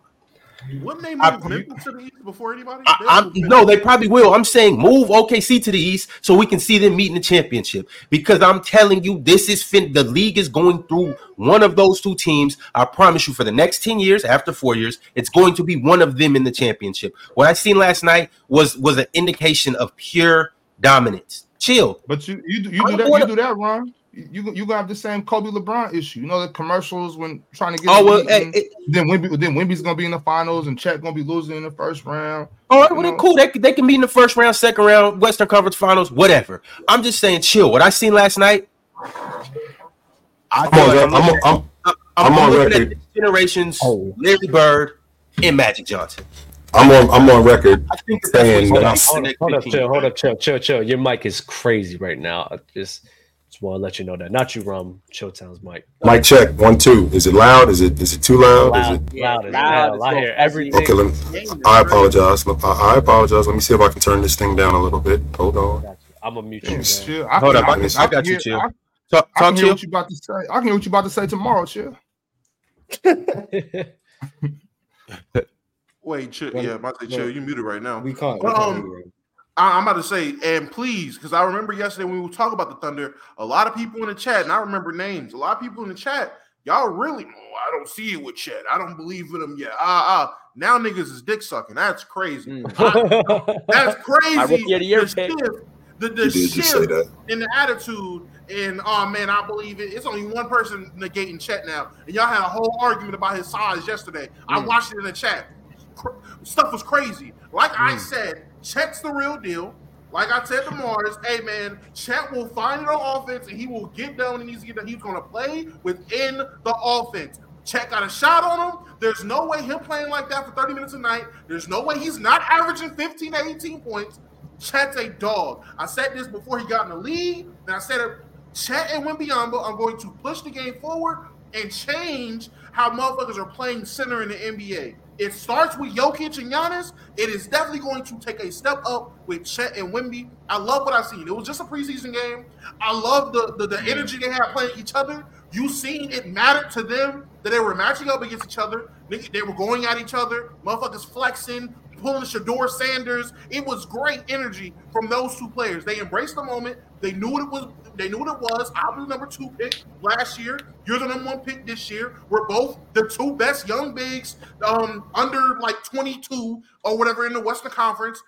Wouldn't they move Memphis to the East before anybody? I, no, they probably will. I'm saying move OKC to the East so we can see them meet in the championship. Because I'm telling you, this is fin- the league is going through one of those two teams. I promise you, for the next 10 years, after four years, it's going to be one of them in the championship. What I seen last night was was an indication of pure dominance. Chill. But you you, you do that, you do that, Ron you you gonna have the same Kobe LeBron issue. You know the commercials when trying to get. Oh well, hey, it, then Wemby, then Wemby's gonna be in the finals and Chet gonna be losing in the first round. Oh, All right, well then cool. They they can be in the first round, second round, Western Conference Finals, whatever. I'm just saying, chill. What I seen last night. I am on, I'm, I'm, I'm, I'm on record. Generations, oh. Larry Bird and Magic Johnson. I'm on. I'm on record I think saying. Hold, that hold, hold up, chill. Hold up, chill, chill, chill. Your mic is crazy right now. Just just want to let you know that. Not you, Rum. Showtown's mic. Mic check. One, two. Is it loud? Is it is it too loud? loud is it yeah, loud? loud. I hear everything. Okay, me, I apologize. I apologize. Let me see if I can turn this thing down a little bit. Hold on. I'm a mute you. I, Hold up. I, I, I got you, chill. I, talk, I can hear what you about to say. I can hear what you about to say tomorrow, chill. Wait, chill. Yeah, about to chill. You muted right now. We can't. But, um, I, am about to say, and please, because I remember yesterday when we were talking about the Thunder, a lot of people in the chat, and I remember names, a lot of people in the chat, y'all really, oh, I don't see it with Chet. I don't believe in him yet. Ah, ah. Now niggas is dick sucking. That's crazy. Mm. I, that's crazy. the shift, the, the shift in the attitude, and oh man, I believe it. It's only one person negating Chet now, and y'all had a whole argument about his size yesterday. Mm. I watched it in the chat. Stuff was crazy. Like mm. I said, Chet's the real deal. Like I said to Mars, hey man, Chet will find it on offense and he will get down when he needs to get done. He's gonna play within the offense. Chet got a shot on him. There's no way him playing like that for 30 minutes a night. There's no way he's not averaging 15 to 18 points. Chet's a dog. I said this before he got in the league, and I said it. Chet and Wembanyama are going to push the game forward and change how motherfuckers are playing center in the NBA. It starts with Jokic and Giannis. It is definitely going to take a step up with Chet and Wemby. I love what I've seen. It was just a preseason game. I love the, the, the energy they had playing each other. You seen it mattered to them that they were matching up against each other. They, they were going at each other. Motherfuckers flexing, pulling Shedeur Sanders. It was great energy from those two players. They embraced the moment. They knew what it was. They knew what it was. I was the number two pick last year. You're the number one pick this year. We're both the two best young bigs um, under like 22 or whatever in the Western Conference.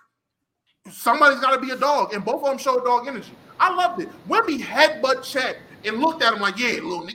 Somebody's got to be a dog, and both of them showed dog energy. I loved it. Wemby headbutt Chet and looked at him like, "Yeah, little nigga."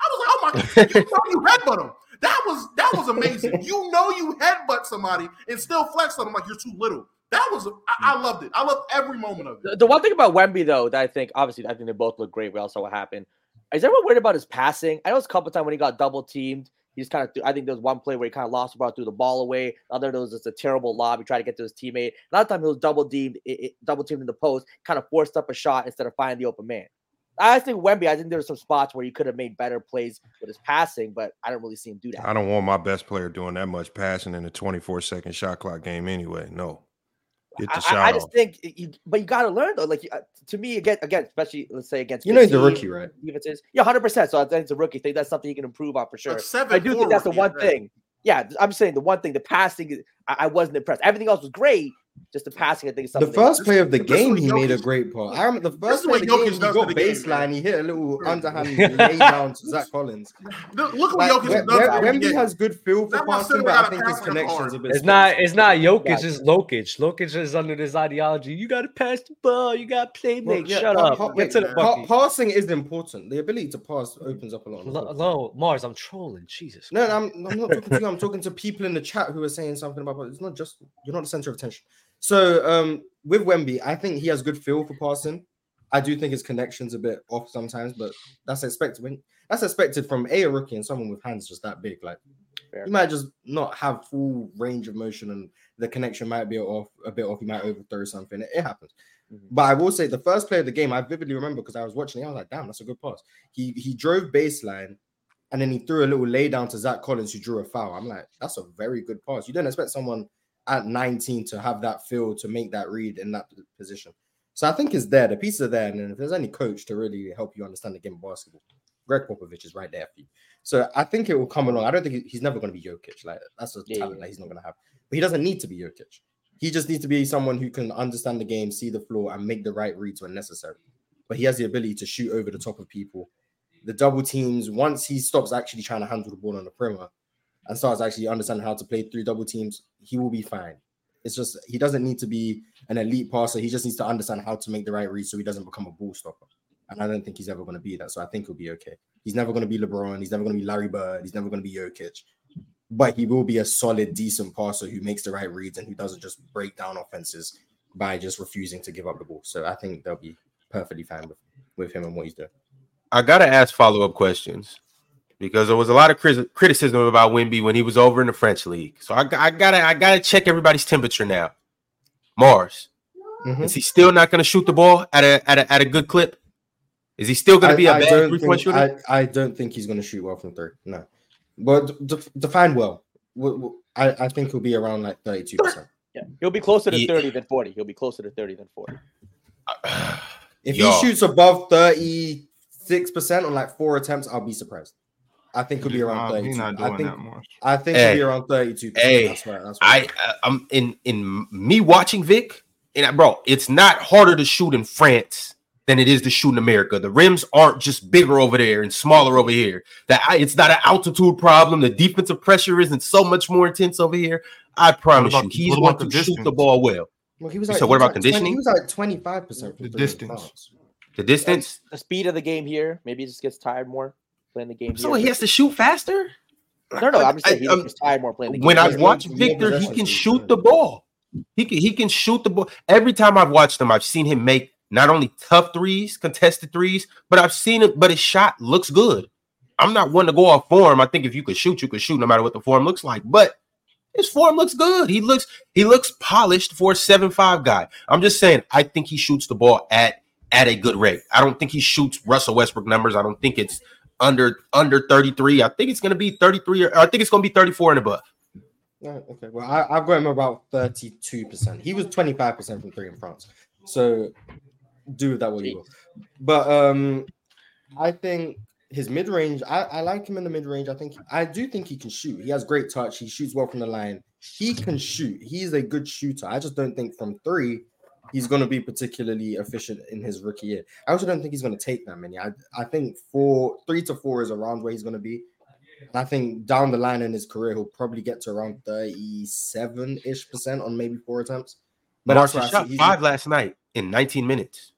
I was like, "Oh my god, you know you headbutt him." That was that was amazing. you know you headbutt somebody and still flex on them like you're too little. That was I, I hmm. loved it. I loved every moment of it. The, the, one thing about Wemby though that I think obviously I think they both look great. We all saw what happened. Is everyone worried about his passing? I know it's a couple times when he got double teamed. He just kind of, I think there was one play where he kind of lost the ball, threw the ball away. The other, there was just a terrible lob. He tried to get to his teammate. Another time, he was double teamed, it, it, double teamed in the post, kind of forced up a shot instead of finding the open man. I think Wemby, I think there were some spots where he could have made better plays with his passing, but I don't really see him do that. I don't want my best player doing that much passing in a 24 second shot clock game anyway. No. Get the I, shot I, I just think, you, but you got to learn though. Like uh, to me, again, again, especially let's say against you know he's a rookie, right? Defenses, yeah, hundred percent. So I think it's a rookie thing. That's something you can improve on for sure. I do think that's the one thing. Yeah, I'm saying the one thing, the passing, I, I wasn't impressed. Everything else was great, just the passing, I think, something. The first play of the game, he made a great pass. I remember the first play of the game, he got baseline. He hit a little underhand lay down to Zach Collins. Look, look what like, Jokic does. Wemby has good feel for passing, but I think his connections a bit. It's not. It's not Jokic. It's Lokic. Lokic is under this ideology. You got to pass the ball. You got to play make. Shut up. Get to the bucket. Passing is important. The ability to pass opens up a lot. No, Mars, I'm trolling. Jesus. No, I'm, I'm not talking to you. I'm talking to people in the chat who are saying something about. It's not just you're not the center of attention. So um, with Wemby, I think he has good feel for passing. I do think his connection's a bit off sometimes, but that's expected. When that's expected from a, a rookie and someone with hands just that big. Like Fair. you might just not have full range of motion, and the connection might be off a bit off. You might overthrow something. It, it happens. Mm-hmm. But I will say the first play of the game, I vividly remember because I was watching it. I was like, "Damn, that's a good pass." He he drove baseline, and then he threw a little lay down to Zach Collins, who drew a foul. I'm like, "That's a very good pass." You don't expect someone at 19 to have that feel to make that read in that position. So I think it's there. The pieces are there. And if there's any coach to really help you understand the game of basketball, Gregg Popovich is right there for you. So I think it will come along. I don't think he's never going to be Jokic. Like that's a yeah, talent yeah. that he's not going to have. But he doesn't need to be Jokic. He just needs to be someone who can understand the game, see the floor, and make the right reads when necessary. But he has the ability to shoot over the top of people. The double teams, once he stops actually trying to handle the ball on the perimeter, and starts actually understanding how to play through double teams, he will be fine. It's just he doesn't need to be an elite passer. He just needs to understand how to make the right read so he doesn't become a ball stopper. And I don't think he's ever going to be that. So I think he'll be okay. He's never going to be LeBron. He's never going to be Larry Bird. He's never going to be Jokic. But he will be a solid, decent passer who makes the right reads and who doesn't just break down offenses by just refusing to give up the ball. So I think they'll be perfectly fine with, with him and what he's doing. I gotta ask follow up questions because there was a lot of criticism about Wemby when he was over in the French league. So I, I gotta I gotta check everybody's temperature now. Mars, mm-hmm. is he still not going to shoot the ball at a, at a at a good clip? Is he still going to be a bad three point shooter? I, I don't think he's going to shoot well from three. No, but de- define well. I, I think he'll be around like thirty two percent. Yeah, he'll be closer to yeah. thirty than forty. He'll be closer to thirty than forty. if Yo. he shoots above thirty six percent on like four attempts, I'll be surprised. I think he'll be around 32. Not doing I think, that much. I think hey, he'll be around 32. Hey, that's right. That's right. I, uh, I'm in in me watching Vic, and I, bro, it's not harder to shoot in France than it is to shoot in America. The rims aren't just bigger over there and smaller over here. That it's not an altitude problem. The defensive pressure isn't so much more intense over here. I promise you, he's going to distance? shoot the ball well. Well, he was like, so what about like conditioning? 20, he was like 25 percent. The distance. The distance. The speed of the game here. Maybe he just gets tired more playing the game. So here. he has to shoot faster. No, no, I'm just saying he's um, tired more playing the game. When I watch Victor, he can shoot the ball. He can he can shoot the ball. Every time I've watched him, I've seen him make not only tough threes, contested threes, but I've seen it. But his shot looks good. I'm not one to go off form. I think if you could shoot, you could shoot no matter what the form looks like. But his form looks good. He looks he looks polished for a seven five guy. I'm just saying. I think he shoots the ball at at a good rate. I don't think he shoots Russell Westbrook numbers. I don't think it's under under 33. I think it's going to be 33 or I think it's going to be 34 and above. okay. Well, I, I've got him about 32%. He was 25% from three in France. So do that what you will. But um I think his mid range, I, I like him in the mid range. I think I do think he can shoot. He has great touch. He shoots well from the line. He can shoot. He's a good shooter. I just don't think from three he's going to be particularly efficient in his rookie year. I also don't think he's going to take that many. I, I think four, three to four is around where he's going to be. And I think down the line in his career, he'll probably get to around 37 ish percent on maybe four attempts. But Martin shot five last night in 19 minutes.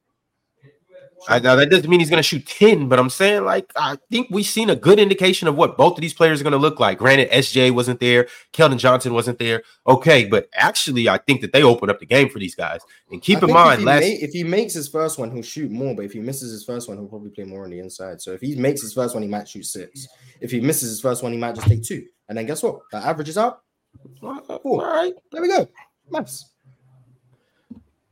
I, now that doesn't mean he's going to shoot 10, but I'm saying like I think we've seen a good indication of what both of these players are going to look like. Granted, SJ wasn't there, Keldon Johnson wasn't there. Okay, but actually, I think that they opened up the game for these guys. And keep I in mind, if he, last... if he makes his first one, he'll shoot more. But if he misses his first one, he'll probably play more on the inside. So if he makes his first one, he might shoot six. If he misses his first one, he might just take two. And then guess what? That averages out. Four. All right, there we go. Nice.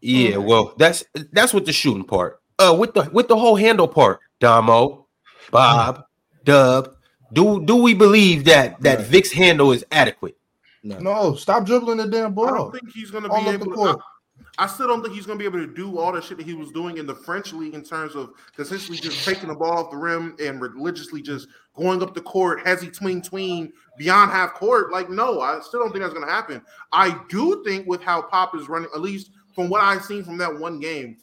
Yeah, well, that's that's with the shooting part uh with the with the whole handle part, Damo, Bob, Dub. Do do we believe that that Vic's handle is adequate? No. no, stop dribbling the damn ball. I don't think he's gonna be able to. I, I still don't think he's gonna be able to do all the shit that he was doing in the French league in terms of consistently just taking the ball off the rim and religiously just going up the court, has he tween tween beyond half court. Like, no, I still don't think that's gonna happen. I do think with how Pop is running, at least from what I've seen from that one game,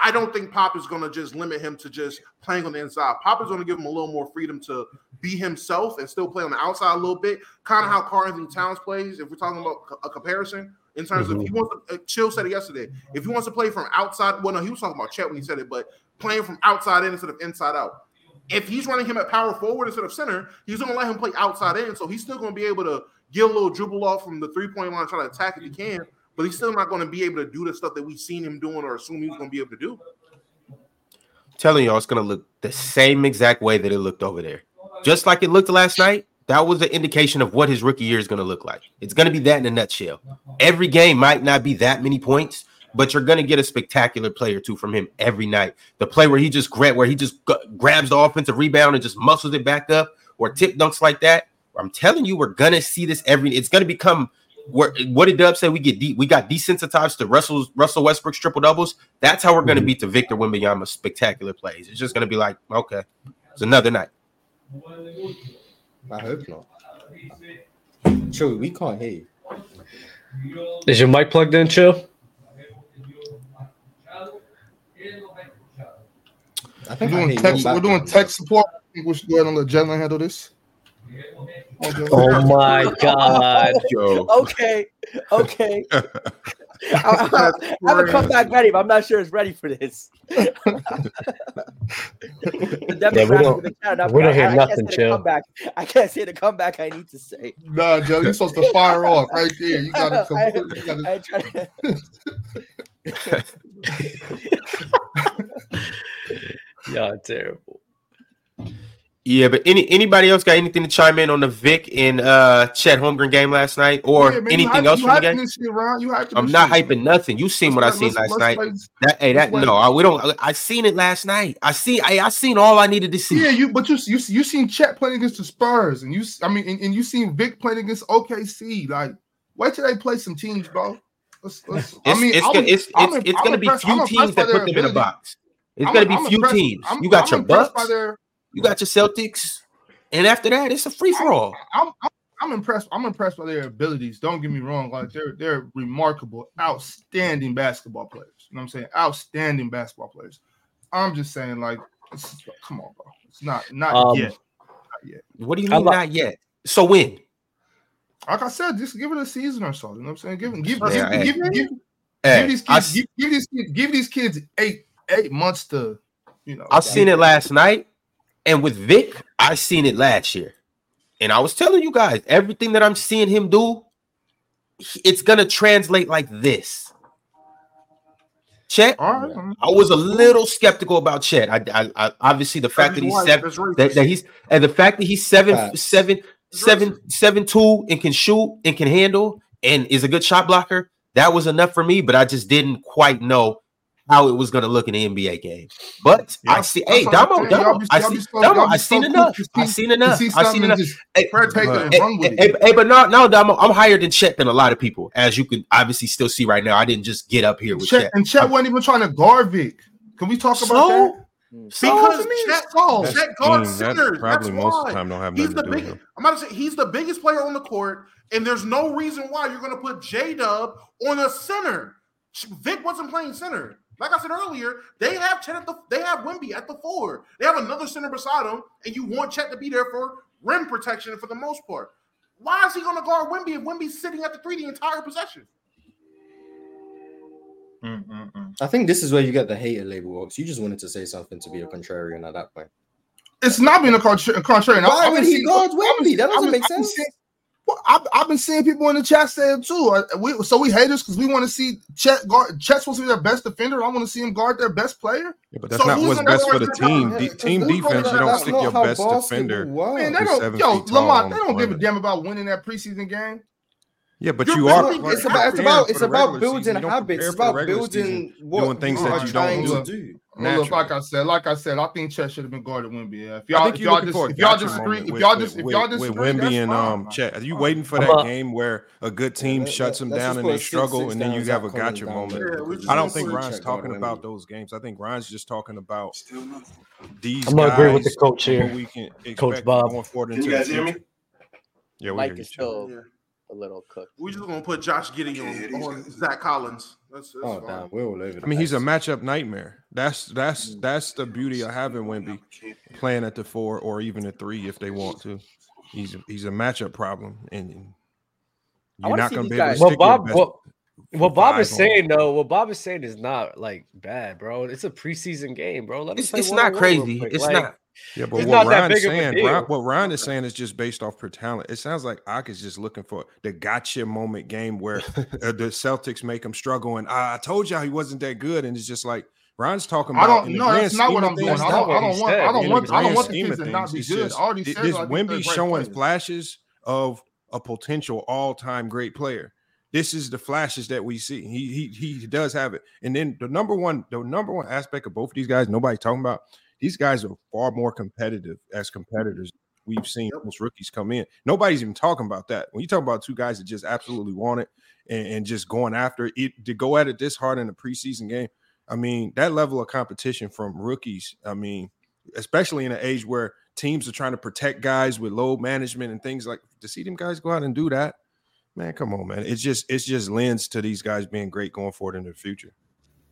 I don't think Pop is going to just limit him to just playing on the inside. Pop is going to give him a little more freedom to be himself and still play on the outside a little bit, kind of how Karl-Anthony Towns plays. If we're talking about a comparison in terms mm-hmm. of he wants to, uh, Chill said it yesterday. If he wants to play from outside, well, no, he was talking about Chet when he said it, but playing from outside in instead of inside out. If he's running him at power forward instead of center, he's going to let him play outside in, so he's still going to be able to get a little dribble off from the three point line, try to attack if he can but he's still not going to be able to do the stuff that we've seen him doing or assume he's going to be able to do. I'm telling y'all, it's going to look the same exact way that it looked over there. Just like it looked last night, that was an indication of what his rookie year is going to look like. It's going to be that in a nutshell. Every game might not be that many points, but you're going to get a spectacular play or two from him every night. The play where he just grab, where he just grabs the offensive rebound and just muscles it back up, or tip dunks like that. I'm telling you, we're gonna see this every. It's gonna become where what did Dub say? We get de- we got desensitized to Russell's Russell Westbrook's triple doubles. That's how we're going to mm-hmm. beat the Victor Wembanyama spectacular plays. It's just going to be like, okay, it's another night. I hope not. Chill, we can't hear you. Is your mic plugged in, Chill? I think we're doing, text, we're doing tech support. I think we should go ahead and let Jalen handle this. Oh my god. okay. Okay. I, I, I have a comeback ready, but I'm not sure it's ready for this. yeah, we don't, we don't hear I, nothing, I Comeback. I can't say the comeback I need to say. Nah, Joe, you're supposed to fire off right there. You gotta come. I, gotta... Y'all terrible. Yeah, but any anybody else got anything to chime in on the Vic and uh Chet Holmgren game last night, or yeah, man, anything else from the game? I'm not hyping shit. nothing. You seen what I seen last night? that hey, that no, I, we don't. I seen it last night. I see. I, I seen all I needed to see. Yeah, you but you you you seen Chet playing against the Spurs, and you I mean, and, and you seen Vic playing against OKC. Like, wait till they play some teams, bro. Let's, let's, I mean, it's, it's, it's, it's, it's going to be few teams that put them in a box. It's going to be few teams. You got your Bucks. You got your Celtics, and after that, it's a free for all. I'm, I'm, I'm, impressed. I'm impressed by their abilities. Don't get me wrong. Like they're they're remarkable, outstanding basketball players. You know what I'm saying? Outstanding basketball players. I'm just saying, like, come on, bro. It's not not um, yet. Not yet. What do you mean, not yet? So when? Like I said, just give it a season or so. You know what I'm saying? Give give yeah, give, give, give, hey, give, these kids I, give, give, these kids give these kids eight eight months to you know. I've seen it last night. And with Vic, I seen it last year. And I was telling you guys, everything that I'm seeing him do, it's gonna translate like this. Chet, right. I was a little skeptical about Chet. I, I, I obviously the fact that he's seven, that, that, he's and the fact that he's seven, seven, seven, seven, two, and can shoot and can handle and is a good shot blocker. That was enough for me, but I just didn't quite know how it was going to look in the NBA game. But yeah. I see, hey, Damo, Damo, I see, Damo, I seen enough. I seen enough. I seen enough. Hey, hey, but no, no, Damo, I'm higher than Chet than a lot of people, as you can obviously still see right now. I didn't just get up here with Chet, Chet. and Chet wasn't even trying to guard Vic. Can we talk about that? Because Chet, oh, Chet guards centers. Probably That's most why. of the time don't have he's the to big, with. I'm about to say he's the biggest player on the court, and there's no reason why you're going to put J Dub on a center. Vic wasn't playing center. Like I said earlier, they have Chet at the they have Wimby at the four. They have another center beside him, and you want Chet to be there for rim protection for the most part. Why is he going to guard Wimby if Wimby's sitting at the three the entire possession? Mm-mm-mm. I think this is where you get the hater label, Ox. You just wanted to say something to be a contrarian at that point. It's not being a contra- contrarian. Why would he guard Wemby? That doesn't make sense. Seeing, well, I've, I've, been seeing people in the chat say it too. Uh, we, so we haters because we want to see Chet guard. Chet's supposed to be their best defender. I want to see him guard their best player. Yeah, but that's so not what's best for the team. De- team defense, you don't stick your best defender. Man, they don't. Yo, Lamont, they don't give a damn about winning that preseason game. Yeah, but You're you are. It's about it's about it's about building habits. It's about building what doing things that you don't do. Well, look, like I said, like I said, I think Chet should have been guarded Wimby. Yeah. If y'all, if y'all, just, if y'all disagree, if y'all just, if y'all disagree, with Wimby and um Chet, are you waiting for that game where a good team shuts them down and they struggle, and then you have a gotcha moment? I don't think Ryan's talking about those games. I think Ryan's just talking about these. I'm gonna agree with the coach here. We can Coach Bob. Going forward Can you guys hear me? Yeah, we Mike hear is you. still a little cooked. We're just gonna put Josh Giddey on, on Zach Collins. That's, that's Oh fine. damn, we're all over. I mean, he's a matchup nightmare. That's that's hmm. that's the beauty of having Wimby playing at the four or even a three if they want to. He's a, he's a matchup problem, and you're not going to be able to guys- Well, stick Bob, your best what, what Bob is saying though, what Bob is saying is not like bad, bro. It's a preseason game, bro. Let him It's, play it's one-on-one not crazy. It's Like, not. Yeah, but It's what not that Ryan's big of a saying. Ryan, what Ryan is saying is just based off per talent. It sounds like Ak is just looking for the gotcha moment game where uh, the Celtics make him struggle, and I, I told y'all he wasn't that good, and it's just like Ryan's talking about. I don't. know. the No, grand that's not what I'm doing. I don't. I don't want. said. I don't want. I don't want the kids to not things, be good. just- I already said this Wimby showing flashes of a potential all-time great player. This is the flashes that we see. He he he does have it. And then the number one, the number one aspect of both of these guys, nobody talking about. These guys are far more competitive as mm-hmm. competitors. We've seen most rookies come in. Nobody's even talking about that. When you talk about two guys that just absolutely want it and, and just going after it to go at it this hard in a preseason game. I mean, that level of competition from rookies. I mean, especially in an age where teams are trying to protect guys with load management and things like to see them guys go out and do that. Man, come on, man. It's just it's just lends to these guys being great going forward in the future.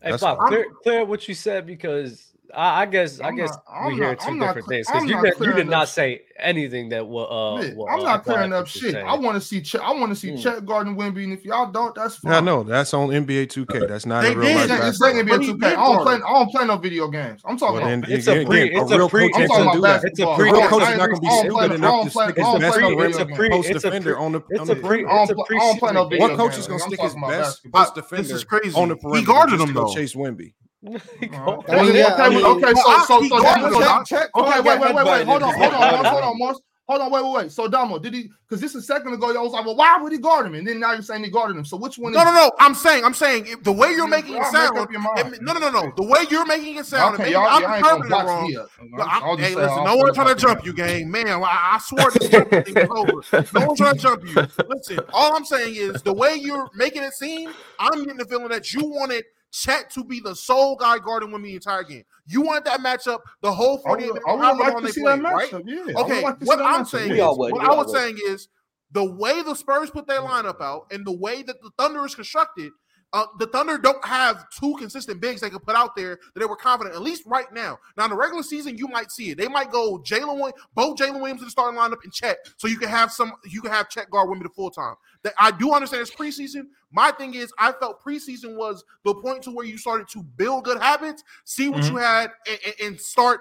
Hey, That's Bob, clear, clear what you said because I, I guess I I'm guess not- I'm we hear not- two I'm different cle- things because you did, you did not say anything that will. Uh, Man, will, I'm uh, not clearing up shit. saying. I want to see. Chet, I want to see Hmm. Chet guarding Wimby, and if y'all don't, that's fine. I know that's on NBA 2K. That's not They a real did. life It's basketball. ain't gonna be a 2K. I don't play. I don't play no video games. I'm talking Well, about. then It's a pre- it's a a real pre- coach I'm talking about. It's a pre- real coach is not gonna be stupid enough to stick his best play no player It's a pre- games. post defender on the it's a pre- I don't it's a play- I don't play no preseason video What coach is gonna stick his best post defender This is crazy. on the He guarded him though. chase Wimby? Okay, okay, yeah, I okay, mean- okay, so ah, so so Damo, him. Okay, wait, wait, wait, wait, hold on, hold on, hold on, him. hold on, Hold on, wait, wait, wait. So Damo, did he? Because this a second ago, y'all was like, well, why would he guard him? And then now you're saying he guarded him. So which one? No, is no, no. I'm saying, I'm saying the way you're making it sound. up your mind. it- no, no, no, no. The way you're making it sound, Okay, y'all, I'm y'all ain't gonna interpreting wrong. me up. No, I'll I'm, hey, listen, no put one's it trying to jump you, gang. Man, I, I swore this thing was over. No one's trying to jump you. Listen, all I'm saying is the way you're making it seem, I'm getting the feeling that you wanted Chet to be the sole guy guarding Wimby the entire game. You want that matchup the whole I 48 minutes. I would however like to they see that played, right? matchup. Yeah. Okay, like what I'm matchup. saying We is, would, what we I was would. saying is, the way the Spurs put their lineup out and the way that the Thunder is constructed, uh, the Thunder don't have two consistent bigs they can put out there that they were confident, at least right now. Now, in the regular season, you might see it. They might go Jalen, both Jalen Williams in the starting lineup and Chet, so you can have some, you can have Chet guard Wimby the full time. That I do understand it's preseason. My thing is, I felt preseason was the point to where you started to build good habits, see what you had, and- and start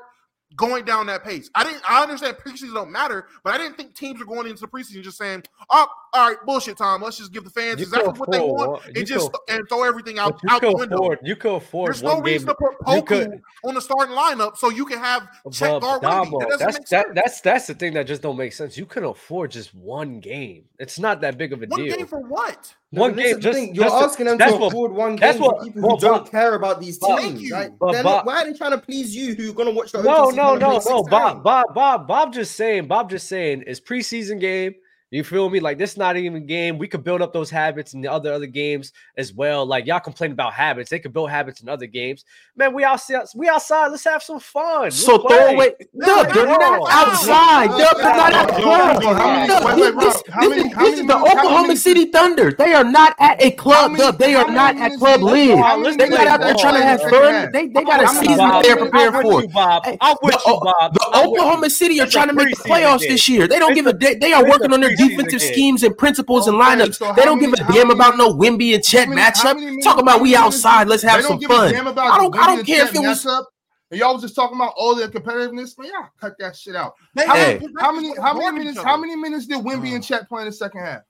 going down that pace. I didn't. I understand preseason don't matter, but I didn't think teams are going into the preseason just saying, "Oh, all right, bullshit time. Let's just give the fans You exactly can what they want one- you and just can- and throw everything out you out the window." afford. You could afford There's no reason game. to put Poku could- on the starting lineup so you can have Chet That that's that, that's that's the thing that just don't make sense. You can afford just one game. It's not that big of a One deal. game for what? One game. Just, You're just asking them to what, afford one game what, people who don't care about these teams. You, like, but, but, why are they trying to please you who are going to watch the No, no, no, no. Bob, Bob, Bob, Bob just saying, Bob just saying, it's preseason game. You feel me? Like this is not even game. We could build up those habits in the other other games as well. Like y'all complain about habits, they could build habits in other games. Man, we outside. We outside. Let's have some fun. Let's so play. throw away. No, they're not outside. They're not at club. This is the Oklahoma City Thunder. They are not at a club. They are not at club league. They got out there trying to have fun. They they got a season they're preparing for. I wish you, Bob. The Oklahoma City are trying to make the playoffs this year. They don't give a. They are working on their defensive schemes and principles okay, and lineups. So they don't many, give a damn many, about no Wimby and Chet many, matchup. Talk about we outside. Let's have some fun. I don't. I don't care if it was. up. And y'all was just talking about all the competitiveness, but Y'all cut that shit out. Hey, how, many, how many how many minutes how many minutes did Wimby mm. and Chet play in the second half?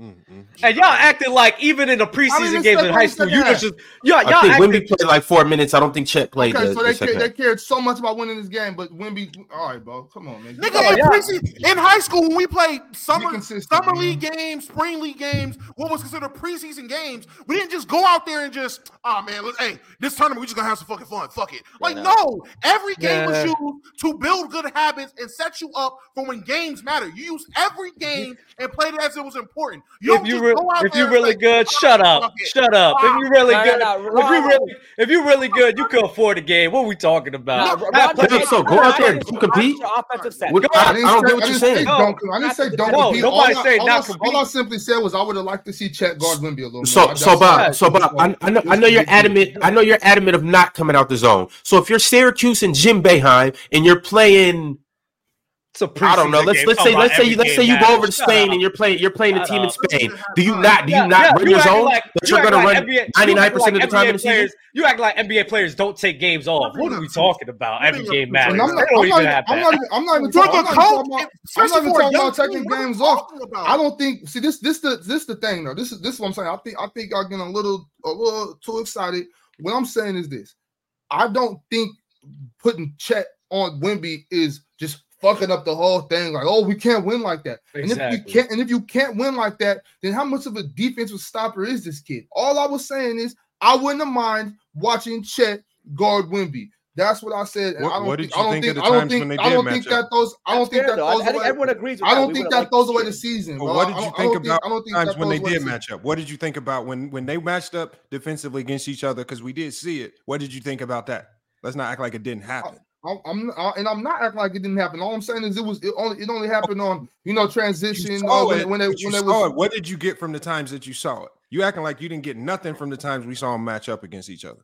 Mm-hmm. And y'all acted like even in the preseason games in high school, you half. just y'all, y'all I think acted, Wimby played like four minutes. I don't think Chet played. Okay, the, so they, the cared, they cared so much about winning this game, but Wimby, all right, bro, come on, man. Nigga, oh, in, preseason, in high school when we played summer summer league games, spring league games, what was considered preseason games, we didn't just go out there and just, oh man, let, hey, this tournament we just gonna have some fucking fun. Fuck it. Like yeah. no, every game yeah. was used to build good habits and set you up for when games matter. You use every mm-hmm. game and played it as it was important. You if you re- if you really good, shut up, shut up. If you really good, if you really if you really good, you can afford the game. What are we talking about? No, Roger, play, so go out there and compete. I, didn't don't say, what you're saying. I didn't say don't no, compete. Nobody all say all not compete. All I simply said was I would have liked to see Chet guard Wimby a little. So so Bob, so Bob, I know I know you're adamant. I know you're adamant of not coming out the zone. So if you're Syracuse and Jim Boeheim and you're playing so I don't know. Let's let's say let's say you, let's say you go over to Spain and you're playing you're playing a team in Spain. Do you not do you not yeah, run you your zone? Like, but you're gonna like run ninety nine percent of the time NBA in the season. You act like NBA players don't take games off. What are we talking about? Every game matters. I'm not, I'm not, I'm not, even talking about taking games off. I don't think. See this this the this the thing though. This is this is what I'm saying. I think I think I'm getting a little a little too excited. What I'm saying is this. I don't think putting check on Wimby is just fucking up the whole thing. Like, oh, we can't win like that. Exactly. And if you can't, and if you can't win like that, then how much of a defensive stopper is this kid? All I was saying is I wouldn't mind watching Chet guard Wimby. That's what I said. What, I don't what think, did think, think, I don't think, I don't think that those. I don't think that those. Everyone agrees. I don't think that throws away the season. Well, what did you think about times when they did match up? What did you think about when when they matched up defensively against each other? Because we did see it. What did you think about that? Let's not act like it didn't happen. I'm, I, and I'm not acting like it didn't happen. All I'm saying is it was it only it only happened on you know transition. You uh, when, it, when they, you saw was, it. What did you get from the times that you saw it? You acting like you didn't get nothing from the times we saw them match up against each other.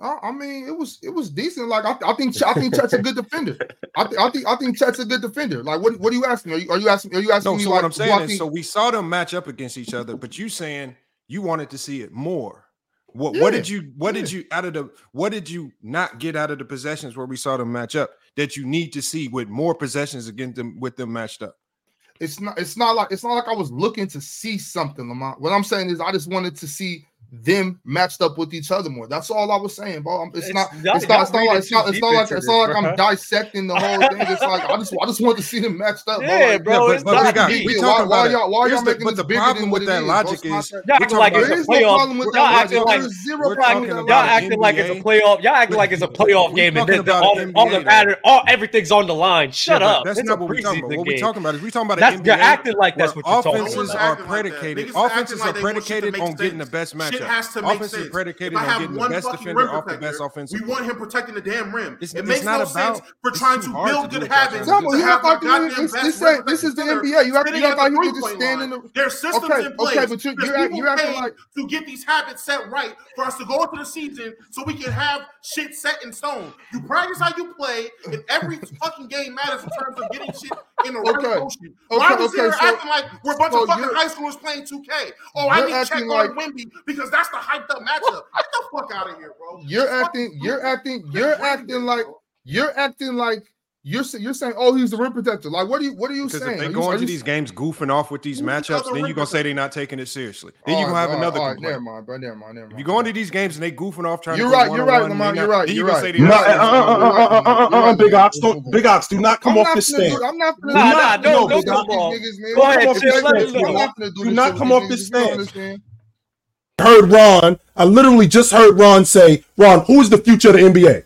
I, I mean, it was it was decent. Like I, I think I think Chet's a good defender. I, th- I think I think Chet's a good defender. Like what what are you asking? Are you, are you asking? Are you asking? No, me so like, what I'm saying is, think... so we saw them match up against each other, but you saying you wanted to see it more. What yeah. what did you what yeah. did you out of the what did you not get out of the possessions where we saw them match up that you need to see with more possessions against them with them matched up? It's not it's not like it's not like I was looking to see something, Lamont. What I'm saying is I just wanted to see them matched up with each other more. That's all I was saying, bro. It's, it's not, not, it's not, it's not like, it's not, it's not like, it's not like I'm dissecting the whole thing. It's like I just, I just want to see them matched up. Yeah, like, bro. It's but, not we, got, we why, about why y'all, why y'all making the, this bigger problem than with that logic is, y'all acting like it's a playoff. Y'all acting like zero problem. Y'all acting like it's a playoff. Y'all acting like it's a playoff game, and then all the matter, all everything's on the line. Shut up. That's not what we're talking about. What we're talking about is we're talking about NBA. You're acting like that's what you're talking about. Offenses are predicated. Offenses are predicated on getting the best matchup matchup. has to make sense. predicated on one the best defender off the best offensive. We want him protecting the damn rim. It's, it it's makes no about, sense for trying to build good habits. You have me, you act best this, this, this is the NBA. You have to act like you can just stand in the. There's systems okay, in place. Okay, but you, you're, act, you're acting like to get these habits set right for us to go into the season so we can have shit set in stone. You practice how you play, and every fucking game matters in terms of getting shit in the right okay. motion. Okay, Why okay, acting like we're a bunch of fucking high schoolers playing 2K? Oh, I need to check on Wimby because because that's the hyped up matchup. Get the fuck out of here, bro. You're Just acting, you're acting, you're acting like bro. you're acting like you're you're saying, oh, he's the rim protector. Like, what are you what are you saying? because? If they're go into these games goofing off with these matchups, then you're gonna say they're not taking it seriously. Then you're gonna have right, another right, complaint. Never mind, bro. Never mind. Never mind. If you go into these games and they goofing off trying you're to right, you're right, Lamont, you're right, you're right. You're right. Big Ox, Big Ox, do not come off this stand. I'm not gonna do this. no, no, no, no, no, no, no, no, no, no, no, no, Heard Ron. I literally just heard Ron say, "Ron, who is the future of the NBA?"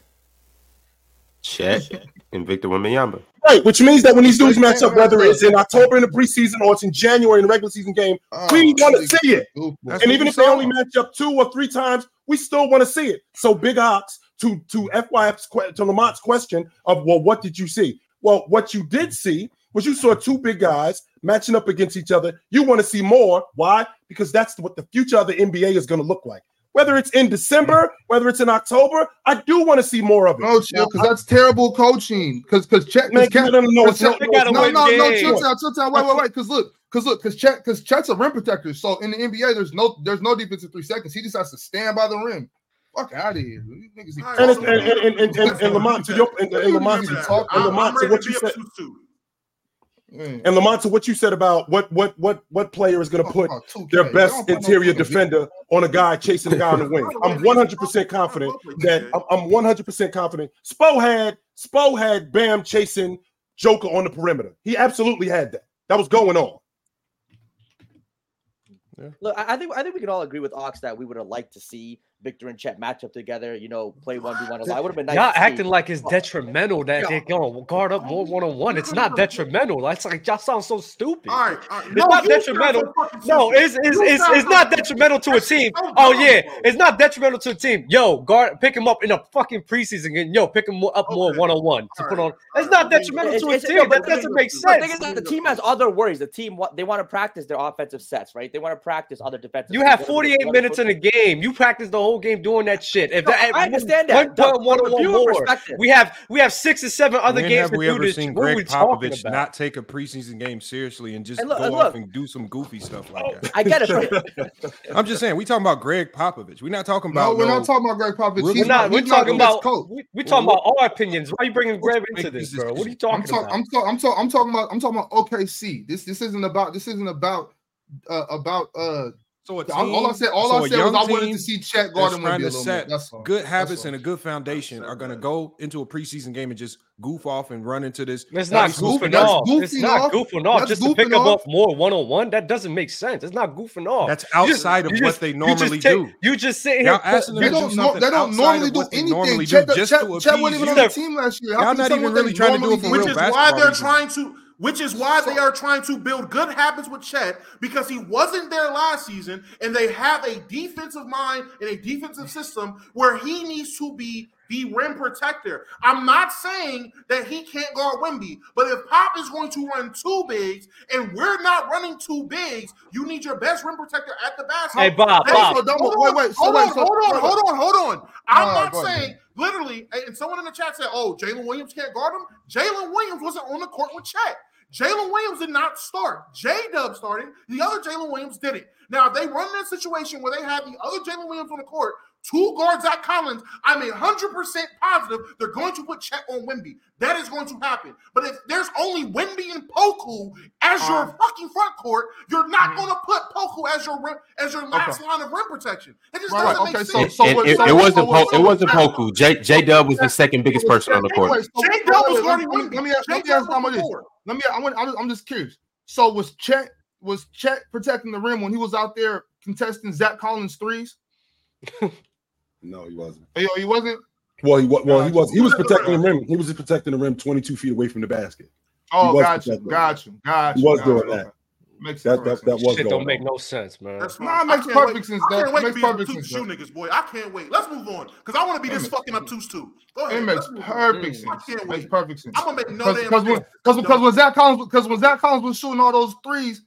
Chet and Victor Wembanyama. Right, which means that when these dudes match up, whether it's in October in the preseason or it's in January in the regular season game, we oh, want to see it. That's and even we if they only match up two or three times, we still want to see it. So Big Ox to to FYF's to Lamont's question of well, what did you see? Well, what you did see was you saw two big guys matching up against each other. You want to see more. Why? Because that's what the future of the NBA is going to look like. Whether it's in December, whether it's in October, I do want to see more of it. No, chill, because that's terrible coaching. Because because check, Man, because no, no, no, it's Chet- not- They gotta no, win no, no, games. chill out, chill out. Wait, wait, wait. Because look, because look, because Chet, because Chet's a rim protector. So in the NBA, there's no there's no defense in three seconds. He just has to stand by the rim. Fuck out of here. These niggas need And, it's, and, and, and, and, and, and Lamont, to your and, and Lamont, to, and I'm, Lamont, I'm to ready what to you be said, up to two. Mm. and Lamont, to what you said about what what what what player is going to put Oh, 2K. their best don't no interior defender on a guy chasing a guy on the wing. I'm 100% confident that I'm, I'm 100% confident. Spo had Spo had Bam chasing Joker on the perimeter. He absolutely had that. That was going on. Yeah. Look, I I think I think we can all agree with Ox that we would have liked to see Victor and Chet match up together. You know, play one v one. It would have been nice. Y'all to see. acting like it's detrimental that they're gonna guard up more one on one. It's not detrimental. That's like y'all sound so stupid. All right, all right. It's No, not detrimental. No, it's it's it's, it's not detrimental to a team. Oh yeah, it's not detrimental to a team. Yo, guard, pick him up in a fucking preseason game. Yo, pick him up more one on one to put on. It's not detrimental It's- to a team. no, That doesn't make The thing sense. is that the team has other worries. The team what they want to practice their offensive sets, right? They want to practice other defensive. You have 48 minutes in a game. You practice the whole game doing that shit. If No, that, I understand that. One, Doug, one, one from a on one viewer more. We have we have six or seven other When games have to we do ever this. seen What are Gregg Popovich not take a preseason game seriously and just And look- go and off and do some goofy stuff like that? I get it. I'm just saying, we talking about Gregg Popovich. We're not talking No, about we're no, not talking about Gregg Popovich. We're He's We're not. We're he's talking the about. coach. We, we're talking about our opinions. Why are you bringing Gregg into this, bro? What are you talking talking. about? I'm talking. I'm talking. I'm talking about. I'm talking about OKC. This this isn't about. This isn't about. Uh, about. Uh, so a team, all I said. All so I a said was I wanted to see Chet that's Gordon trying a to little set. That's all. good That's habits all. and a good foundation are going to go into a preseason game and just goof off and run into this. It's not That's goofing off. It's not goofing off. That's Just to pick goofing up off. more one on one, that doesn't make sense. It's not goofing off. That's You just- outside of what just- they you just normally take- do. You just sit Y'all here. asking them They to do don't. know, something they don't normally do anything. normally Chet, do just Chet, to Chet wasn't even on the team last year. How Y'all not even really trying to do it normally for which real is why basketball they're trying to which is why they are trying to build good habits with Chet because he wasn't there last season and they have a defensive mind and a defensive system where he needs to be the rim protector. I'm not saying that he can't guard Wimby, but if Pop is going to run two bigs and we're not running two bigs, you need your best rim protector at the basket. Hey, Bob, Hey, Bob. so Hold wait, on, wait, so hold wait, on, so- hold on, wait, hold on, hold on. I'm All right, not go ahead. saying literally, and someone in the chat said, "Oh, Jalen Williams can't guard him." Jalen Williams wasn't on the court with Chet. Jalen Williams did not start. J Dub started. The other Jalen Williams didn't. Now, if they run a situation where they have the other Jalen Williams on the court, two guards at Collins, I'm 100% positive they're going to put Chet on Wimby. That is going to happen. But if there's only Wimby and Poku as your Um, fucking front court, you're not Mhm. going to put Poku as your rim, as your last line of rim protection. It just Right, right, doesn't okay, make so- sense. so And what- it, so it wasn't so Po- it wasn't Poku. J J Dub was the second biggest person on the court. Anyway, so- J Dub was let me- guarding let me- Wimby. Let me ask J let me ask Tom was this. Let me. I want. I'm just curious. So was Chet was Chet protecting the rim when he was out there contesting Zach Collins threes? No, he wasn't. Oh, he wasn't. Well, he wa- well he was he was Who's at the protecting the rim. He was just protecting the rim 22 feet away from the basket. Oh, was got you, got you, got you. He was doing that. Okay. Makes That perfect that, that sense. was Shit going don't make no sense, man. That's Nah, it makes perfect wait- sense, I can't wait Makes to be on perfect two sense, shoe niggas, boy. I can't wait. Let's move on because I want to be this It fucking obtuse too. Go ahead. It makes let's move on. perfect I sense. can't Makes perfect sense. I'm gonna make no Because damn sense. because because when Zach Collins because when Zach Collins was shooting all those threes,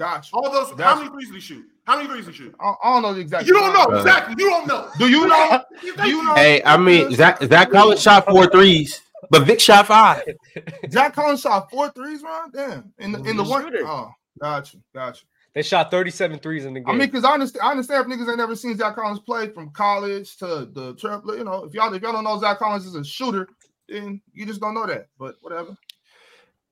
got you. all those. How That's- many threes did he shoot? How many threes did he shoot? I, I don't know the exact. You don't know Uh, exactly. You don't know. Do you know? Do you know? Hey, I mean Zach Zach Collins shot four threes, but Vic shot five. Zach Collins shot four threes, man. Damn. In the in the one. Oh, gotcha, gotcha. They shot 37 threes in the game. I mean, because I understand, I understand if niggas ain't never seen Zach Collins play from college to the trip. You know, if y'all if y'all don't know Zach Collins is a shooter, then you just don't know that. But whatever.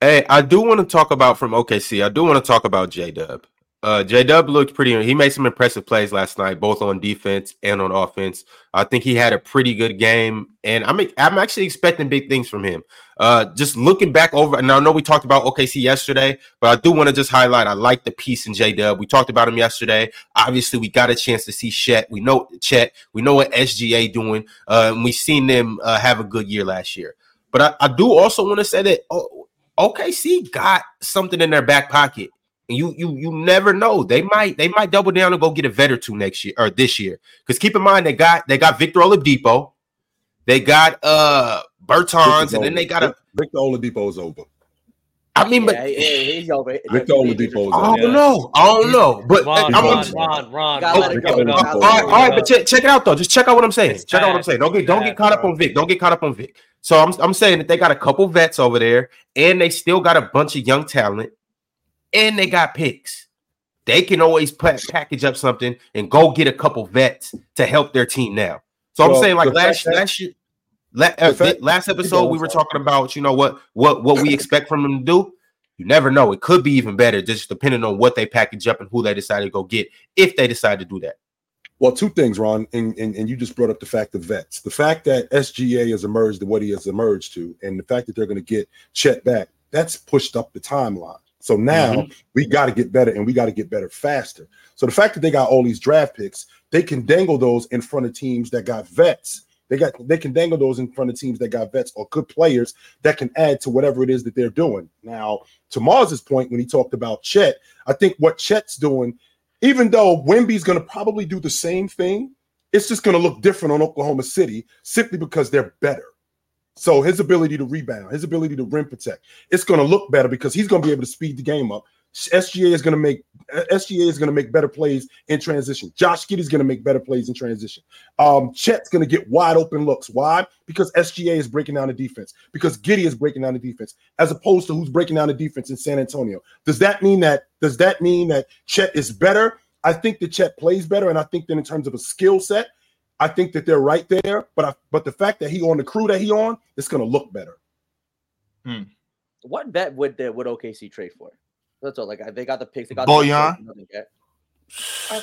Hey, I do want to talk about from OKC. I do want to talk about J Dub. Uh, J Dub looked pretty. He made some impressive plays last night, both on defense and on offense. I think he had a pretty good game, and I'm I'm actually expecting big things from him. Uh, just looking back over, and I know we talked about OKC yesterday, but I do want to just highlight. I like the piece in J Dub. We talked about him yesterday. Obviously, we got a chance to see Chet. We know Chet. We know what SGA doing. Uh, and we've seen them uh, have a good year last year. But I, I do also want to say that oh, OKC got something in their back pocket and you you you never know. They might they might double down and go get a vet or two next year or this year. Because keep in mind they got they got Victor Oladipo, they got uh Bertans, and then they got a Victor Oladipo is over. I mean, yeah, but he's over. Victor Oladipo is I don't know. I don't know. But Ron, I'm, Ron, Ron, Ron, oh, Ron, go. Ron, Gotta all let it right, go. all right, but check, check it out though. Just check out what I'm saying. It's check out what I'm saying. Don't get don't get Bad, caught up on Vic. Don't get caught up on Vic. So I'm I'm saying that they got a couple vets over there, and they still got a bunch of young talent, and they got picks. They can always pa- package up something and go get a couple vets to help their team now. So I'm saying like last that- last year, la- uh, the fact- Uh, last episode we were talking about you know what what what we expect from them to do. You never know. It could be even better, just depending on what they package up and who they decide to go get, if they decide to do that. Well, two things, Ron, and, and, and you just brought up the fact of vets. The fact that SGA has emerged to what he has emerged to, and the fact that they're going to get Chet back, that's pushed up the timeline. So mm-hmm. now we got to get better and we got to get better faster. So the fact that they got all these draft picks, they can dangle those in front of teams that got vets. They got they can dangle those in front of teams that got vets or good players that can add to whatever it is that they're doing. Now, to Mars's point, when he talked about Chet, I think what Chet's doing, even though Wimby's going to probably do the same thing, it's just going to look different on Oklahoma City simply because they're better. So his ability to rebound, his ability to rim protect, it's going to look better because he's going to be able to speed the game up. SGA is going to make SGA is going to make better plays in transition. Josh Giddey's going to make better plays in transition. Um, Chet's going to get wide open looks. Why? Because SGA is breaking down the defense. Because Giddey is breaking down the defense, as opposed to who's breaking down the defense in San Antonio. Does that mean that? Does that mean that Chet is better? I think that Chet plays better, and I think that in terms of a skill set, I think that they're right there. But I, but the fact that he on the crew that he on, it's going to look better. What bet would the would OKC trade for? That's all. Like they got the picks. They got Bojan? The nothing yet.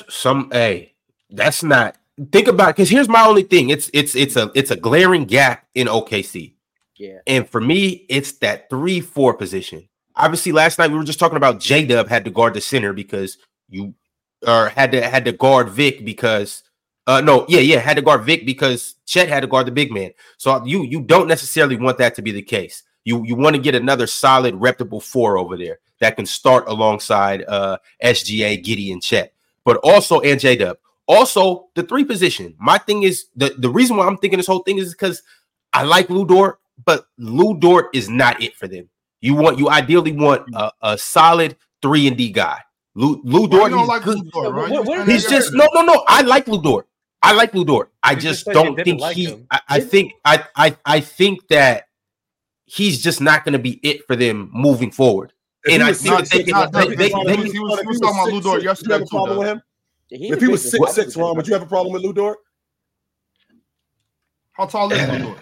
some hey that's not think about because here's my only thing it's it's it's a it's a glaring gap in okc Yeah. and for me it's that three four position obviously last night we were just talking about j-dub had to guard the center because you or had to had to guard vic because uh no yeah yeah had to guard vic because chet had to guard the big man so you you don't necessarily want that to be the case you you want to get another solid reputable four over there that can start alongside uh sga giddey and chet but also and J Dub. Also, the three position. My thing is the, the reason why I'm thinking this whole thing is because I like Lu Dort, but Lu Dort is not it for them. You want you ideally want a, a solid three and D guy. Lu, Lu Why Dort, you don't he's like good. Lu Dort, Ron? Where- You where- saying He's just no, no, no. I like Lu Dort. I like Lu Dort. I just just don't think like he. I, I think I, I I think that he's just not going to be it for them moving forward. If And I was think six, they six, can- Nah, they- they- he was- they- was- he was talking about Lu Dort would you yesterday a problem with him? If he was big- six six, Ron, would you have a problem with Lu Dort? How tall is Lu Dort?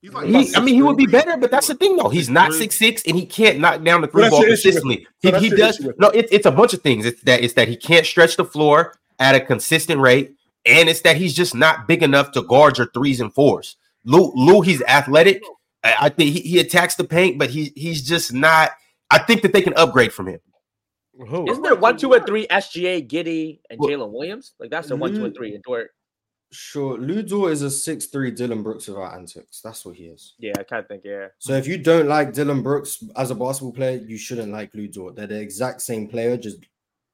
He's like He, I mean, he would be better, but that's the thing, though. He's not six six, and he can't knock down the three that's ball your issue with consistently. him. So He, he does. issue No, it's it's a bunch of things. It's that it's that he can't stretch the floor at a consistent rate, and it's that he's just not big enough to guard your threes and fours. Lu, Lu, he's athletic. I, I think he, he attacks the paint, but he he's just not. I think that they can upgrade from him. Who? Isn't there one, two, and three? SGA, Giddey, and Well, Jalen Williams. Like that's the one, two, and three. And Dort. Sure, Lu Dort is a six-three Dillon Brooks without antics. That's what he is. Yeah, I kind of think. Yeah. So if you don't like Dillon Brooks as a basketball player, you shouldn't like Lu Dort. They're the exact same player, just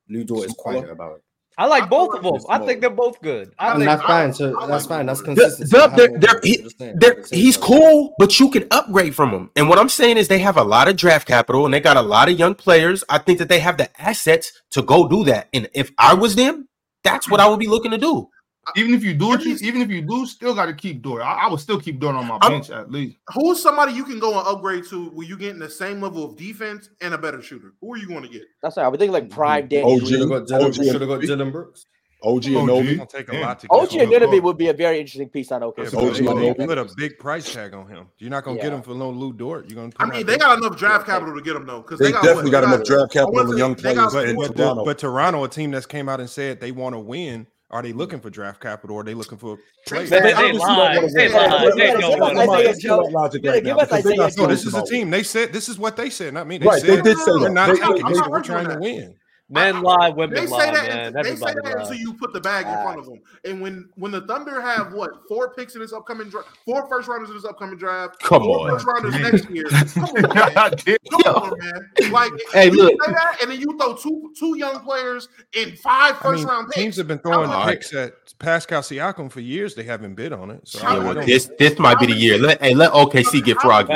Lu Dort is Smaller. quieter about it. I like I both of them. I think they're both good. I And And think that's fine. So I that's like fine. That's consistent. Dub, they're, they're, he- I'm just saying, they're- they're the same he's cool, but you can upgrade from him. And what I'm saying is they have a lot of draft capital and they got a lot of young players. I think that they have the assets to go do that. And if I was them, that's what I would be looking to do. Even if you do, Give even if you do, still got to keep Dort. I, I would still keep Dort on my I'm- bench at least. Who's somebody you can go and upgrade to where you getting the same level of defense and a better shooter? Who are you going to get? That's right. I would think like prime OG. Danny Should have Green. got Dillon. OG. Should have got Dillon Brooks. OG and It's Nobi. take a lot to OG get him. Anunoby would be a very interesting piece on OKC. but OG and they Nobi. put a big price tag on him. You're not gonna get him for no Lu Dort. You're gonna. I mean, they got enough draft capital to get him though, because They they, got definitely what? got They enough draft capital wanna and young players. But, in Toronto. but Toronto, a team that's came out and said they want to win, are they looking for draft capital or are they looking for players? Man, they obviously don't They win. They let's- don't wanna let's- win. let's do that logic Yeah, right give us they Isaiah got Joe. No, this something is a about team. They said this is what they said, not me. They Right, they said did say we're not They- taking they- risks. they- We're trying to win. Men lie, women They say lie, that. man. they say Everybody that until you put the bag in front of them. And when when the Thunder have what four picks in this upcoming draft, four first rounders in this upcoming draft, Come four on. first rounders next year. Come on, man. Come on, man. Like, Hey, you look. say that, and then you throw two two young players in five I mean, round picks. teams have been throwing All right. picks at Pascal Siakam for years. They haven't bid on it. So Yeah, well, don't- this this might be the year. Let hey, let OKC get froggy.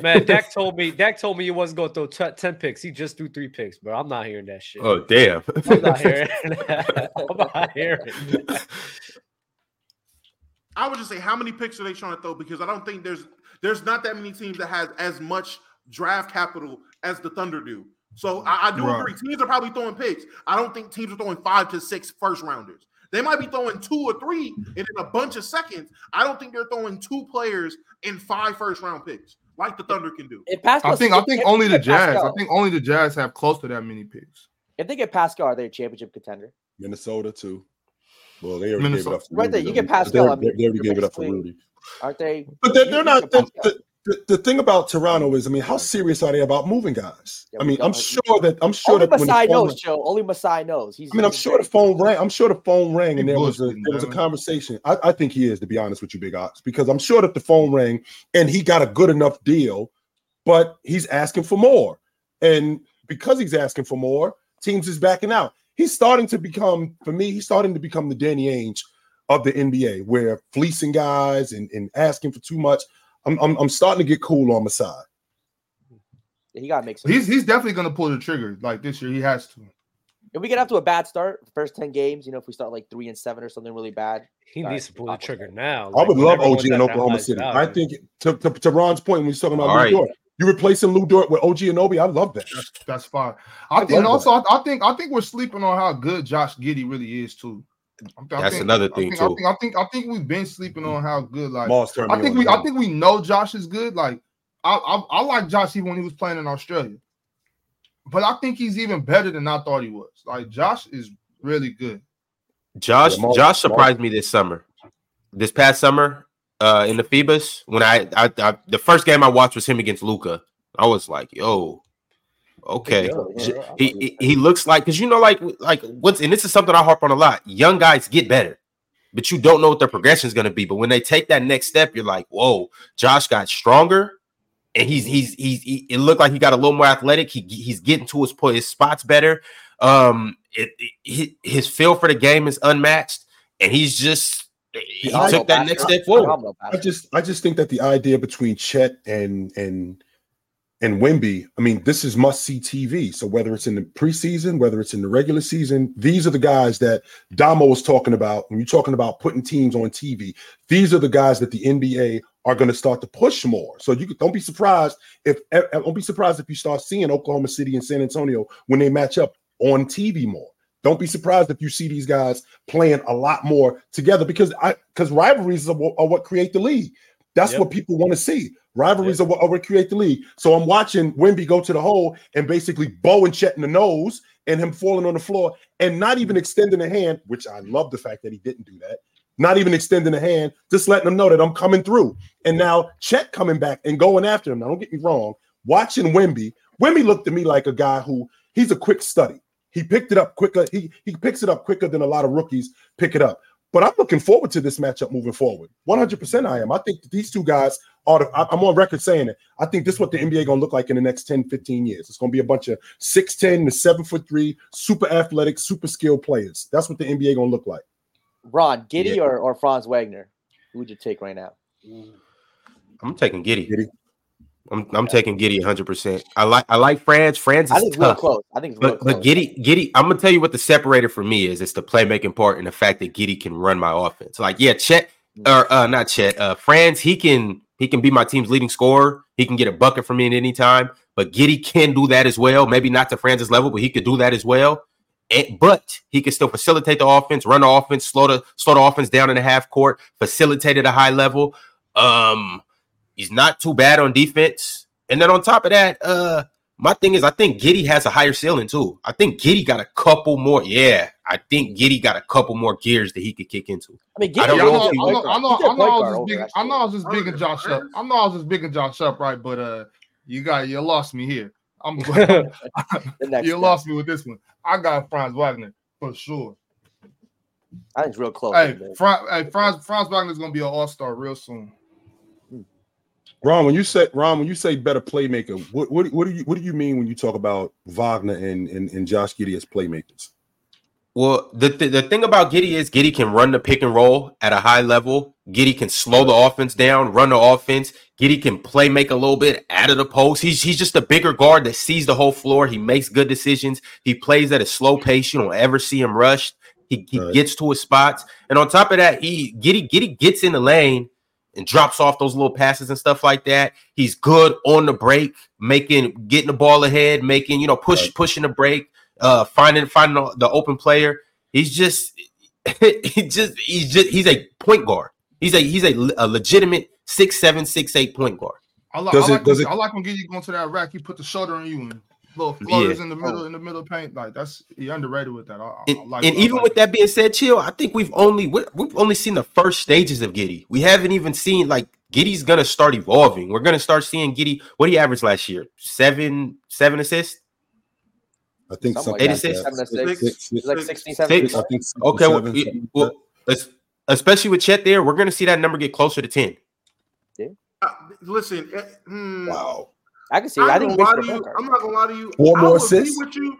Facts. Man, Dak told me Dak told me he wasn't going to throw t- ten picks. He just threw three picks, bro. I'm not hearing that shit. Oh damn! I'm not hearing that. I'm not hearing that. I would just say, how many picks are they trying to throw? Because I don't think there's there's not that many teams that has as much draft capital as the Thunder do. So I, I do Right. agree. Teams are probably throwing picks. I don't think teams are throwing five to six first rounders. They might be throwing two or three and then a bunch of seconds. I don't think they're throwing two players in five first round picks like the Thunder can do. If Pascal, I think I think if only they the get Jazz. I think only the Jazz have close to that many picks. if they get Pascal, are they a championship contender? Minnesota too. Well, they already Minnesota. gave it up. For Right there, you get though. Pascal, They, I mean, they already gave it up for Rudy. Aren't they? But they're, they're you not. get The, the, the, the thing about Toronto is, I mean, how serious are they about moving guys? Yeah, I mean, I'm don't- sure that I'm sure Only that when the Masai phone, knows, Joe. Only Masai knows. He's. I mean, I'm sure the phone rang. I'm sure the phone rang, and there was a there was a conversation. I, I think he is, to be honest with you, Big Ox, because I'm sure that the phone rang and he got a good enough deal, but he's asking for more, and because he's asking for more, teams is backing out. He's starting to become, for me, he's starting to become the Danny Ainge of the NBA, where fleecing guys and, and asking for too much. I'm, I'm I'm starting to get cool on Masai. He got to make some. He's he's definitely gonna pull the trigger like this year. He has to. if we get off to a bad start, first ten games, you know, if we start like three and seven or something really bad, He All needs to pull the trigger that. now. I would love OG in Oklahoma City. salary. I think to, to, to Ron's point when he's talking about All Lu right. Dort, you replacing Lu Dort with OG Anunoby. I love that. That's that's fine. I think, love and also I, I think I think we're sleeping on how good Josh Giddey really is too. I, I That's think- another I thing, think, I too. think I think I think we've been sleeping on how good like Moss turned I think we to I think we know Josh is good. Like I, I I like Josh even when he was playing in Australia, but I think he's even better than I thought he was. Like Josh is really good. Josh Yeah, Mark- Josh surprised me this summer. This past summer, uh, in the FIBA, when I, I, I the first game I watched was him against Luka. I was like, yo, okay. Yeah, yeah. He, he he looks like because you know like like what's and this is something I harp on a lot. Young guys get better, but you don't know what their progression is going to be. But when they take that next step, you're like, whoa, Josh got stronger, and he's he's he's he, it looked like he got a little more athletic. He he's getting to his point, his spots better. Um, it, it- his feel for the game is unmatched, and he's just he I- took that next step forward. I just I just think that the idea between Chet and and and Wimby, I mean, this is must see TV. So whether it's in the preseason, whether it's in the regular season, these are the guys that Damo was talking about. When you're talking about putting teams on TV, these are the guys that the NBA are going to start to push more. So you could, don't be surprised if don't be surprised if you start seeing Oklahoma City and San Antonio when they match up on TV more. Don't be surprised if you see these guys playing a lot more together because I because rivalries are, what- are what create the league. That's Yep. what people want to see. Rivalries are, what, create the league. So I'm watching Wimby go to the hole and basically bow and Chet in the nose and him falling on the floor and not even extending a hand, which I love the fact that he didn't do that. Not even extending a hand, just letting them know that I'm coming through. And now Chet coming back and going after him. Now, don't get me wrong. Watching Wimby, Wimby looked to me like a guy who he's a quick study. He picked it up quicker. He he picks it up quicker than a lot of rookies pick it up. But I'm looking forward to this matchup moving forward. 100% I am. I think that these two guys are, the, I- I'm on record saying it. I think this is what the NBA going to look like in the next 10, 15 years. It's going to be a bunch of 6'10 to 7 foot 3, super athletic, super skilled players. That's what the NBA going to look like. Ron Giddey Yeah. or, or Franz Wagner? Who would you take right now? I'm taking Giddey. Giddey. I'm I'm taking Giddey 100. percent I like I like Franz. Franz I is think it's real tough. close. I think But close. but Giddey Giddey, I'm gonna tell you what the separator for me is. It's the playmaking part and the fact that Giddey can run my offense. Like yeah, Chet or uh not Chet, uh Franz, he can he can be my team's leading scorer. He can get a bucket for me at any time. But Giddey can do that as well. Maybe not to Franz's level, but he could do that as well. And, but he can still facilitate the offense, run the offense, slow the slow the offense down in the half court, facilitate at a high level. Um, he's not too bad on defense. And then on top of that, uh, my thing is, I think Giddey has a higher ceiling too. I think Giddey got a couple more. Yeah, I think Giddey got a couple more gears that he could kick into. I mean, I Giddey, know, I I know, I know, I know, I know, I was just big, big. I know I was just big and Josh up. I know I was just big and Josh up, right? But uh, you got you lost me here. I'm The next you step. lost me with this one. I got Franz Wagner for sure. I think it's real close. Hey, man. Franz, hey, Franz, Franz Wagner's gonna be an all star real soon. Ron, when you say Ron, when you say better playmaker, what what, what do you what do you mean when you talk about Wagner and and, and Josh Giddey as playmakers? Well, the, th- the thing about Giddey is Giddey can run the pick and roll at a high level. Giddey can slow the offense down, run the offense. Giddey can play make a little bit out of the post. He's he's just a bigger guard that sees the whole floor. He makes good decisions. He plays at a slow pace. You don't ever see him rushed. He, he Right. gets to his spots, and on top of that, he Giddey Giddey gets in the lane and drops off those little passes and stuff like that. He's good on the break, making getting the ball ahead, making you know push pushing the break, uh, finding finding the- the open player. He's just he just he's just he's a point guard. He's a he's a, a legitimate six seven six eight point guard. I, li- Does I it- like does when, it- I like when Giddey going to that rack. He put the shoulder on you and little floaters Yeah. in the middle in the middle paint. Like that's he underrated with that. I, I- And, I like. and I even like with that being said, chill. I think we've only we- we've only seen the first stages of Giddey. We haven't even seen like Giddey's gonna start evolving. We're gonna start seeing Giddey. What he averaged last year? Seven seven assists. I think Something something like that. Seven to Six, six. six, like six, 16, six. I think six or Okay, well, seven, it- something like well, es- especially with Chet there, we're gonna see that number get closer to ten. Uh, listen, hmm, that. Wow. I can see it. I I'm, think gonna lie to you, I'm not gonna lie to you. Four more would assists? Be with you.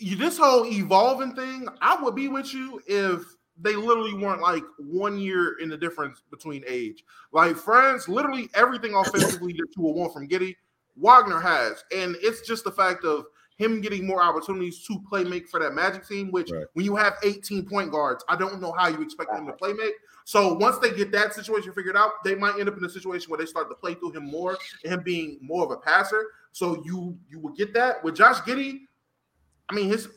you. This whole evolving thing, I would be with you if they literally weren't like one year in the difference between age. Like Franz, literally everything offensively that you will want from Giddey, Wagner has, and it's just the fact of him getting more opportunities to play make for that Magic team. Which Right. when you have 18 point guards, I don't know how you expect him to play make. So once they get that situation figured out, they might end up in a situation where they start to play through him more and him being more of a passer. So you you will get that with Josh Giddey. I mean, his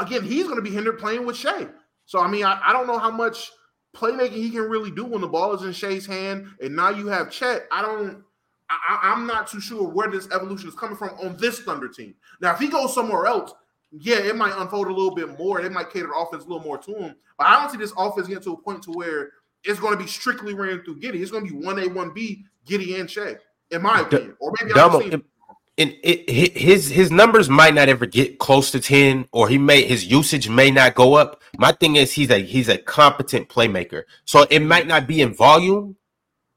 again, he's going to be hindered playing with Shai. So I mean, I, I don't know how much playmaking he can really do when the ball is in Shai's hand, and now you have Chet. I don't. I, I'm not too sure where this evolution is coming from on this Thunder team. Now, if he goes somewhere else, yeah, it might unfold a little bit more. It might cater offense a little more to him. But I don't see this offense getting to a point to where it's going to be strictly ran through Giddey. It's going to be one A, one B, Giddey and Shai, in my opinion. Or maybe I'm Dumbo, seeing and it, his his numbers might not ever get close to 10 or he may his usage may not go up my thing is he's a he's a competent playmaker so it might not be in volume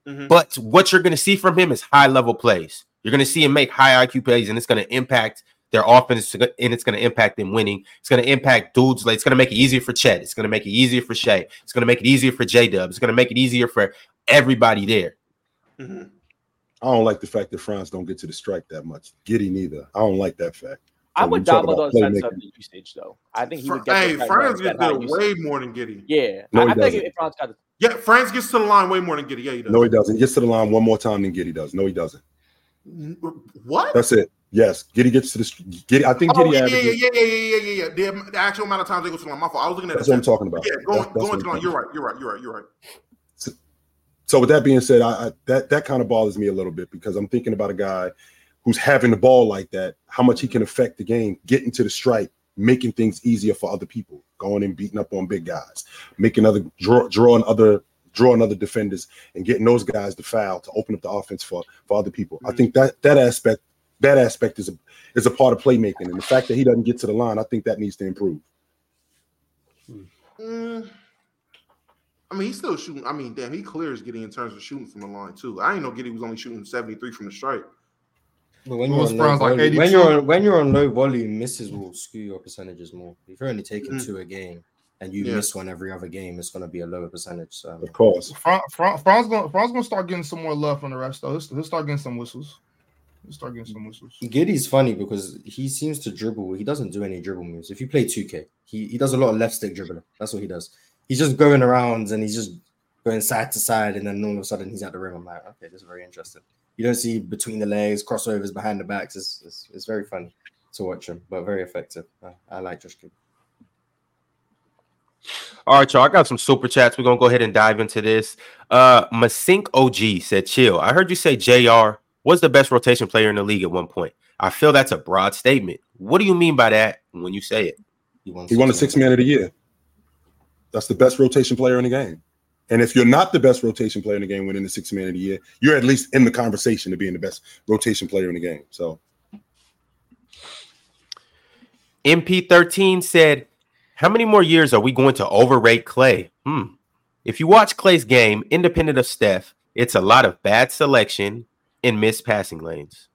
Mhm. but what you're going to see from him is high level plays you're going to see him make high iq plays and it's going to impact their offense and it's going to impact them winning it's going to impact dudes like it's going to make it easier for Chet. it's going to make it easier for Shai. it's going to make it easier for j-dub it's going to make it easier for everybody there Mhm. I don't like the fact that Franz don't get to the strike that much. Giddey neither. I don't like that fact. I So would you talk Domino about though sense playmaking. of the usage though. I think he Fr- would get. Hey, those Franz that gets high there usage. way more than Giddey. Yeah, No, I, I think if Franz got The- Yeah, Franz gets to the line way more than Giddey. Yeah, he does. No, he doesn't. He gets to the line one more time than Giddey does. No, he doesn't. What? That's it. Yes, Giddey gets to the Giddey. I think Oh, Giddey yeah, yeah, averages. yeah, yeah, yeah, yeah, yeah, yeah. The, the actual amount of times they go to the line. My fault. I was looking at That's the what I'm talking about. Yeah, going, That's- that's going to the line. You're right. You're right. You're right. You're right. So with that being said, I, I that that kind of bothers me a little bit because I'm thinking about a guy who's having the ball like that, how much he can affect the game, getting to the strike, making things easier for other people, going and beating up on big guys, making other draw, drawing other drawing other defenders and getting those guys to foul to open up the offense for for other people. I mm-hmm. think that that aspect that aspect is a is a part of playmaking, and the fact that he doesn't get to the line, I think that needs to improve. Mm, I mean, he's still shooting. I mean, damn, he clears Giddey in terms of shooting from the line too. I didn't know Giddey was only shooting 73 from the strike. But when you're, on low Franz like volume, when you're on when you're on low volume, misses will skew your percentages more. If you're only taking Mm. two a game and you Yeah. miss one every other game, it's going to be a lower percentage. So Of course, Franz, Franz, Franz gonna Franz gonna start getting some more love from the rest though. He'll, he'll start getting some whistles. He'll start getting some whistles. Giddey's funny because he seems to dribble. He doesn't do any dribble moves. If you play 2K, he, he does a lot of left stick dribbling. That's what he does. He's just going around and he's just going side to side, and then all of a sudden he's at the rim. I'm like, okay, this is very interesting. You don't see between the legs, crossovers behind the backs. It's, it's, it's very fun to watch him, but very effective. I, I like Josh Giddey. All right, y'all. I got some super chats. We're gonna go ahead and dive into this. Uh Masink OG said, chill. I heard you say JR was the best rotation player in the league at one point. I feel that's a broad statement. What do you mean by that when you say it? He won, he won a six man of the year. That's the best rotation player in the game. And if you're not the best rotation player in the game winning the six man of the year, you're at least in the conversation of being the best rotation player in the game. So MP13 said, How many more years are we going to overrate Klay? Hmm. If you watch Klay's game, independent of Steph, it's a lot of bad selection and missed passing lanes.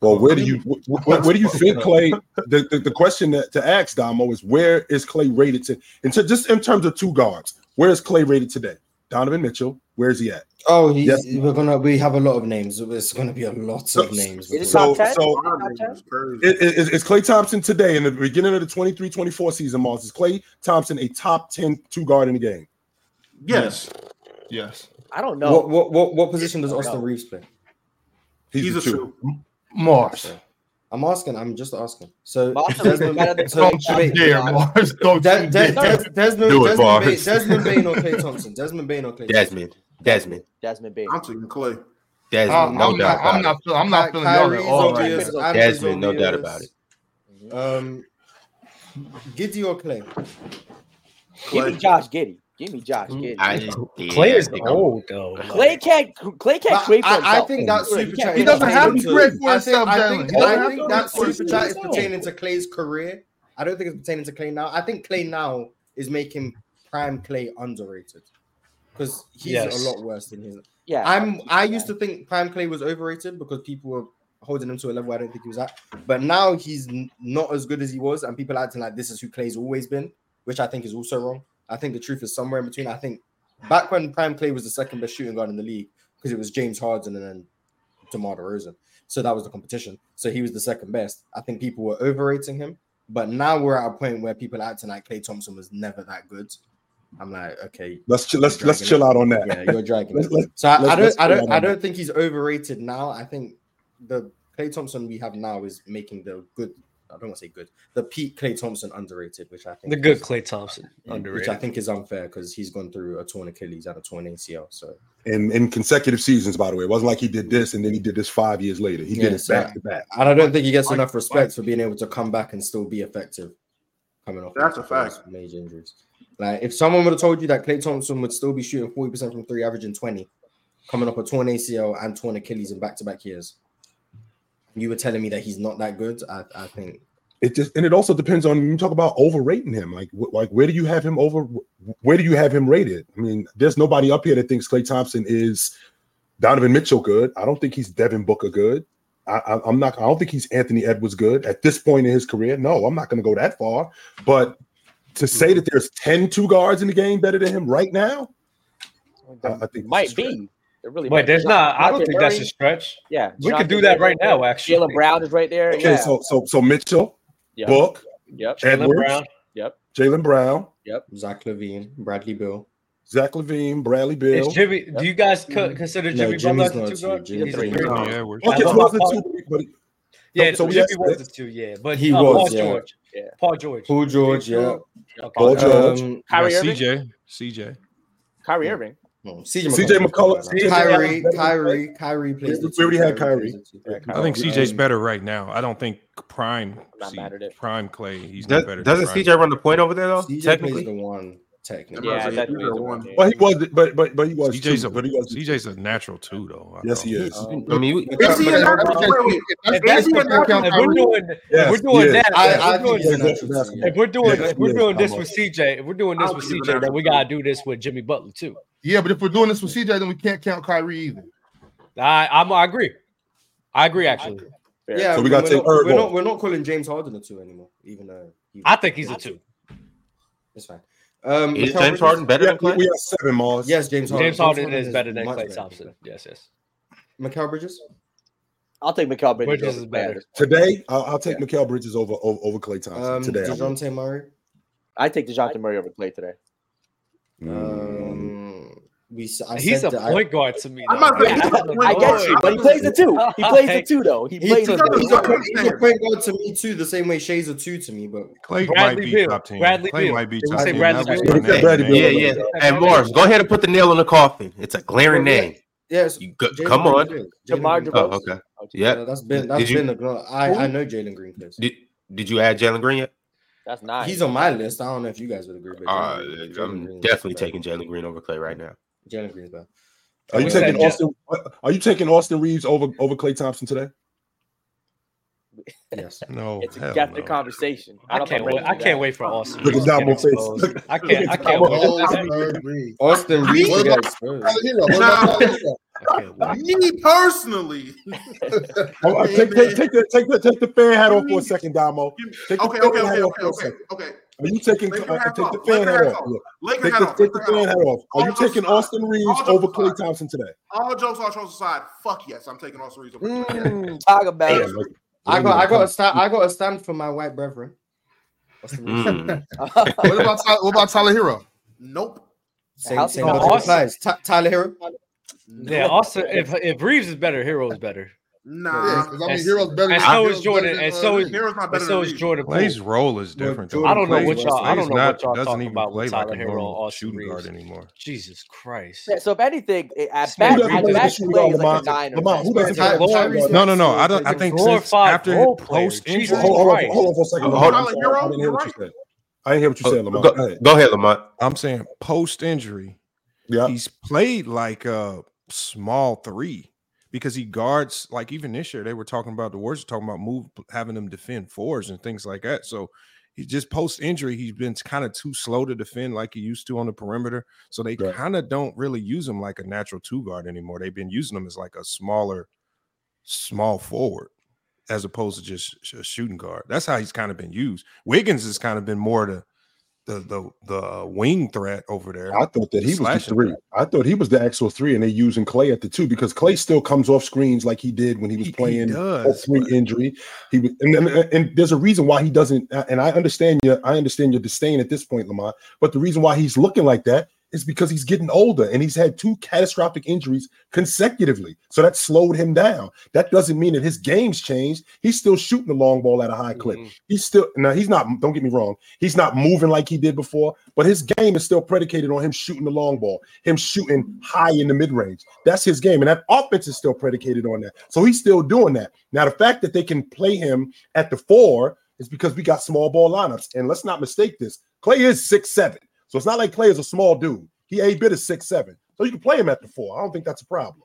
Well, where do you where, where do you fit Klay? The, the, the question that, to ask Damo is where is Klay rated to? And so just in terms of two guards, where is Klay rated today? Donovan Mitchell, where is he at? Oh, he's, yes. we're gonna we have a lot of names. It's gonna be a lot so, of names. So, so is, is Klay Thompson today in the beginning of the 23-24 season, Moss? Is Klay Thompson a top 10 two guard in the game? Yes. Yes. I don't know. What what what, what position does Austin know. Reaves play? He's, He's a, two. two. Mars. I'm asking. I'm just asking. So Desmond, so Desmond, Desmond, Desmond Bane or Klay Thompson. Desmond Bane or Klay. Desmond. Desmond. Desmond Bane. I'm taking Klay. Desmond. No I'm, doubt not, I'm not. I'm not feeling y'all at all. Desmond. No doubt about it. Um, Giddey or Klay. Give me Josh Giddey. Give me Josh mm, Giddey. I, Klay is old though. Klay can't. Klay can't create for himself. I, I think that super chat. He doesn't have to create for himself. I think, I think that super chat is pertaining to Klay's career. I don't think it's pertaining to Klay now. I think Klay now is making prime Klay underrated because he's yes. a lot worse than his. Yeah, I'm. I used to think prime Klay was overrated because people were holding him to a level I don't think he was at. But now he's not as good as he was, and people acting like this is who Klay's always been, which I think is also wrong. I think the truth is somewhere in between. I think back when Prime Klay was the second best shooting guard in the league, because it was James Harden and then DeMar DeRozan. So that was the competition. So he was the second best. I think people were overrating him. But now we're at a point where people are acting like Klay Thompson was never that good. I'm like, okay, let's ch- let's let's chill out on that. Yeah, you're dragging let's, let's, so I, I don't I don't I don't think he's overrated now. I think the Klay Thompson we have now is making the good I don't want to say good. The peak Klay Thompson underrated, which I think the good Klay Thompson uh, underrated, which I think is unfair because he's gone through a torn Achilles and a torn ACL. So in in consecutive seasons, by the way, it wasn't like he did this and then he did this five years later. He yeah, did it so, back to back. And I don't think he gets enough respect for being able to come back and still be effective. Coming off that's a fact. Major injuries. Like if someone would have told you that Klay Thompson would still be shooting forty percent from three, averaging twenty, coming up a torn ACL and torn Achilles in back to back years, you were telling me that he's not that good. I, I think it just and it also depends on you talk about overrating him. Like like where do you have him over? Where do you have him rated? I mean, there's nobody up here that thinks Klay Thompson is Donovan Mitchell good. I don't think he's Devin Booker good. I, am not. I don't think he's Anthony Edwards good at this point in his career. No, I'm not going to go that far. But to say that there's 10 two guards in the game better than him right now, I, I think might be. It really Wait, there's not. I don't think that's a stretch. Yeah, we could do that right now. Actually, Jaylen Brown is right there. Okay, yeah. so so so Mitchell, Yep. Book. Yep. Jaylen Brown. Yep. Jaylen Brown. Yep. Zach LaVine, Bradley Beal. Zach LaVine, Bradley Beal. Is Jimmy, yep. do you guys co- consider Jimmy no, Butler as a two guard? He's a three. Yeah, we're okay, so was a two, but yeah, so, so Jimmy was a two, yeah, but he uh, was Paul yeah. George, yeah, Paul George, Paul George, yeah, okay. Paul George, um, Kyrie Irving, CJ, CJ, Kyrie Irving. No, CJ CJ McCollum, Kyrie, Kyrie, Kyrie plays. We already had Kyrie. I think CJ's better right now. I don't think Prime, C, Prime Klay. He's Does, not better. Doesn't CJ run the point over there though? CJ technically, the one. Technically, yeah, that's the one. Well, he was, but but but he was. CJ's too, a, but he was. CJ's a natural too, though. Yes, he is. Um, I mean, is he a natural? If we're doing, if we're doing that, if we're doing, if we're doing this with CJ, if we're doing this with CJ, then we gotta do this with Jimmy Butler too. Yeah, but if we're doing this with CJ, then we can't count Kyrie either. I I'm, I agree. I agree actually. Yeah, so we got to take we're not, we're not calling James Harden a two anymore, even though I think he's a two. It's fine. Um, is James Harden better yeah, than Klay? We have seven Mars. Yes, James Harden. James Harden, James Harden is, is better than Klay Thompson. Yes, yes. Mikal Bridges. I'll take Mikal Bridges. Bridges is better today. I'll, I'll take yeah. Mikal Bridges over over, over Klay Thompson um, today. Dejounte Murray. I take Dejounte Murray over Klay today. Um, we. I He's a said that point I, guard to me. I'm though. not saying he's a Yeah, point I get you, but he plays the two. He plays the two though. He He's, plays he's, the a, two. he's, a, he's a point guard to me too, the same way Shai's a two to me. But Klay Bradley might be Beal. top ten. Bradley Klay Beal. might be Did we top say ten. Bradley That was Beal? Yeah, Bradley man. Yeah, yeah. Hey, Morris, go ahead and put the nail in the coffin. It's a glaring name. yes, You go, Jalen come on. plays. DeMar Oh, okay. Yeah, Yeah. that's been that's Did you- been a girl. I I know Jalen Green plays. Did, did you add Jalen Green yet? That's nice. He's on my list. I don't know if you guys would agree, but Uh, Jalen Green- Jalen I'm definitely taking Jalen Green over Klay right now. Jalen Green's better. Are you We taking said Austin? Are you taking Austin Reaves over over Klay Thompson today? Yes. No, It's a hell get the no. conversation. I don't can't wait. I'm I ready can't wait for Austin. Look at Reaves to get Damo face. I can't. I can't Look wait. at Austin Reaves. Austin Reaves What to get about- exposed. Tyler Herro, what about Tyler Herro? I can't wait. Me personally. Oh, uh, take, take, take, the, take, the, take the fan hat off for a second, Damo. Take the Okay, fan okay, okay, okay, okay, okay. Are you taking Laker uh, take off, the fan Laker hat hat off? off. Laker Take hat the, off. take the fan hat hat off. off. Are All you taking aside. Austin Reaves All jokes over Klay. Thompson today? All jokes, all jokes aside. Fuck yes, I'm taking Austin Reaves over. Klay. Mm, talk about Damn, it. like, I got I even got come- to stand I got to stand for my white brethren. Austin Reaves. Mm. What about Tyler, what about Tyler Herro? Nope. Same same it logic going? applies. Ty- Tyler Herro. Yeah. Austin. If if Reaves is better, Herro is better. Yeah, Nah. 'cause I mean, Herro's better. and so Herro's is Jordan, than, and uh, so is Reaves. Herro's not and better so is Jordan. Poole. Klay's role is different. though. I don't know what y'all. I don't know not- what y'all talking about play with Tyler a Herro or normal Austin shooting guard anymore. Jesus Christ. Yeah, so if anything, at Who best, doesn't at play best, the Klay is shooting like a guard, nine Lamont? Who doesn't play Ty- the Tyrese shooting guard? No, no, no. I Maxey don't. I a think glorified since after post injury, Hold, hold on, hold on for a second. Hold on. I'm Hero, I didn't hear what you you're said. I didn't hear what you said, Oh, Lamont. go, Go ahead. go ahead, Lamont. I'm saying post injury, Yeah. he's played like a small three because he guards like even this year they were talking about the Warriors talking about move having them defend fours and things like that. So he just post injury, he's been kind of too slow to defend like he used to on the perimeter. So they Right. kind of don't really use him like a natural two guard anymore. They've been using him as like a smaller, small forward as opposed to just a shooting guard. That's how he's kind of been used. Wiggins has kind of been more the the the the uh, wing threat over there. I thought that he was the three. threat. I thought he was the actual three, and they using Klay at the two because Klay still comes off screens like he did when he was He- he playing does, three but- injury. He was, and, and, and there's a reason why he doesn't. And I understand your, I understand your disdain at this point, Lamont. But the reason why he's looking like that is because he's getting older and he's had two catastrophic injuries consecutively. So that slowed him down. That doesn't mean that his game's changed. He's still shooting the long ball at a high clip. Mhm. He's still now he's not, don't get me wrong, he's not moving like he did before, but his game is still predicated on him shooting the long ball, him shooting high in the mid-range. That's his game. And that offense is still predicated on that. So he's still doing that. Now, the fact that they can play him at the four is because we got small ball lineups. And let's not mistake this. Klay is six seven. So it's not like Klay is a small dude. He a bit is six seven. So you can play him at the four. I don't think that's a problem.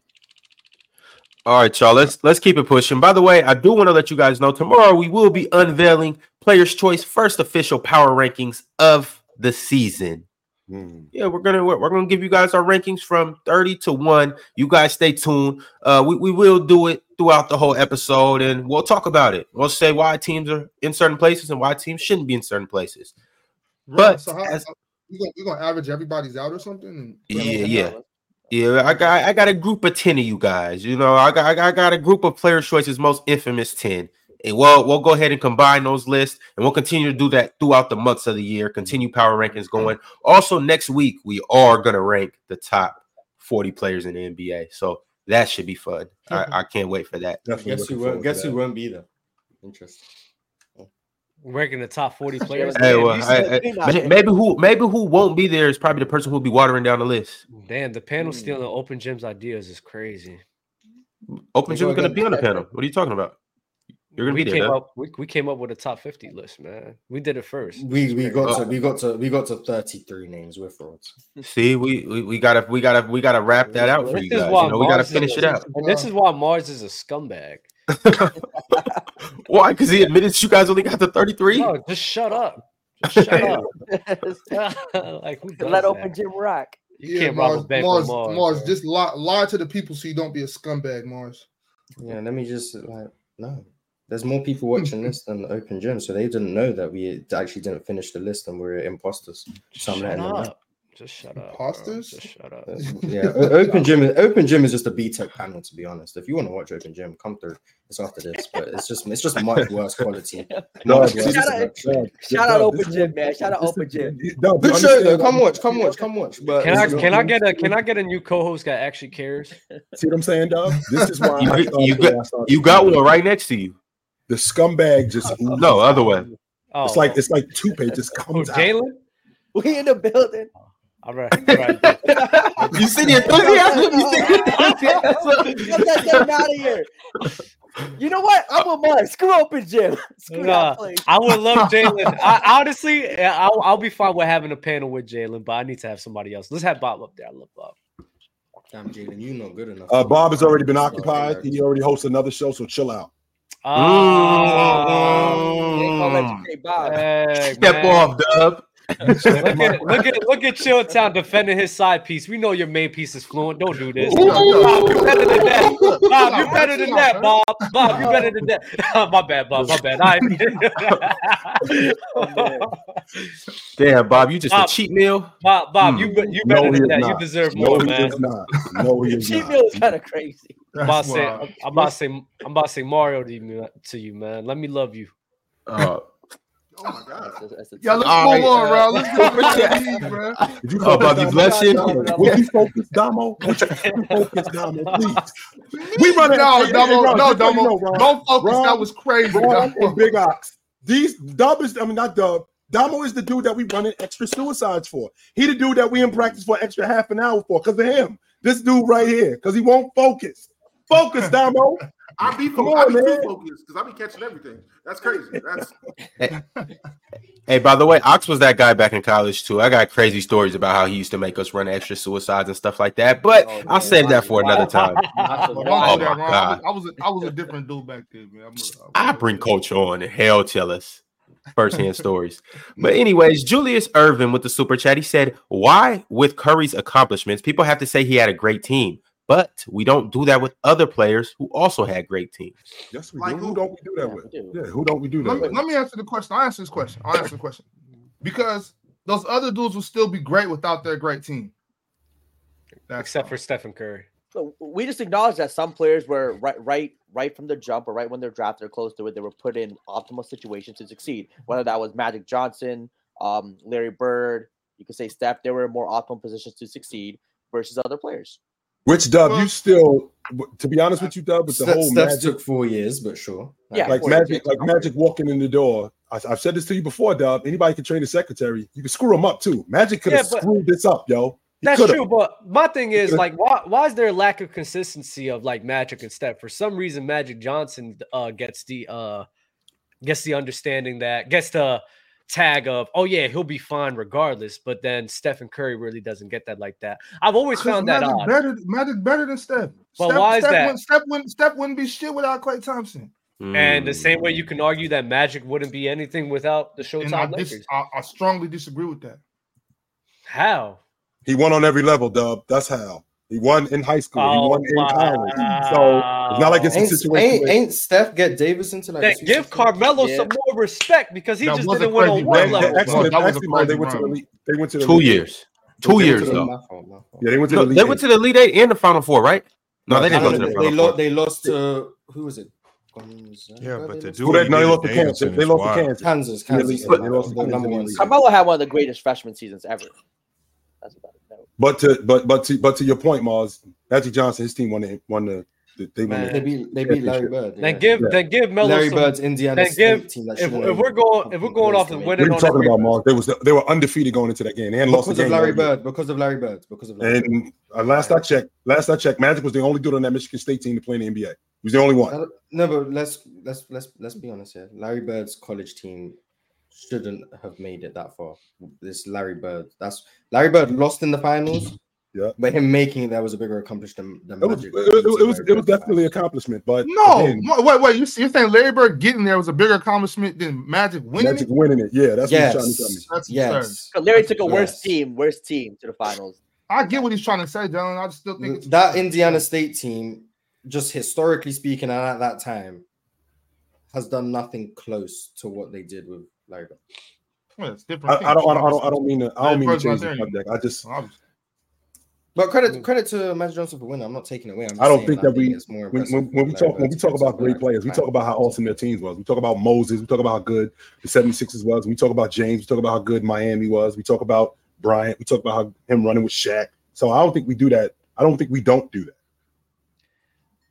All right, y'all. Let's let's keep it pushing. By the way, I do want to let you guys know tomorrow we will be unveiling Players' Choice first official power rankings of the season. Yeah, we're gonna we're, we're gonna give you guys our rankings from 30 to 1. You guys stay tuned. Uh we, we will do it throughout the whole episode and we'll talk about it. We'll say why teams are in certain places and why teams shouldn't be in certain places. But so how, as- we gonna, we gonna average everybody's out or something? And, Yeah, yeah. Yeah, I got I got a group of 10 of you guys. You know, I got I got, I got a group of player choices most infamous 10. And we'll we'll go ahead and combine those lists and we'll continue to do that throughout the months of the year, continue power rankings going. Also, next week we are gonna rank the top 40 players in the NBA. So that should be fun. I, I can't wait for that. Definitely Guess who won't guess who won't be there? Interesting. Ranking the top 40 players. Hey, well, I- I- maybe who maybe who won't be there is probably the person who'll be watering down the list. damn, the panel Hmm. stealing open gyms ideas is crazy. Open We Jim's gonna be on the again. panel. What are you talking about? You're gonna we be came there. man. up we, we came up with a top 50 list, man. We did it first. We we crazy. got to we got to we got to 33 names. We're frauds. See, we, we we gotta we gotta we gotta wrap that out for This you guys. You know, we gotta finish is- it out. And this is why Mars is a scumbag. Why? Because he admitted you guys only got to 33? No, just shut up. Just shut up. like who Let that? open gym rock. You yeah, can't rob Mars, a bank Mars, Mars. Mars, just lie, lie to the people so you don't be a scumbag, Mars. Yeah, let me just like no. There's more people watching this than the open gym, so they didn't know that we actually didn't finish the list and we're imposters. So I'm Shut letting them know. Up. Just shut up. Imposters? Just shut up. Uh, yeah, open gym. is- Open gym is just a B Tech panel, to be honest. If you want to watch open gym, come through. It's after this, but it's just it's just much worse quality. No, Much see, worse this is- Shout out- production. Shout out Open Gym, man. Shout out this Open Gym. No, Good show though. understand- Come watch, come watch, come watch. But Can I can I get a can I get a new co-host that actually cares? See what I'm saying, dog? This is why You- I you got- I You got one right next to you. The scumbag just No, other way. Oh, It's like it's like two pages who, comes out. Jalen. We in the building. All right, all right. You see the enthusiasm? You see the enthusiasm? Get that thing out of here. You know what? I'm with Mark. Screw Open Gym. Screw Nah. I would love Jalen. I honestly, I'll, I'll be fine with having a panel with Jalen, but I need to have somebody else. Let's have Bob up there. I love Bob. Damn, Jalen, you know good enough. Uh, Bob has already been occupied. He already hosts another show, so chill out. Oh, Ain't gonna let you say Bob. hey, Step man. off, Dub. Look at look at look at Chilltown defending his side piece. We know your main piece is fluent. Don't do this. Bob, you're better than that. Bob, you're better than that. Bob. Bob, you're better than that. my bad, Bob. My bad. I Damn, Bob, you just Bob. a cheat meal. Bob, Bob, Hmm. you you better he than is that. You not. deserve No, more, he man. is not. No, he is Cheat not. meal is kind of crazy. I'm about to That's say. I'm about to say, I'm about to say Mario to you, to you, man. Let me love you. Uh, Oh my god. That's a- that's a- Yeah, let's All move right, on, uh, bro. Let's go with the league, bro. Did you Oh, focus, Bob, you Damo? blushing? Would you focus, Damo? Would you focus, Damo, please? We run it. No, Hey, Damo, Ron, no, just you Damo. know, Ron, Don't focus. Ron, That was crazy. Ron Damo. and Big Ox. These Dub is, I mean, not Dub. Damo is the dude that we run running extra suicides for. He the dude that we in practice for extra half an hour for because of him. This dude right here, because he won't focus. Focus, Damo. I be Come focused. I on, be too focused because I be catching everything. That's crazy. That's hey, by the way, Ox was that guy back in college too. I got crazy stories about how he used to make us run extra suicides and stuff like that. But Oh, I'll save that for another time. Oh my God. I was, I was, a, I was a different dude back then, man. I'm a- I bring culture on and hell tell us firsthand stories. But anyways, Julius Irvin with the super chat, he said, "Why with Curry's accomplishments, people have to say he had a great team, but we don't do that with other players who also had great teams." Yes, we Like do. Who who? don't we do that Yeah, with? do. Yeah, who don't we do that Let me, with? let me answer the question. I'll answer this question. I'll answer the question. Because those other dudes will still be great without their great team. That's Except all. for Stephen Curry. So we just acknowledge that some players were right, right, right from the jump, or right when they're drafted or close to it, they were put in optimal situations to succeed. Whether that was Magic Johnson, um, Larry Bird, you could say Steph, they were in more optimal positions to succeed versus other players. Which Dub, Well- you still, to be honest with you, Dub, with the Steph, whole Steph's magic, took four years, but sure. Yeah, like magic, like magic walking in the door. I, I've said this to you before, Dub. Anybody can train a secretary. You can screw him up too. Magic could have Yeah, screwed this up, yo. He That's coulda. true, but my thing is like, why why is there a lack of consistency of like Magic and Steph? For some reason, Magic Johnson uh gets the uh gets the understanding that gets the tag of oh yeah he'll be fine regardless, but then Stephen Curry really doesn't get that like that. I've always found that Magic odd. better, Magic better than Steph. But Steph, why is Steph that? Wouldn't, Steph, wouldn't, Steph wouldn't be shit without Klay Thompson. And the same Mm. way you can argue that Magic wouldn't be anything without the And I, Showtime dis- Lakers. I, I strongly disagree with that. How? He won on every level, Dub. That's how. He won in high school. he Oh, won in college. So it's not like it's a situation. ain't, ain't Steph get Davis into like Then a give Carmelo Yeah. some more respect because he That just didn't win on one level. they- actually, That was actually, no, they went to the run. elite. They went to the Two elite years, two went years to the- though. My fault, my fault. Yeah, they went to No, the elite. they went to the Elite Eight and the Final Four, right? No, they didn't go to the they, Final they, lo- Four. they lost to who was it? Yeah, but they the lost dude they, no, they lost to Kansas. They lost to. Kansas. Kansas, Kansas, they- they lost to number one. Carmelo had one of the greatest freshman seasons ever. That's about it. No. But to but but to but to your point, Mars, Magic Johnson, his team won the won the they won Man. They the beat they beat Larry Championship. Bird. Then give Yeah. then give Melo Larry some, Bird's Indiana then State give- team. That if, if we're going if we're going off the and me. What winning are you talking about, Mars? They was they were undefeated going into that game. They hadn't lost the because of. Larry all. Bird. Because of Larry Bird. Because of Larry Bird. And uh, last I checked, last I checked, Magic was the only dude on that Michigan State team to play in the NBA. He was the only one. No, but let's let's let's let's be honest here. Larry Bird's college team shouldn't have made it that far. This Larry Bird. That's Larry Bird lost in the finals. Yeah. But him making that was a bigger accomplishment than, it was, Magic. It, it, it was, it was definitely an accomplissement, but no, again, wait, wait, you you're saying Larry Bird getting there was a bigger accomplishment than Magic winning? Magic it? winning it, yeah, that's yes. what he's trying to tell me. That's yes, Larry took a worse yes. team, worse team to the finals. I get what he's trying to say, Dylan. I just still think that Indiana State team, just historically speaking, and at that time, has done nothing close to what they did with Larry Bird. Well, it's different. I, I, don't, I don't, I don't, I don't mean to, I don't mean to change the subject. I just. Obviously. But credit mm. credit to Magic Johnson for winning. I'm not taking away. I'm I don't think that we think when, when, when we talk when we talk about great players, we talk about how awesome their teams was. We talk about Moses. We talk about how good the 76ers was. We talk about James. We talk about how good Miami was. We talk about Bryant. We talk about how him running with Shaq. So I don't think we do that. I don't think we don't do that.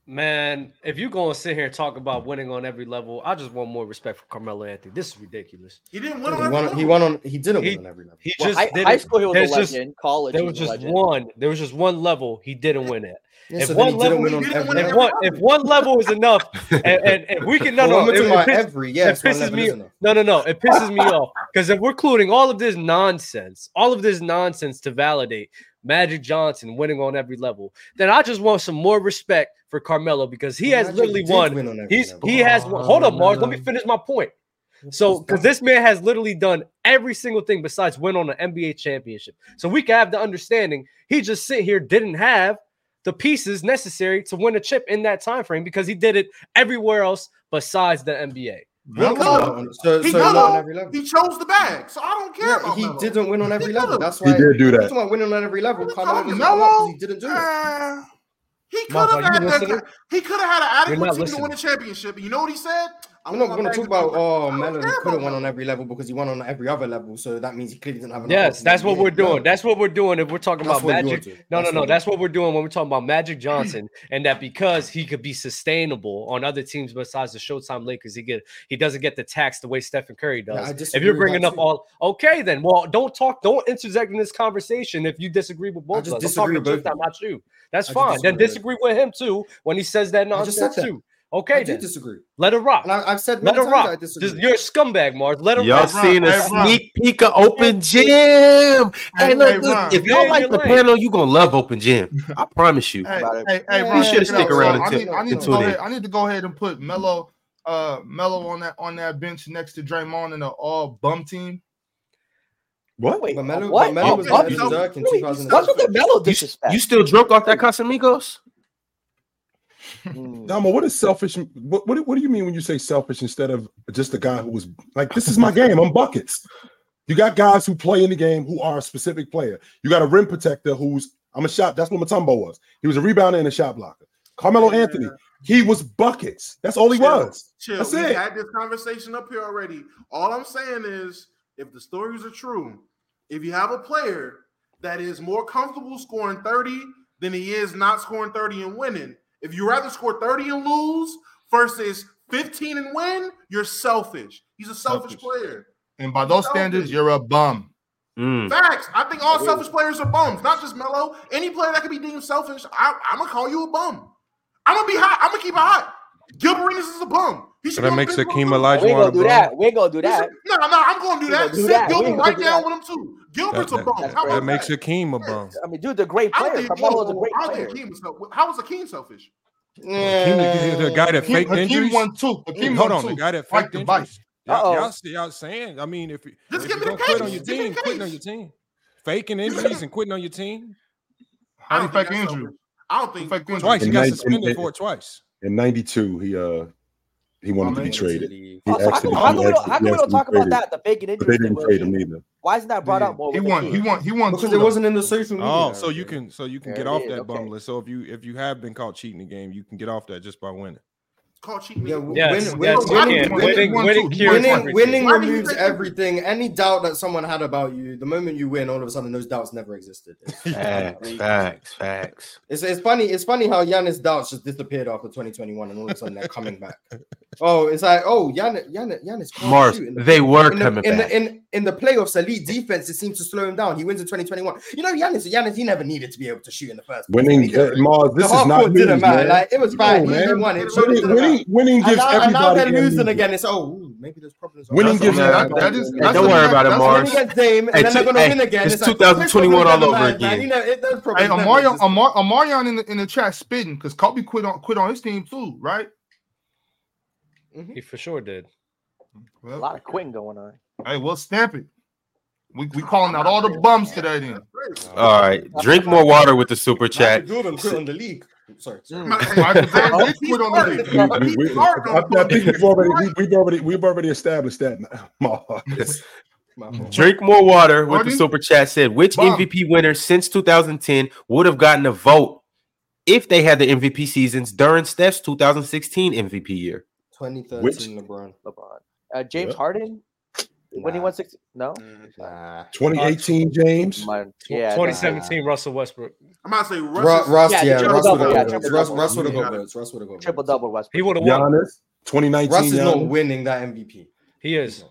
Man, if you're gonna sit here and talk about winning on every level, I just want more respect for Carmelo Anthony. This is ridiculous. He didn't win he on won, He won on. He didn't he, win on every level. He just I, didn't. high school he was There's a legend. Just, college there was, was just one. There was just one level he didn't win at. If, one level, if, one, if one level is enough, and, and, and we can no well, no, no it, it, piss, every, yes, it pisses me no no no it pisses me off because if we're including all of this nonsense, all of this nonsense to validate Magic Johnson winning on every level, then I just want some more respect for Carmelo because he has literally won. He's level. he has won. Hold up, Mars. Let me finish my point. So, because this man has literally done every single thing besides win on an NBA championship. So we can have the understanding he just sit here didn't have the pieces necessary to win a chip in that time frame because he did it everywhere else besides the NBA. One on. So, he, so on, he chose the bag, so I don't care. Yeah, he Melo. didn't win on every he level. That's why he did do that. He's winning on every level. Carmelo, he didn't do it. Uh, he could have had that. He could have had an adequate team to win the championship. You know what he said? I'm not going to talk about oh Melo couldn't win on every level because he won on every other level, so that means he clearly didn't have enough. Yes, that's what we're doing. That's what we're doing if we're talking about Magic. No, no, no. That's what we're doing when we're talking about Magic Johnson, and that because he could be sustainable on other teams besides the Showtime Lakers, he get he doesn't get the tax the way Stephen Curry does. If you're bringing up all okay, then well, don't talk, don't interject in this conversation if you disagree with both of us. I'm talking about you. That's fine. Then disagree with him too when he says that nonsense too. Okay, I then. disagree. Let it rock. And I, have said let it rock. I disagree. This, you're a scumbag, Mars. Let it y'all rock. Y'all seen a sneak peek of Open Gym? Hey, hey look, look, if y'all like the lane. panel, you are gonna love Open Gym. I promise you. Hey, hey, hey you should stick around. Until, I, need, I, need to go ahead and put Melo, uh, Melo on that on that bench next to Draymond in the All Bum team. What? Wait, Melo, what? Melo was oh, oh, in 2000. What's with the Melo disrespect? You still drunk off that Casamigos? Mm. Dama, what is selfish? What, what, what do you mean when you say selfish instead of just a guy who was like, this is my game, I'm buckets. You got guys who play in the game who are a specific player. You got a rim protector who's I'm a shot. That's what Mutombo was. He was a rebounder and a shot blocker. Carmelo yeah. Anthony, he was buckets. That's all he chill, was. Chill. That's we it. had this conversation up here already. All I'm saying is, if the stories are true, if you have a player that is more comfortable scoring 30 than he is not scoring 30 and winning, if you rather score 30 and lose versus 15 and win, you're selfish. He's a selfish, selfish. player. And by those selfish. standards, you're a bum. Mm. Facts. I think all selfish players are bums, not just Melo. Any player that could be deemed selfish, I, am gonna call you a bum. I'm gonna be hot. I'm gonna keep it hot. Gilbert Arenas is a bum. He should that makes Hakeem Elijah want to do That. We're gonna do that. Should, no, no, I'm gonna do that. Sit. Gilbert right down that. with him too. Gilbert's that, a bum. That, that, makes Hakeem a bum. I mean, dude, the great player. I think, Carmelo's a great I player. Hakeem was, how was Hakeem selfish? Yeah. The guy that faked Hakeem injuries. Hakeem won two. Hakeem Hold on, two. the guy that faked injuries. Y'all, y'all, y'all saying? I mean, if, you, if you're gonna quit on your team, quitting on your team, faking injuries and quitting on your team. How do you fake injuries? I don't think twice. He got suspended for it twice in '92, he uh he wanted to be traded. He oh, actually, how come we don't, how come we don't talk traded. about that? The bacon injury. But they didn't trade him either. Why isn't that brought yeah. up more? He won, he won. He won. Because it wasn't in the social oh, media. Oh, so you can so you can yeah, get off yeah, that okay. bum list. So if you if you have been caught cheating the game, you can get off that just by winning called cheating. Yeah, yes, win, win, yes, win, winning, winning, winning, winning removes everything. Any doubt that someone had about you, the moment you win, all of a sudden those doubts never existed. facts, facts, facts. It's, it's funny. It's funny how Giannis' doubts just disappeared after 2021, and all of a sudden they're coming back. Oh, it's like oh, Giannis, Giannis, Giannis Mars. The, they were in the, coming in back. The, in, in the playoffs. Elite defense it seems to slow him down. He wins in 2021. You know, Giannis, Giannis, he never needed to be able to shoot in the first. Winning, uh, Mars. This the is not news, didn't matter. Like it was fine. No, he won. It winning, winning, winning gives and now, everybody. And now they're losing MVP. again. It's oh. Maybe there's problems. Winning gives that, that is, hey, Don't worry about it, Mars. Against Dame, and hey, then they're gonna hey, win again. It's, 2021 all over again. You know, it, does. Amarion, Amar, Amarion in the in the chat spitting because Kobe quit on quit on his team too, right? Mm-hmm. He for sure did. Well, a lot of quitting going on. Hey, we'll snap it. We we calling out all the bums today then. All right, drink more water with the super chat. On the league. Sorry, We've already we've already established that. Drink more water with the super chat said which MVP winner since 2010 would have gotten a vote if they had the MVP seasons during Steph's 2016 MVP year. 2013 Which- LeBron. LeBron. Uh, James Yeah. Harden when he won six. No, Nah. 2018 James. My- yeah, 2017 Russell Westbrook. I'm about to say Russ. Russ, is- Russ Yeah, yeah, Russ double, would yeah, have triple Russ. Russ would have Yeah. got. Russ would have got triple double Westbrook. He would have won. Giannis. 2019. Russ is not winning that MVP. He He's is.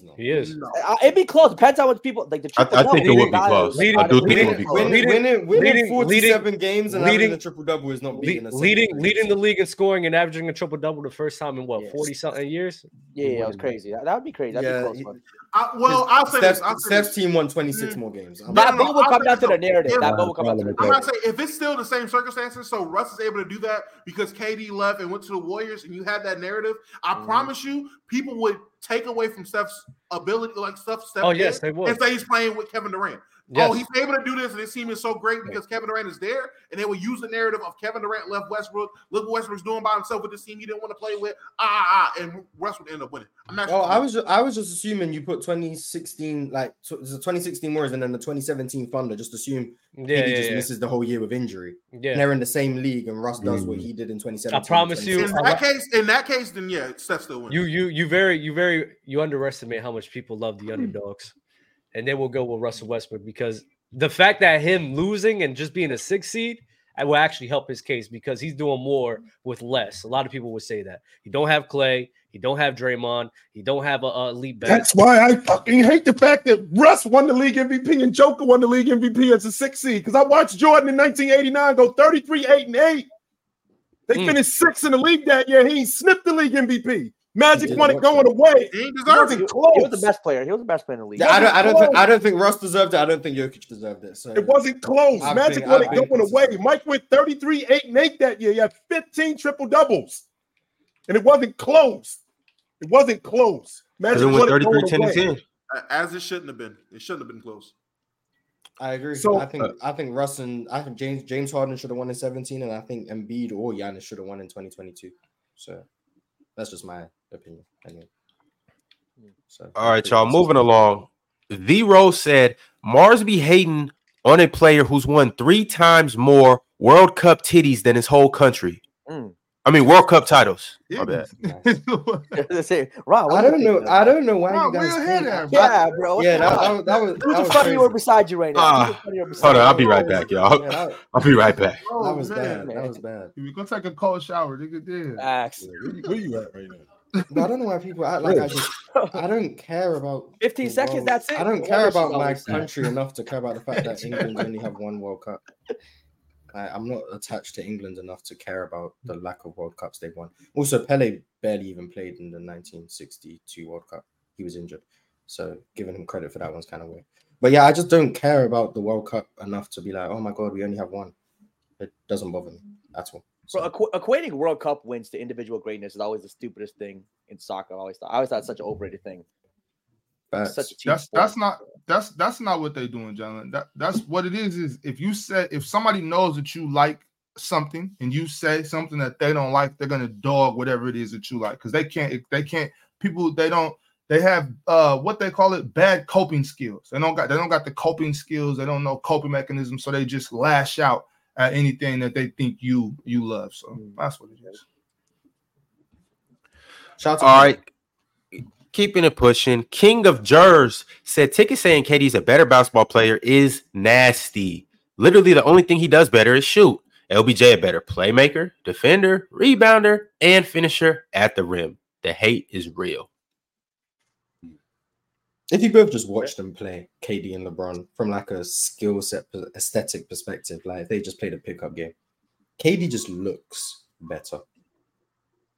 Not. He's not. He is. Uh, it'd be close. Depends on what people like. The I- triple I think it would be close. Leading- I do think it leading- would be close. Winning, Leading- winning, winning leading- 47 games and having leading- a triple double is not Le- beating a leading 73. leading the league in scoring and averaging a triple double the first time in what Yeah. 40 something years. Yeah, yeah, it was crazy. That, that would be crazy. That'd Yeah, be close. he- I, well, I'll say Steph, this. I'll say Steph's this. team won 26 Mm. more games. I'm- That no, vote will come say down to the narrative. If- That vote will come down to the narrative. I'm narrative. about to say if it's still the same circumstances, so Russ is able to do that because KD left and went to the Warriors, and you had that narrative. I Mhm. promise you, people would take away from Steph's ability, like stuff. Steph Oh yes, they and would. say he's playing with Kevin Durant. Yes. Oh, he's able to do this, and his team is so great because Kevin Durant is there, and they will use the narrative of Kevin Durant left Westbrook. Look what Westbrook's doing by himself with this team he didn't want to play with. Ah, ah, ah, and Russ would end up winning. I'm not. Oh, sure. I was just, I was just assuming you put 2016 like tw- the 2016 Warriors and then the 2017 Thunder. Just assume yeah, he yeah, just yeah. misses the whole year with injury. yeah. And they're in the same league, and Russ does what Mm. he did in 2017. I promise you, in that case, in that case, then yeah, Steph still wins. You you you very you very you underestimate how much people love the underdogs, and then we'll go with Russell Westbrook because the fact that him losing and just being a six seed will actually help his case because he's doing more with less. A lot of people would say that he don't have Clay, he don't have Draymond, he don't have a, a elite bench. That's why I fucking hate the fact that Russ won the league MVP and Joker won the league MVP as a six seed. Because I watched Jordan in 1989 go 33, 8, and 8. They Mm. finished sixth in the league that year. He snipped the league MVP. Magic did won it going away. He ain't It wasn't it. close. He was the best player. He was the best player in the league. Yeah, I don't, I don't think. I don't think Russ deserved it. I don't think Jokic deserved it. So It wasn't close. I've Magic been- won I've it going away. consistent. Mike went 33, 8, and 8 that year. He had 15 triple doubles. And it wasn't close. It wasn't close. Magic it went it 33, 10, and away. 10. As it shouldn't have been. It shouldn't have been close. I agree. So- I think I think Russ and I think James James Harden should have won in 17, and I think Embiid or Giannis should have won in 2022. So that's just my opinion. Anyway. So All right, y'all. Moving along. The Rose said Mars be hating on a player who's won three times more World Cup titties than his whole country. Mm. I mean, World Cup titles. My bad. They say, Ron, I do you don't know. I don't know why Bro, you where guys think- at. Yeah, bro. Yeah, that, that, that was that Who's the was funny crazy. one beside you right now? Who's the funny one beside Hold on, you? I'll be right back, y'all. Yeah, that, I'll be right back. Oh, that was man. bad. That was bad. If you go take a cold shower, nigga, there. Facts. Where you at right now? But I don't know why people act like I just. I don't care about 15 seconds, that's it. I don't care about my country enough to care about the fact that England only have one World Cup. I, I'm not attached to England enough to care about the lack of World Cups they've won. Also, Pele barely even played in the 1962 World Cup. He was injured, so giving him credit for that one's kind of weird. But yeah, I just don't care about the World Cup enough to be like, oh my god, we only have one. It doesn't bother me at all. So, equ- equating World Cup wins to individual greatness is always the stupidest thing in soccer. I always thought. I always thought it's such an overrated thing. That's Such a cheap That's that's not that's that's not what they're doing, John. That that's what it is. Is if you say if somebody knows that you like something and you say something that they don't like, they're gonna dog whatever it is that you like because they can't they can't people they don't they have uh what they call it bad coping skills. They don't got they don't got the coping skills. They don't know coping mechanisms, so they just lash out at anything that they think you you love. So mm. that's what it is. Shout out to All Pele. right. Keeping it pushing. King of Jers said Ticket saying KD's a better basketball player is nasty. Literally, the only thing he does better is shoot. LBJ a better playmaker, defender, rebounder, and finisher at the rim. The hate is real. If you both just watched them play KD and LeBron from like a skill set aesthetic perspective, like they just played a pickup game, KD just looks better.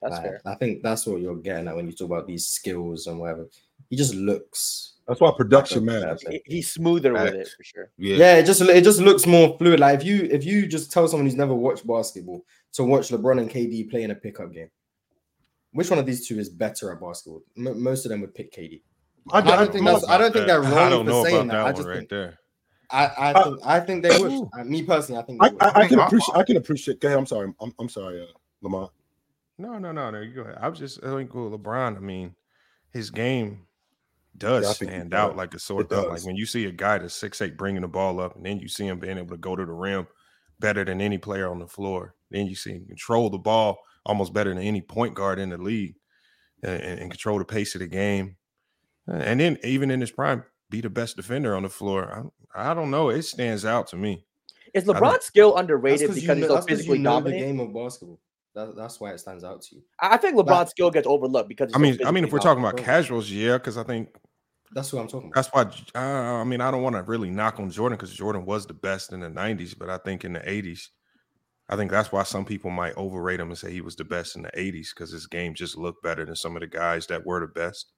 That's Like, fair. I think that's what you're getting at when you talk about these skills and whatever. He just looks. That's why production matters. He's smoother with it for sure. Yeah. Yeah, it just it just looks more fluid. Like if you if you just tell someone who's never watched basketball to watch LeBron and KD play in a pickup game, which one of these two is better at basketball? M- most of them would pick KD. I don't think that's. I don't think they're wrong I don't for know saying about that. that I just right think there. I, I Uh, think I think they would. Me personally, I think they I, would. I, I can appreciate. I can appreciate. Go ahead. I'm sorry. I'm, I'm sorry, uh, Lamont. No, no, no, no. You go ahead. I was just I think with LeBron. I mean, his game does Yeah, I think he stand out does. like a sore thumb. Like when you see a guy that's six eight bringing the ball up, and then you see him being able to go to the rim better than any player on the floor. Then you see him control the ball almost better than any point guard in the league, and, and- and control the pace of the game. And then even in his prime, be the best defender on the floor. I, I don't know. It stands out to me. Is I don't- LeBron still That's underrated 'cause because you he's know, so physically you know the game of basketball. That, that's why it stands out to you. I I think LeBron's skill gets overlooked because he's I so mean, I mean, if we're talking about casuals, yeah, because I think That's what I'm talking about. That's why uh, I mean I don't want to really knock on Jordan because Jordan was the best in the '90s, but I think in the '80s, I think that's why some people might overrate him and say he was the best in the '80s because his game just looked better than some of the guys that were the best.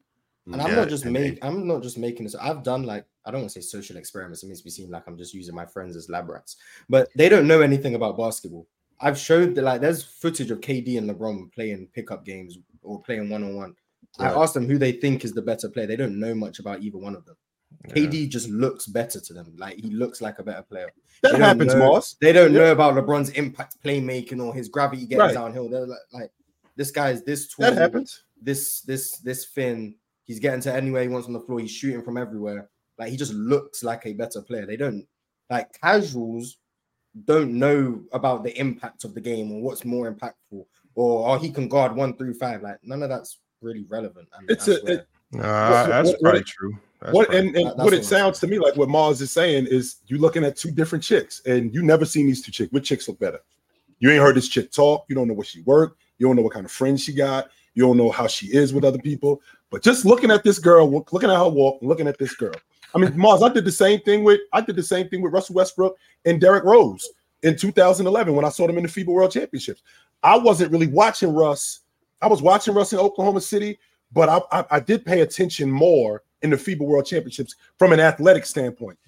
And I'm Yeah, not just in the I'm not just making this. I've done like I don't want to say social experiments. It makes me seem like I'm just using my friends as lab rats, but they don't know anything about basketball. I've showed that like there's footage of KD and LeBron playing pickup games or playing one on one. I asked them who they think is the better player. They don't know much about either one of them. KD just looks better to them. Like he looks like a better player. That They happens, know- Moss. They don't Yeah. know about LeBron's impact playmaking or his gravity getting Right. downhill. They're like, like this guy's this tall. That happens. This this this thin. He's getting to anywhere he wants on the floor. He's shooting from everywhere. Like he just looks like a better player. They don't like casuals don't know about the impact of the game or what's more impactful or oh he can guard one through five. Like none of that's really relevant. And It's that's a- it- Nah, What- that's what- probably what- true. That's what probably and, and That- what it what sounds to me like what Mars is saying is you looking at two different chicks and you never seen these two chicks. Which chicks look better? You ain't heard this chick talk. You don't know what she worked. You don't know what kind of friends she got. You don't know how she is with other people. But just looking at this girl, looking at her walk, looking at this girl. I mean, Mars, I did the same thing with I did the same thing with Russell Westbrook and Derrick Rose in 2011 when I saw them in the FIBA World Championships. I wasn't really watching Russ. I was watching Russ in Oklahoma City, but I, I, I did pay attention more in the FIBA World Championships from an athletic standpoint.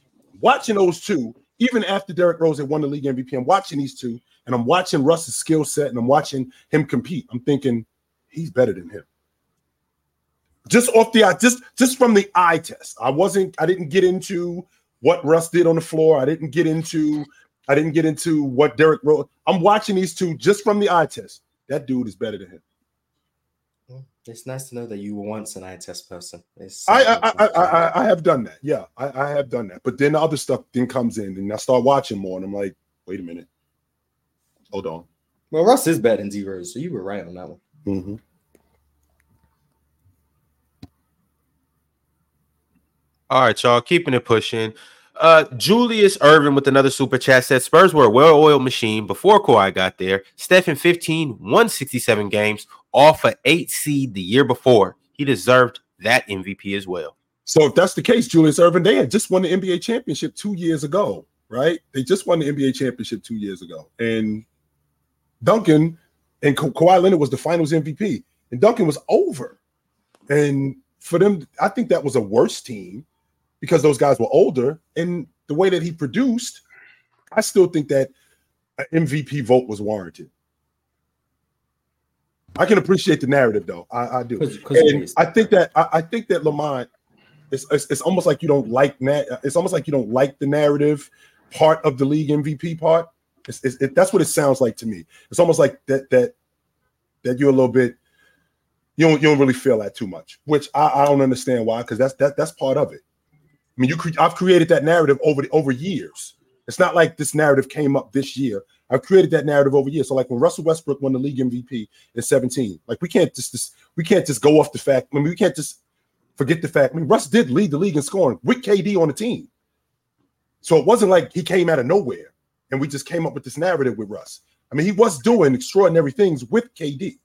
Watching those two, even after Derrick Rose had won the league MVP, I'm watching these two, and I'm watching Russ's skill set, and I'm watching him compete. I'm thinking he's better than him. Just off the eye, just just from the eye test. I wasn't, I didn't get into what Russ did on the floor. I didn't get into, I didn't get into what Derrick wrote. I'm watching these two just from the eye test. That dude is better than him. it's nice to know that you were once an eye test person. It's I I, I I I I have done that. Yeah, I, I have done that. But then the other stuff then comes in, and I start watching more, and I'm like, wait a minute, hold on. well, Russ is better than D Rose, so you were right on that one. Mm-hmm. All right, y'all, keeping it pushing. Uh, Julius Irvin with another super chat said Spurs were a well-oiled machine before Kawhi got there. Steph in 15, 167 games, off a eight seed the year before. He deserved that MVP as well. So if that's the case, Julius Irvin, they had just won the NBA championship two years ago, right? They just won the NBA championship two years ago, and Duncan and Ka- Kawhi Leonard was the Finals MVP, and Duncan was over. And for them, I think that was a worse team because those guys were older, and the way that he produced, I still think that an MVP vote was warranted. I can appreciate the narrative, though. I, I do, 'Cause- 'cause and. I think that I, I think that Lamont, it's, it's it's almost like you don't like na- It's almost like you don't like the narrative part of the league MVP part. It's, it's, it, that's what it sounds like to me. It's almost like that that that you're a little bit you don't you don't really feel that too much, which I, I don't understand why because that's that that's part of it. I mean, you cre- I've created that narrative over the, over years. It's not like this narrative came up this year. I've created that narrative over years. So, like when Russell Westbrook won the league MVP in 17, like we can't just, just we can't just go off the fact. I mean, we can't just forget the fact. I mean, Russ did lead the league in scoring with KD on the team. So it wasn't like he came out of nowhere and we just came up with this narrative with Russ. I mean, he was doing extraordinary things with KD.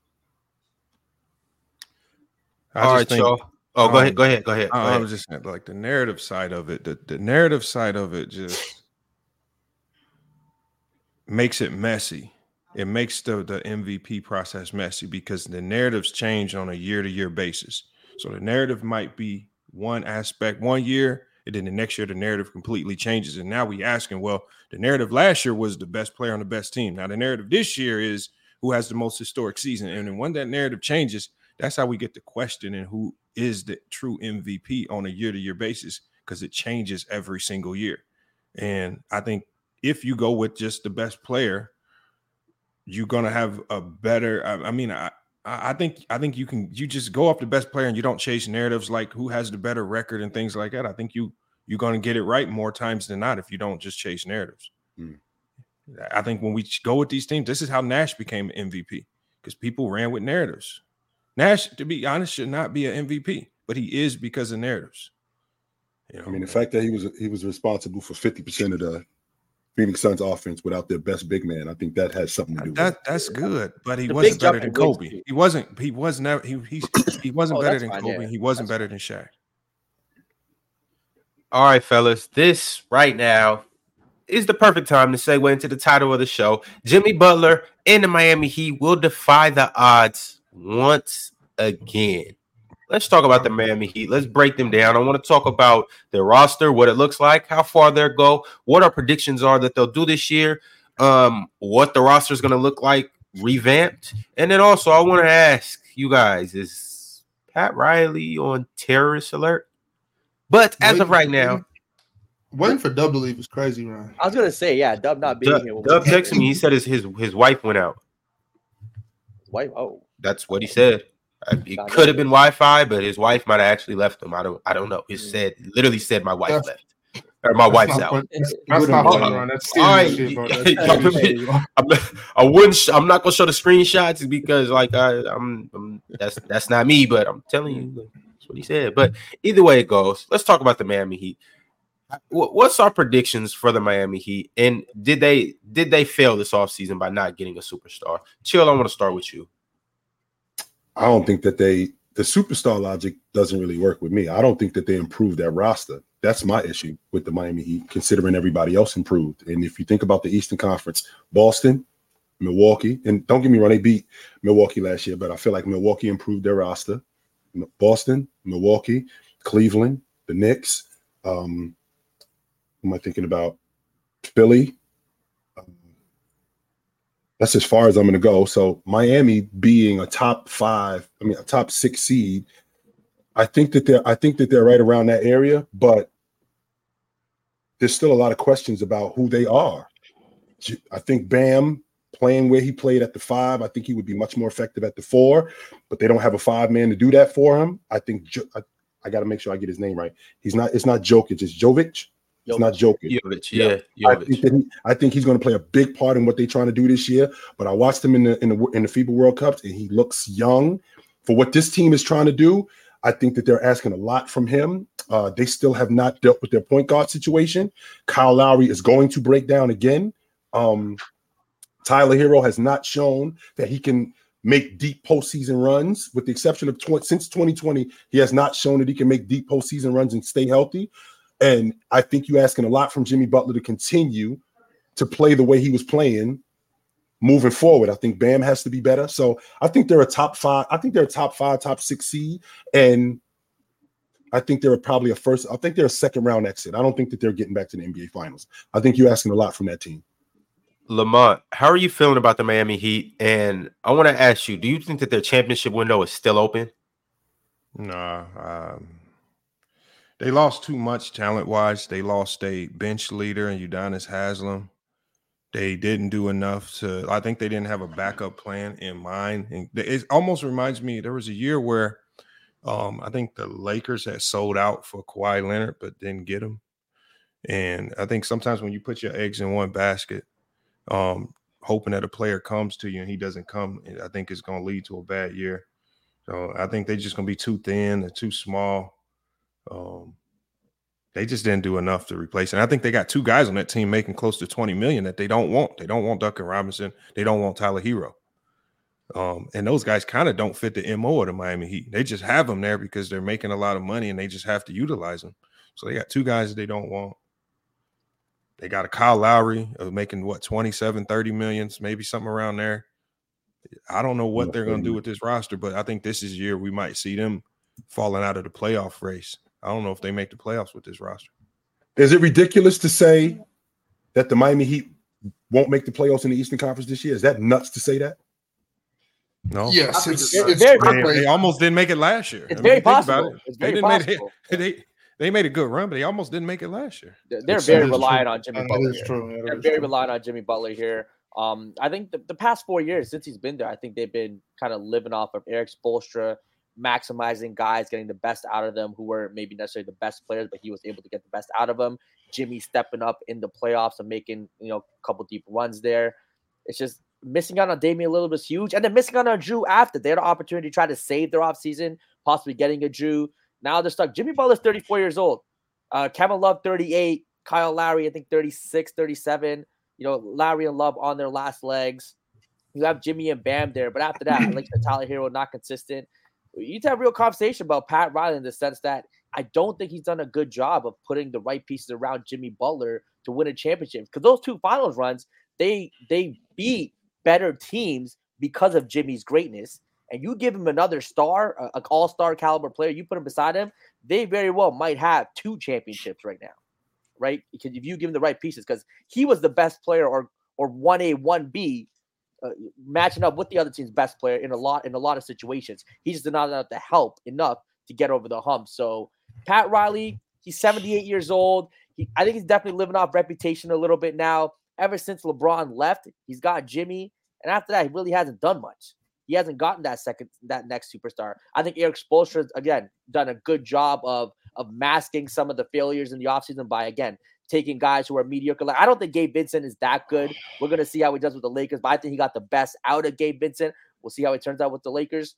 I All just right, think- y'all. Oh, go um, ahead, go ahead, go ahead. Go I, I ahead. was just saying, like the narrative side of it, the, the narrative side of it just makes it messy. It makes the, the MVP process messy because the narratives change on a year to year basis. So the narrative might be one aspect one year, and then the next year the narrative completely changes. And now we asking, well, the narrative last year was the best player on the best team. Now the narrative this year is who has the most historic season. And then when that narrative changes, that's how we get the question and who is the true MVP on a year to year basis because it changes every single year. And I think if you go with just the best player, you're gonna have a better. I, I mean, I I think I think you can you just go off the best player and you don't chase narratives like who has the better record and things like that. I think you you're going to get it right more times than not if you don't just chase narratives. Mm. I think when we go with these teams, this is how Nash became MVP because people ran with narratives. Nash, to be honest, should not be an MVP, but he is because of narratives. You know? I mean, the fact that he was he was responsible for fifty percent of the Phoenix Suns offense without their best big man, I think that has something to do. With that with that's good, but he the wasn't better than Kobe. He wasn't. He was never. He he he wasn't oh, better than fine, Kobe. Yeah. He wasn't that's better than Shaq. All right, fellas. This right now is the perfect time to segue into the title of the show. Jimmy Butler and the Miami Heat will defy the odds once again. Let's talk about the Miami Heat. Let's break them down. I want to talk about their roster, what it looks like, how far they'll go, what our predictions are that they'll do this year, um, what the roster is going to look like revamped, and then also I want to ask you guys: Is Pat Riley on terrorist alert? But as of right now, Waiting for Dub to leave is crazy, man. I was gonna say, yeah, Dub not being Dub, here. Dub texted me. He said his, his his wife went out. Wife? Oh, that's what he said. It could have been Wi-Fi, but his wife might have actually left him. I don't. I don't know. He mm. said literally said my wife that's, left. Or my wife's out. That's not funny, That's all right. I'm, I wouldn't. Sh- I'm not gonna show the screenshots because, like, I, I'm, I'm. That's that's not me. But I'm telling you, that's what he said. But either way it goes, let's talk about the Miami Heat what's our predictions for the Miami Heat? And did they did they fail this offseason by not getting a superstar? Chill, I want to start with you. I don't think that they the superstar logic doesn't really work with me. I don't think that they improved their roster. That's my issue with the Miami Heat, considering everybody else improved. And if you think about the Eastern Conference, Boston, Milwaukee, and don't get me wrong, they beat Milwaukee last year, but I feel like Milwaukee improved their roster. Boston, Milwaukee, Cleveland, the Knicks, um, am I thinking about? Philly. That's as far as I'm going to go. So Miami being a top five, I mean a top six seed, I think that they're I think that they're right around that area, but there's still a lot of questions about who they are. I think Bam playing where he played at the five, I think he would be much more effective at the four, but they don't have a five man to do that for him. I think I, I got to make sure I get his name right. He's not. It's not Jokic. It's Jovic. It's not joking. Jovic, yeah. yeah. I, think he, I think he's going to play a big part in what they're trying to do this year. But I watched him in the in the in the FIBA World Cups, and he looks young for what this team is trying to do. I think that they're asking a lot from him. Uh, they still have not dealt with their point guard situation. Kyle Lowry is going to break down again. Um, Tyler Herro has not shown that he can make deep postseason runs, with the exception of tw- since 2020. He has not shown that he can make deep postseason runs and stay healthy. And I think you're asking a lot from Jimmy Butler to continue to play the way he was playing moving forward. I think Bam has to be better. So I think they're a top five. I think they're a top five, top six seed. And I think they're probably a first, I think they're a second round exit. I don't think that they're getting back to the NBA finals. I think you're asking a lot from that team. Lamont, how are you feeling about the Miami Heat? And I want to ask you, do you think that their championship window is still open? No, um, they lost too much talent wise. They lost a bench leader in Udonis Haslem. They didn't do enough to. I think they didn't have a backup plan in mind. And it almost reminds me there was a year where um, I think the Lakers had sold out for Kawhi Leonard, but didn't get him. And I think sometimes when you put your eggs in one basket, um, hoping that a player comes to you and he doesn't come, I think it's going to lead to a bad year. So I think they're just going to be too thin and too small um, they just didn't do enough to replace. And I think they got two guys on that team making close to 20 million that they don't want. They don't want Duncan Robinson. They don't want Tyler Herro. Um, and those guys kind of don't fit the MO of the Miami Heat. They just have them there because they're making a lot of money and they just have to utilize them. So they got two guys that they don't want. They got a Kyle Lowry of making what 27, 30 millions, maybe something around there. I don't know what they're going to do with this roster, but I think this is year we might see them falling out of the playoff race. I don't know if they make the playoffs with this roster. Is it ridiculous to say that the Miami Heat won't make the playoffs in the Eastern Conference this year? Is that nuts to say that? No. Yes, it's, it's, it's they, they, almost didn't make it last year. It's I mean, very possible. It. It's very they possible. It, they, they made a good run, but they almost didn't make it last year. They're, very reliant on Jimmy Butler. True. Yeah, they're very true. reliant on Jimmy Butler here. Um, I think the, the past four years since he's been there, I think they've been kind of living off of Erik Spoelstra, maximizing guys, getting the best out of them who were maybe necessarily the best players, but he was able to get the best out of them. Jimmy stepping up in the playoffs and making you know a couple deep runs there. It's just missing out on Damian Lillard was huge, and then missing out on Jrue after they had an opportunity to try to save their offseason, possibly getting a Jrue. Now they're stuck. Jimmy Butler's 34 years old. Uh, Kevin Love 38, Kyle Lowry I think 36, 37. You know Lowry and Love on their last legs. You have Jimmy and Bam there, but after that, like the Tyler Herro not consistent. You need to have real conversation about Pat Riley in the sense that I don't think he's done a good job of putting the right pieces around Jimmy Butler to win a championship. Because those two finals runs, they they beat better teams because of Jimmy's greatness. And you give him another star, an all-star caliber player, you put him beside him, they very well might have two championships right now, right? Because if you give him the right pieces, because he was the best player or or one A, one B, uh, matching up with the other team's best player in a lot in a lot of situations. He just did not have the help enough to get over the hump. So Pat Riley, he's 78 years old. He, I think he's definitely living off reputation a little bit now. Ever since LeBron left, he's got Jimmy, and after that, he really hasn't done much. He hasn't gotten that second, that next superstar. I think Erik Spoelstra again done a good job of of masking some of the failures in the offseason by again taking guys who are mediocre. Like, I don't think Gabe Vincent is that good. We're gonna see how he does with the Lakers, but I think he got the best out of Gabe Vincent. We'll see how it turns out with the Lakers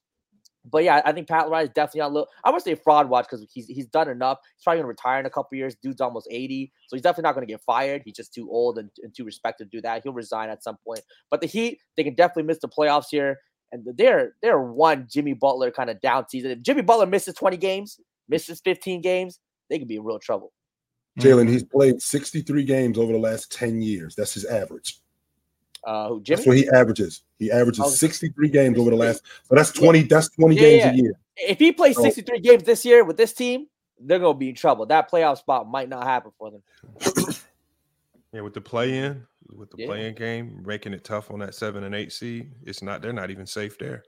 but yeah, I think Pat Riley is definitely on low. I would say fraud watch because he's he's done enough. He's probably gonna retire in a couple years. Dude's almost 80, so he's definitely not gonna get fired. He's just too old and, and too respected to do that. He'll resign at some point. But the Heat, they can definitely miss the playoffs here. And they're they're one Jimmy Butler kind of down season. If Jimmy Butler misses 20 games, misses 15 games, they could be in real trouble. Jalen, he's played 63 games over the last 10 years. That's his average. Uh, who Jimmy? That's what he averages. He averages oh, 63 games over the last. So that's 20. Yeah. That's 20 yeah, games yeah. a year. If he plays 63 games this year with this team, they're gonna be in trouble. That playoff spot might not happen for them. yeah, with the play-in, with the play-in game, making it tough on that seven and eight seed, it's not. They're not even safe there.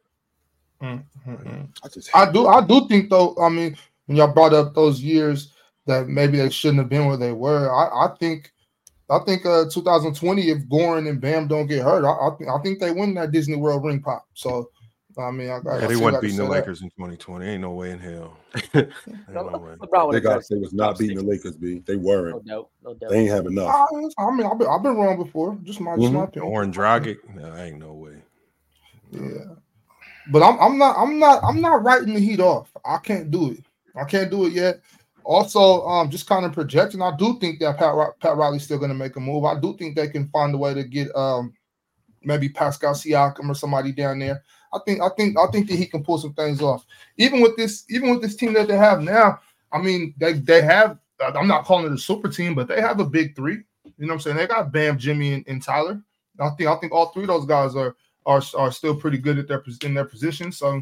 Mm-hmm. I, just I do. I do think though. I mean, when y'all brought up those years that maybe they shouldn't have been where they were, I, I think I think uh 2020, if Goran and Bam don't get hurt, I, I, th- I think they win that Disney World ring pop. So I mean, I, yeah, they wouldn't beating the Lakers that. in 2020. Ain't no way in hell. no way. They got to say was not beating the Lakers. B. They weren't. No, no, no They ain't have enough. I, I mean, I've been, I've been, wrong before. Just my, mm-hmm. just my opinion. Goran Dragic, no, ain't no way. Yeah, but I'm, I'm not, I'm not, I'm not writing the Heat off. I can't do it. I can't do it yet. Also, um, just kind of projecting, I do think that Pat Pat Riley's still going to make a move. I do think they can find a way to get um, maybe Pascal Siakam or somebody down there. I think I think I think that he can pull some things off. Even with this, even with this team that they have now, I mean, they they have. I'm not calling it a super team, but they have a big three. You know what I'm saying? They got Bam, Jimmy, and, and Tyler. I think I think all three of those guys are are are still pretty good at their in their position. So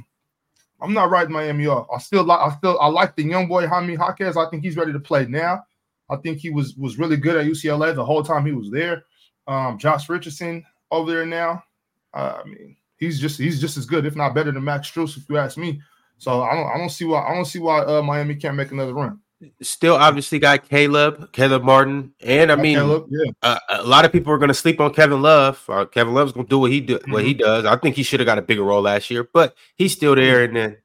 I'm not writing Miami off. I still like I still I like the young boy Jaime Jaquez. I think he's ready to play now. I think he was was really good at UCLA the whole time he was there. Um, Josh Richardson over there now. Uh, I mean, he's just he's just as good, if not better than Max Strus, if you ask me. So I don't I don't see why I don't see why uh, Miami can't make another run. Still, obviously, got Caleb, Caleb Martin, and I mean, Caleb, yeah. uh, a lot of people are going to sleep on Kevin Love. Uh, Kevin Love's going to do what he do, mm-hmm. what he mm-hmm. does. I think he should have got a bigger role last year, but he's still there. And then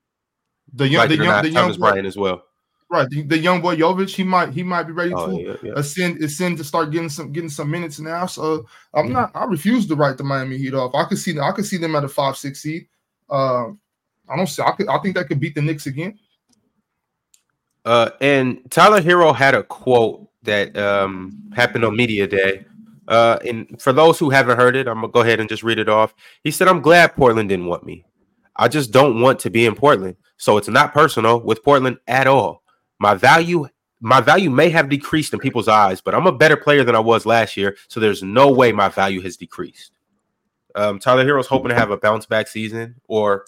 the young, the young, not, the young Bryant as well. Right, the, the, young boy Jovic, he might he might be ready oh, to yeah, yeah. ascend ascend to start getting some getting some minutes now. So I'm mm-hmm. not I refuse to write the Miami Heat off. I could see I could see them at a five six seed. Uh, I don't see I could I think that could beat the Knicks again. Uh, and Tyler Herro had a quote that um, happened on media day. Uh, and for those who haven't heard it, I'm gonna go ahead and just read it off. He said, "I'm glad Portland didn't want me. I just don't want to be in Portland. So it's not personal with Portland at all. My value, my value may have decreased in people's eyes, but I'm a better player than I was last year. So there's no way my value has decreased." Um, Tyler Herro's hoping to have a bounce back season or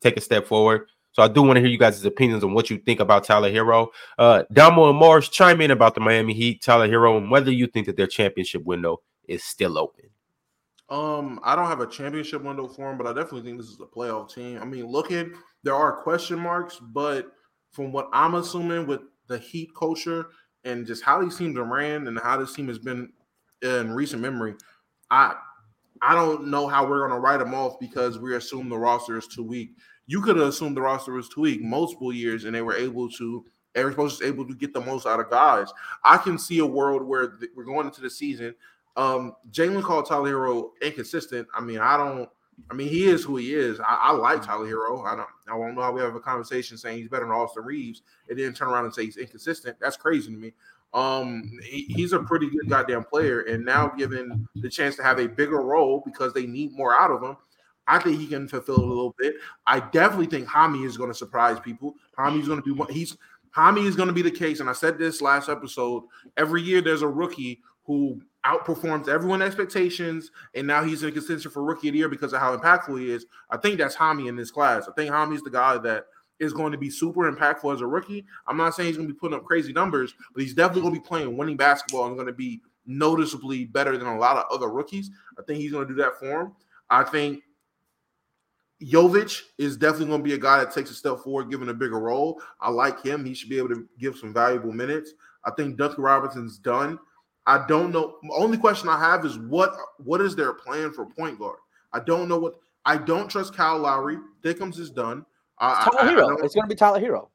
take a step forward. So I do want to hear you guys' opinions on what you think about Tyler Herro. Uh, Damo and Morris chime in about the Miami Heat, Tyler Herro, and whether you think that their championship window is still open. Um, I don't have a championship window for him, but I definitely think this is a playoff team. I mean, looking, there are question marks, but from what I'm assuming with the Heat culture and just how these teams are ran and how this team has been in recent memory, I I don't know how we're going to write them off because we assume the roster is too weak. You could have assumed the roster was tweaked multiple years, and they were able to. Erik was able to get the most out of guys. I can see a world where th- we're going into the season. Um, Jalen called Tyler Herro inconsistent. I mean, I don't. I mean, he is who he is. I, I like Tyler Herro. I don't. I don't know how we have a conversation saying he's better than Austin Reaves and then turn around and say he's inconsistent. That's crazy to me. Um, he, he's a pretty good goddamn player, and now given the chance to have a bigger role because they need more out of him, I think he can fulfill a little bit. I definitely think Jaime is going to surprise people. Jaime's going to be one. He's Jaime is going to be the case, and I said this last episode. Every year, there's a rookie who outperforms everyone's expectations, and now he's in contention for rookie of the year because of how impactful he is. I think that's Jaime in this class. I think Jaime's the guy that is going to be super impactful as a rookie. I'm not saying he's going to be putting up crazy numbers, but he's definitely going to be playing winning basketball and going to be noticeably better than a lot of other rookies. I think he's going to do that for him. I think Jovic is definitely going to be a guy that takes a step forward, given a bigger role. I like him. He should be able to give some valuable minutes. I think Duncan Robinson's done. I don't know. Only question I have is what what is their plan for point guard? I don't know what I don't trust Kyle Lowry. Dickens is done. I, Tyler I, Herro. I it's going to be Tyler Herro.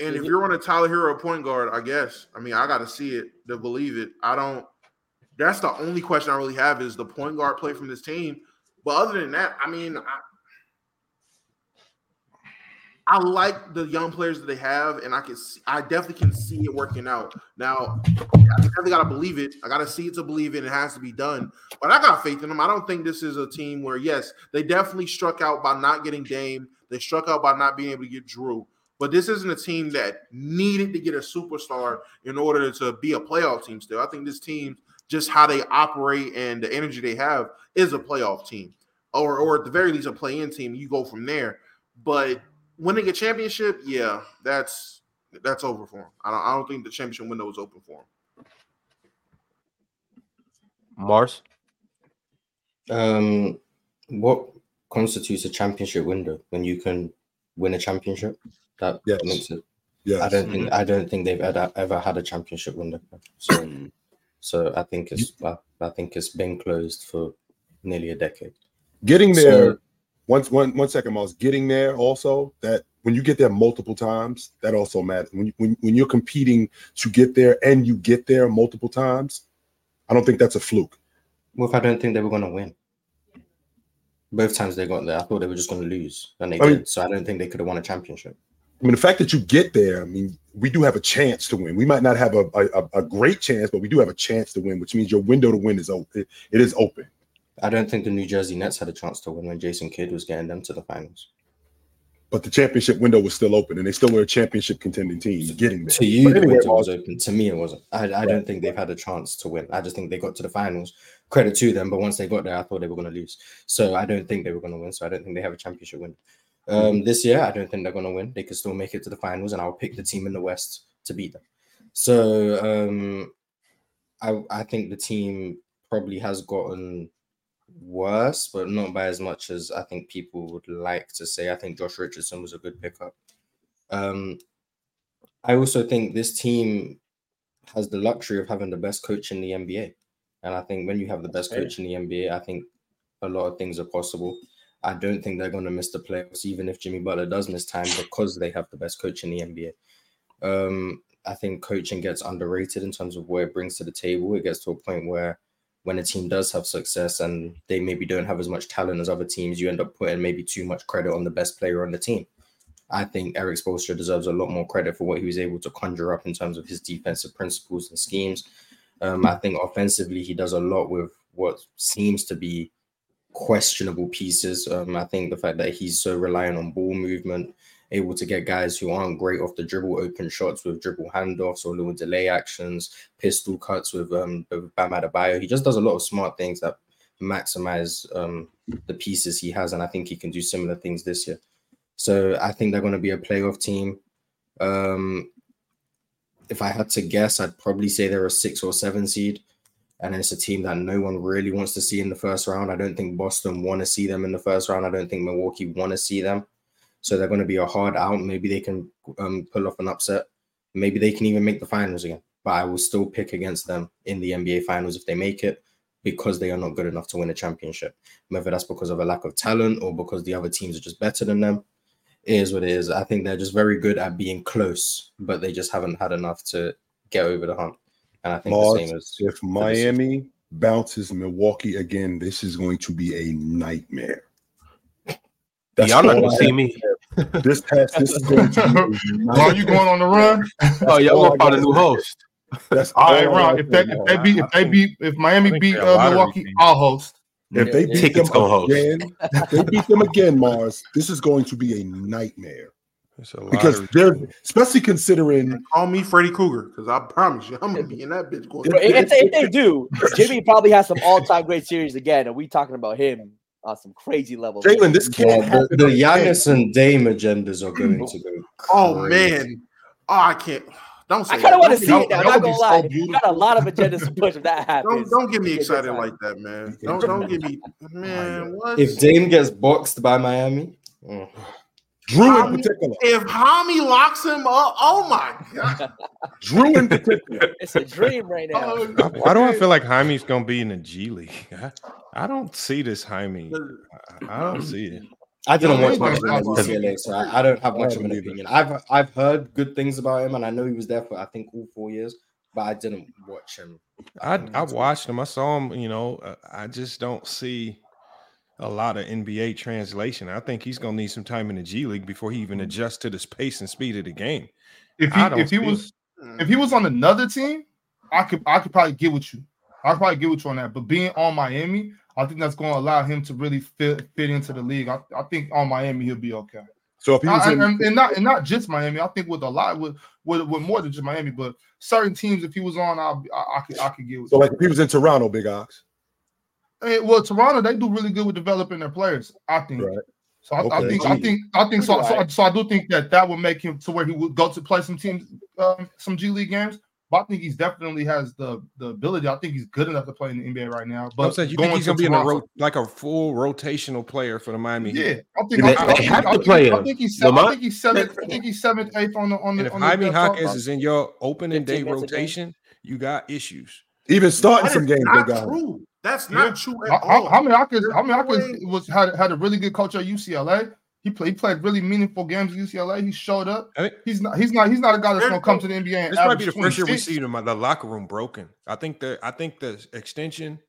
And if you're on a Tyler Herro point guard, I guess. I mean, I got to see it to believe it. I don't. That's the only question I really have is the point guard play from this team. But other than that, I mean, I, I like the young players that they have, and I can see, I definitely can see it working out. Now, I definitely gotta believe it. I gotta see it to believe it. It has to be done. But I got faith in them. I don't think this is a team where, yes, they definitely struck out by not getting Dame. They struck out by not being able to get Jrue. But this isn't a team that needed to get a superstar in order to be a playoff team. Still, I think this team, just how they operate and the energy they have, is a playoff team, or or at the very least a play-in team. You go from there. But winning a championship, yeah, that's that's over for him. I don't, I don't think the championship window is open for him. Mars, um, what constitutes a championship window when you can win a championship? That yes. makes it. Yeah, I don't think I don't think they've ever ever had a championship window. So, so I think it's I, I think it's been closed for nearly a decade. Getting there. So, once one one second, Miles. Getting there also that when you get there multiple times, that also matters. When, you, when when you're competing to get there and you get there multiple times, I don't think that's a fluke. Well, if I don't think they were going to win, both times they got there, I thought they were just going to lose, and they I did. Mean, so I don't think they could have won a championship. I mean, the fact that you get there, I mean, we do have a chance to win. We might not have a, a, a great chance, but we do have a chance to win, which means your window to win is open. It, it is open. I don't think the New Jersey Nets had a chance to win when Jason Kidd was getting them to the finals. But the championship window was still open, and they still were a championship contending team getting there. To you, anyway, the window was open. To me, it wasn't. I, I right. don't think they've had a chance to win. I just think they got to the finals. Credit to them, but once they got there, I thought they were going to lose. So I don't think they were going to win. So I don't think they have a championship win. Um. This year, I don't think they're going to win. They could still make it to the finals, and I'll pick the team in the West to beat them. So um, I, I think the team probably has gotten worse, but not by as much as I think people would like to say. I think Josh Richardson was a good pickup. Um, I also think this team has the luxury of having the best coach in the NBA. And I think when you have the best coach in the NBA, I think a lot of things are possible. I don't think they're going to miss the playoffs, even if Jimmy Butler does miss time, because they have the best coach in the NBA. Um, I think coaching gets underrated in terms of where it brings to the table. It gets to a point where when a team does have success and they maybe don't have as much talent as other teams, you end up putting maybe too much credit on the best player on the team. I think Erik Spoelstra deserves a lot more credit for what he was able to conjure up in terms of his defensive principles and schemes. Um, I think offensively, he does a lot with what seems to be questionable pieces. Um, I think the fact that he's so reliant on ball movement, able to get guys who aren't great off the dribble, open shots with dribble handoffs or little delay actions, pistol cuts with um with Bam Adebayo. He just does a lot of smart things that maximize um the pieces he has, and I think he can do similar things this year. So I think they're going to be a playoff team. Um, if I had to guess, I'd probably say they're a six or seven seed. And it's a team that no one really wants to see in the first round. I don't think Boston want to see them in the first round. I don't think Milwaukee want to see them. So they're going to be a hard out. Maybe they can um, pull off an upset. Maybe they can even make the finals again. But I will still pick against them in the NBA finals if they make it because they are not good enough to win a championship. Whether that's because of a lack of talent or because the other teams are just better than them, it is what it is. I think they're just very good at being close, but they just haven't had enough to get over the hump. And I think Mars, the same as if Miami bounces Milwaukee again, this is going to be a nightmare. That's y'all not gonna see me. This has this is going to be a Ron, you going on the run? Oh, y'all gonna I find a new host. That's All right, all I Ron. If to they if they beat if they beat if Miami beat uh, Milwaukee, team. I'll host. If they beat Tickets them gonna host. again, if they beat them again, Mars, this is going to be a nightmare It's a because they're especially considering Call me Freddy Krueger because I promise you, I'm gonna be in that bitch going. But if, they, if they do, Jimmy probably has some all-time great series again, and we talking about him on some crazy levels. Jalen. This can't Yeah, the, happen. the again. Giannis and Dame agendas are going to go. Oh crazy. man, oh I can't. Don't say I kind of want to Don't see get- it now. that Not gonna be lie, so you got a lot of agendas to push if that happens. Don't don't get me It's a good excited like that, man. Don't don't get me, man. What? If Dame gets boxed by Miami, mm. Jrue in particular, if Hami locks him up, oh my god. Jrue in particular. It's a dream right now. Oh, Why do I feel like Jaime's gonna be in the G League? I, I don't see this Jaime. I, I don't see it. I didn't watch he's much of gonna him UCLA, so I, I don't have much of an don't either. opinion. I've I've heard good things about him, and I know he was there for I think all four years, but I didn't watch him. I I watched him. I saw him. You know, uh, I just don't see a lot of NBA translation. I think he's gonna need some time in the G League before he even mm-hmm. adjusts to the pace and speed of the game. If he don't if he was mm. if he was on another team, I could I could probably get with you. I could probably get with you on that. But being on Miami, I think that's going to allow him to really fit fit into the league. I, I think on Miami he'll be okay. So if he was I- in, and, and not and not just Miami. I think with a lot with with, with more than just Miami, but certain teams, if he was on, I'll, I I could I could get with. so you. like if he was in Toronto, Big Ox. Eh, well, Toronto they do really good with developing their players. I think. Right. So I, I think I think I think so, so. Right. So I do think that that would make him to where he would go to play some teams, um, some G League games. But I think he's definitely has the the ability. I think he's good enough to play in the NBA right now. But I'm saying you going think he's to gonna be in a Toronto- ro- like a full rotational player for the Miami Heat? Yeah, I think They- I, I they think- have I to play I him. think he's seventh. I think he's seventh. I think he's seventh, eighth on the on the. And if on the Jaime. Hawkins is in your opening day 15 game. rotation, you got issues. Even starting some games, not Big Ox. true. That's Yeah. not true at How, how, all. how many Hawkins? How many There's Hawkins no way- was had had a really good coach at UCLA. He played he played really meaningful games at UCLA. He showed up. I think- He's not he's not he's not a guy that's gonna come to the NBA. And This might be average the first year we 26. see them, uh, the locker room broken. I think the I think the extension,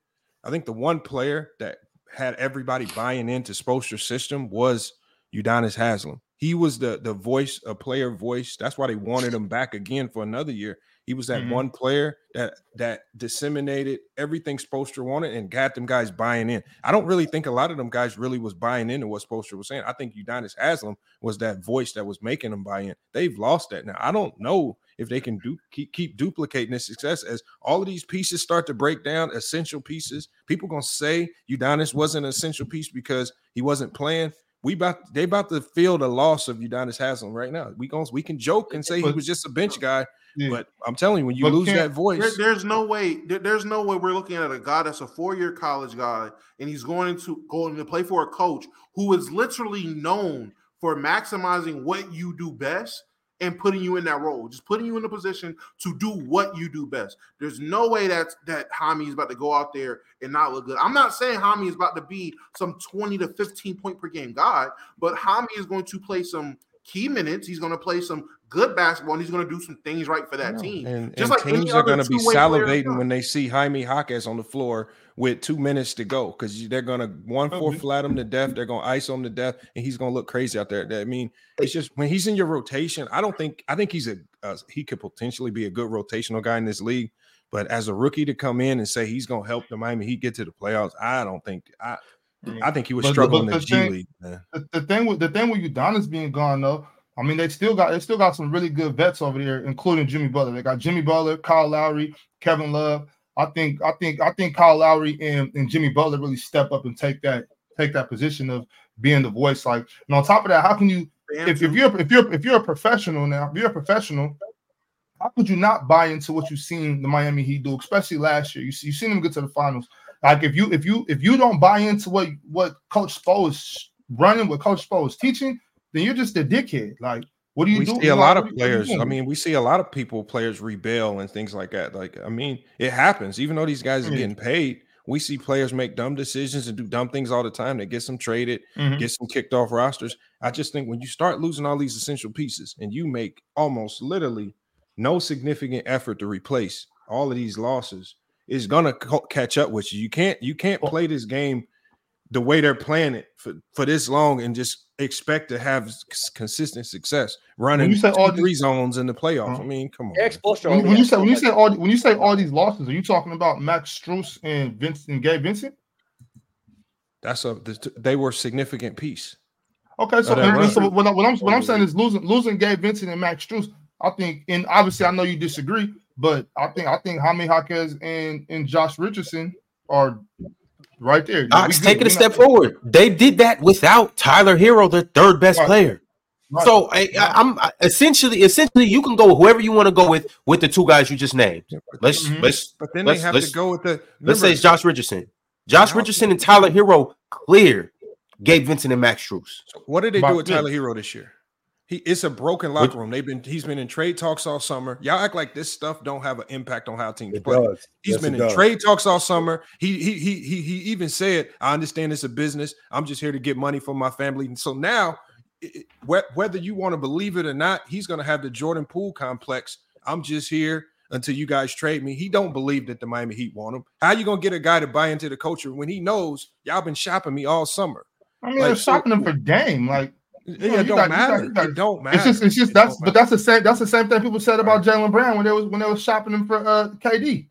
I think the one player that had everybody buying into Spoelstra's system was Udonis Haslam. He was the the voice, a player voice. That's why they wanted him back again for another year. He was that Mhm. one player that that disseminated everything Spoelstra wanted and got them guys buying in. I don't really think a lot of them guys really was buying into what Spoelstra was saying. I think Udonis Haslam was that voice that was making them buy in. They've lost that now. I don't know if they can do keep, keep duplicating this success as all of these pieces start to break down essential pieces. People gonna say Udonis wasn't an essential piece because he wasn't playing. We about they about to feel the loss of Udonis Haslam right now. We going we can joke and say he was just a bench guy, Yeah. but I'm telling you, when you But lose that There- voice, there's no way. there- there's no way we're looking at a guy that's a four-year college guy, and he's going to going to play for a coach who is literally known for maximizing what you do best and putting you in that role, just putting you in a position to do what you do best. There's no way that that Hami is about to go out there and not look good. I'm not saying Hami is about to be some 20 to 15 point per game guy, but Hami is going to play some key minutes. He's going to play some good basketball, and he's going to do some things right for that team. and, Just and like teams are going to be salivating when they see Jaime Jaquez on the floor with two minutes to go because they're going to one four Mhm. flat him to death. They're going to ice him to death, and he's going to look crazy out there. I mean, it's just when he's in your rotation. I don't think I think he's a uh, he could potentially be a good rotational guy in this league. But as a rookie to come in and say he's going to help the Miami Heat get to the playoffs, I don't think I. I think he was But- struggling but in the the G thing- League. Man. the, the thing with the thing with Udonis being gone though, I mean they still got they still got some really good vets over there, including Jimmy Butler. They got Jimmy Butler, Kyle Lowry, Kevin Love. I think I think I think Kyle Lowry and, and Jimmy Butler really step up and take that take that position of being the voice. Like, and on top of that, how can you if, if you're if you're if you're a professional now, if you're a professional, how could you not buy into what you've seen the Miami Heat do, especially last year? You see, you seen them get to the finals. Like if you if you if you don't buy into what what Coach Spo is running, what Coach Spo is teaching, then you're just a dickhead. Like, what do you we do? see a lot of What are you- what are you players. I mean, we see a lot of people, players rebel and things like that. Like, I mean, it happens. Even though these guys are getting paid, We see players make dumb decisions and do dumb things all the time that gets them traded, Mhm. gets them kicked off rosters. I just think when you start losing all these essential pieces and you make almost literally no significant effort to replace all of these losses, it's gonna co- catch up with you. You can't you can't play this game the way they're playing it for, for this long and just expect to have s- consistent success running you say all two, three zones in the playoffs. Uh-huh. I mean, come on. When, when you say when you say all when you say all these losses, are you talking about Max Strus and Vincent and Gabe Vincent? That's a they were significant piece. Okay, so, and- and so what, I- what I'm what I'm saying is losing losing Gabe Vincent and Max Strus. I think, and obviously I know you disagree, but I think I think Jaime Jaquez and and Josh Richardson are right there. Ox We taking a step not- forward. They did that without Tyler Herro, their third best Right. player. Right. So I, I, I'm I- essentially, essentially, you can go with whoever you want to go with with the two guys you just named. Let's Mhm. let's. But then let's, they have to go with the Let's say it's Josh Richardson. Josh Richardson and Tyler Herro clear Gabe Vincent and Max Strus. What did they About- do with Tyler Herro this year? He it's a broken locker room. They've been he's been in trade talks all summer. Y'all act like this stuff don't have an impact on how teams It play. does. He's Yes, been in does. trade talks all summer. He he he he he even said, "I understand it's a business. I'm just here to get money for my family." And so now, it- it- whether you want to believe it or not, he's going to have the Jordan Poole complex. I'm just here until you guys trade me. He don't believe that the Miami Heat want him. How you going to get a guy to buy into the culture when he knows y'all been shopping me all summer? I mean, Like, they're so- shopping them for Dame. Like, Yeah, know, it don't got- you got- matter. you got- it don't matter. it's just, it's just It that's, but that's the same. That's the same thing people said about Jaylen Brown when they was when they was shopping him for uh KD.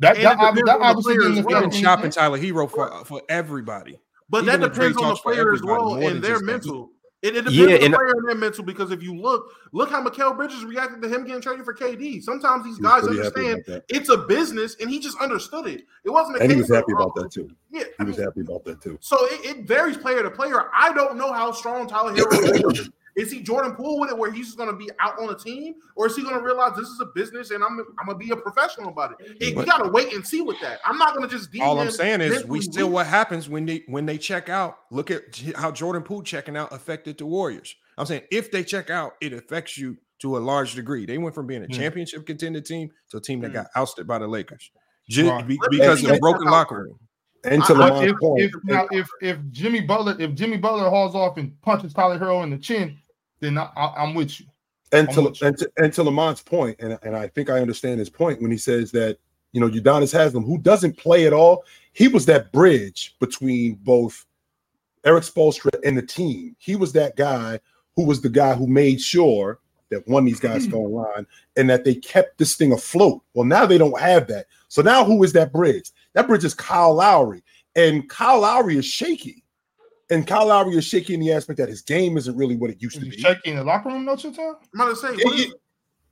That And that, it obvi- that the obviously player didn't as They've well. been shopping Tyler Herro for for everybody. But Even that depends on the talks for player as well and their mental. them. It, it depends Yeah, on the player and their mental because if you look, look how Mikal Bridges reacted to him getting traded for KD. Sometimes these guys understand it's a business, and he just understood it. It wasn't a And he was happy about oh, that too. Yeah, He was happy about that too. So it, it varies player to player. I don't know how strong Tyler Herro is. Is he Jordan Poole with it, where he's just going to be out on a team, or is he going to realize this is a business and I'm I'm going to be a professional about it? It- you got to wait and see with that. I'm not going to just. deem All I'm saying is, we still weak. what happens when they when they check out. Look at how Jordan Poole checking out affected the Warriors. I'm saying if they check out, it affects you to a large degree. They went from being a Yeah. championship contender team to a team that Mm. got ousted by the Lakers, just be- because of the that broken out. locker room. And to I- I- But Lamont's if, point, if now if if Jimmy Butler if Jimmy Butler hauls off and punches Tyler Herro in the chin, then I, I'm with you. and to, with you. and to and to Lamont's point, and, and I think I understand his point when he says that you know Udonis Haslam, who doesn't play at all, he was that bridge between both Erik Spoelstra and the team. He was that guy who was the guy who made sure that one of these guys Hmm. go online and that they kept this thing afloat. Well, now they don't have that. So now who is that bridge? That bridge is Kyle Lowry, and Kyle Lowry is shaky. And Kyle Lowry is shaky in the aspect that his game isn't really what it used to Is he be. shaking in the locker room, no time? I'm about to say, It- it-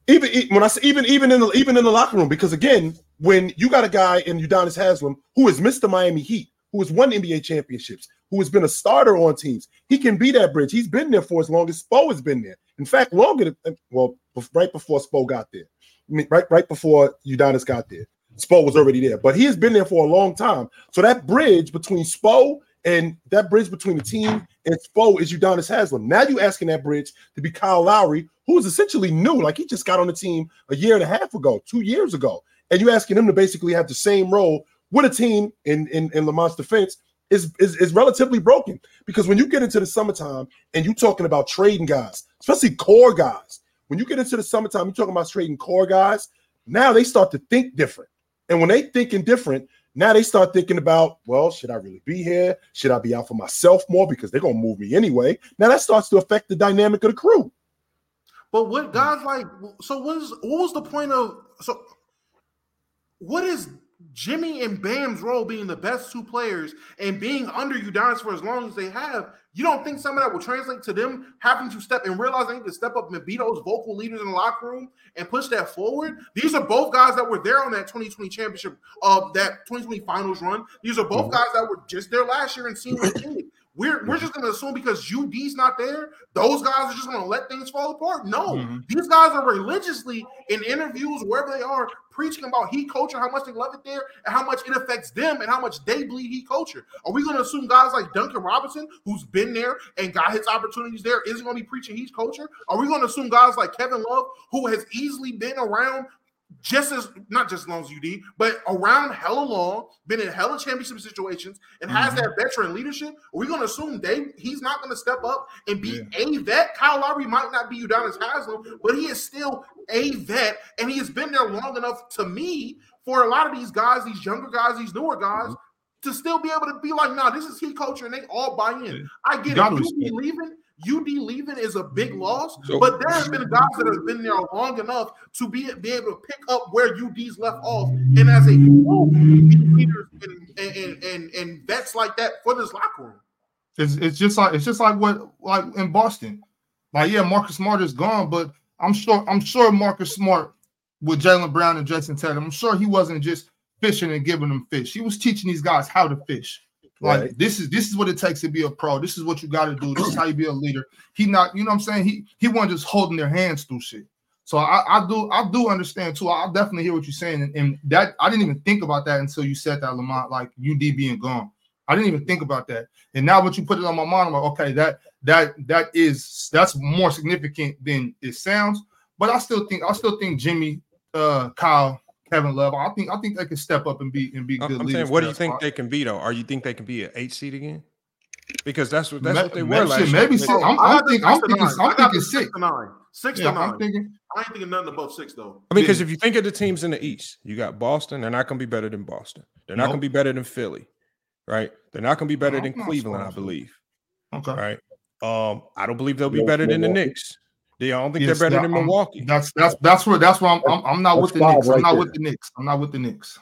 even when I say even even in the even in the locker room, because again, when you got a guy in Udonis Haslam who has missed the Miami Heat, who has won NBA championships, who has been a starter on teams, he can be that bridge. He's been there for as long as Spo has been there. In fact, longer than uh, well, right before Spo got there, I mean, right right before Udonis got there, Spo was already there, but he has been there for a long time. So that bridge between Spo and that bridge between the team and foe is Udonis Haslam. Now you're asking that bridge to be Kyle Lowry, who is essentially new, like he just got on the team a year and a half ago, two years ago, and you're asking him to basically have the same role with a team in in, in Lamont's defense is, is is relatively broken because when you get into the summertime and you're talking about trading guys, especially core guys, when you get into the summertime, you're talking about trading core guys. Now they start to think different, and when they thinking different, now they start thinking about, well, should I really be here? Should I be out for myself more because they're gonna move me anyway? Now that starts to affect the dynamic of the crew. But what hmm. guys like? So what is what was the point of? So what is Jimmy and Bam's role being the best two players and being under Udonis for as long as they have? You don't think some of that will translate to them having to step and realize they need to step up and be those vocal leaders in the locker room and push that forward? These are both guys that were there on that 2020 championship of that 2020 finals run. These are both Mhm. guys that were just there last year and seeing what We're, we're just going to assume because UD's not there, those guys are just going to let things fall apart. No, Mhm. these guys are religiously in interviews, wherever they are, preaching about heat culture, how much they love it there, and how much it affects them, and how much they bleed heat culture. Are we going to assume guys like Duncan Robinson, who's been there and got his opportunities there, isn't going to be preaching heat culture? Are we going to assume guys like Kevin Love, who has easily been around just as not just as long as UD, but around hella long, been in hella championship situations, and has Mm-hmm. that veteran leadership. we're we gonna assume they he's not gonna step up and be Yeah. a vet? Kyle Lowry might not be Udonis Haslam, but he is still a vet, and he has been there long enough to me for a lot of these guys, these younger guys, these newer guys. To still be able to be like, nah, this is heat culture, and they all buy in. I get it. Gotta UD leaving, UD leaving is a big mm-hmm. loss, So- but there have been guys that have been there long enough to be, be able to pick up where UD's left off, and as a leaders and, and, and, and, and vets like that for this locker room. It's, it's just like it's just like what like in Boston. Like yeah, Marcus Smart is gone, but I'm sure I'm sure Marcus Smart with Jaylen Brown and Jayson Tatum. I'm sure he wasn't just fishing and giving them fish. He was teaching these guys how to fish. Like Right. this is this is what it takes to be a pro. This is what you got to do. This is how you be a leader. He not, you know what I'm saying? He he wasn't just holding their hands through shit. So I, I do I do understand too. I definitely hear what you're saying, and, and that I didn't even think about that until you said that, Lamont. Like UD being gone, I didn't even think about that. And now, what you put it on my mind, I'm like, okay, that that that is that's more significant than it sounds. But I still think I still think Jimmy, uh, Kyle, Kevin Love. I think I think they can step up and be and be good I'm leaders. saying, what do that you think spot. they can be though? Are you think they can be an eight seed again? Because that's what that's Ma- what they were last year. maybe six. I'm, I I'm, got think, I'm six to thinking nine. I'm thinking six. six to nine. Six Yeah, to I'm nine. thinking. I ain't thinking nothing above six though. I mean, because Yeah. if you think of the teams in the East, you got Boston. They're not going to be better than Boston. They're not going to be better than Philly, right? They're not going to be better I'm than Cleveland. I believe, Okay. right? Um, I don't believe they'll be better than the Milwaukee. Knicks. They, I don't think Yes, they're better that- than I'm- Milwaukee. That's that's that's where that's where I'm I'm, I'm not That's with the five Knicks. I'm not there. with the Knicks. I'm not with the Knicks.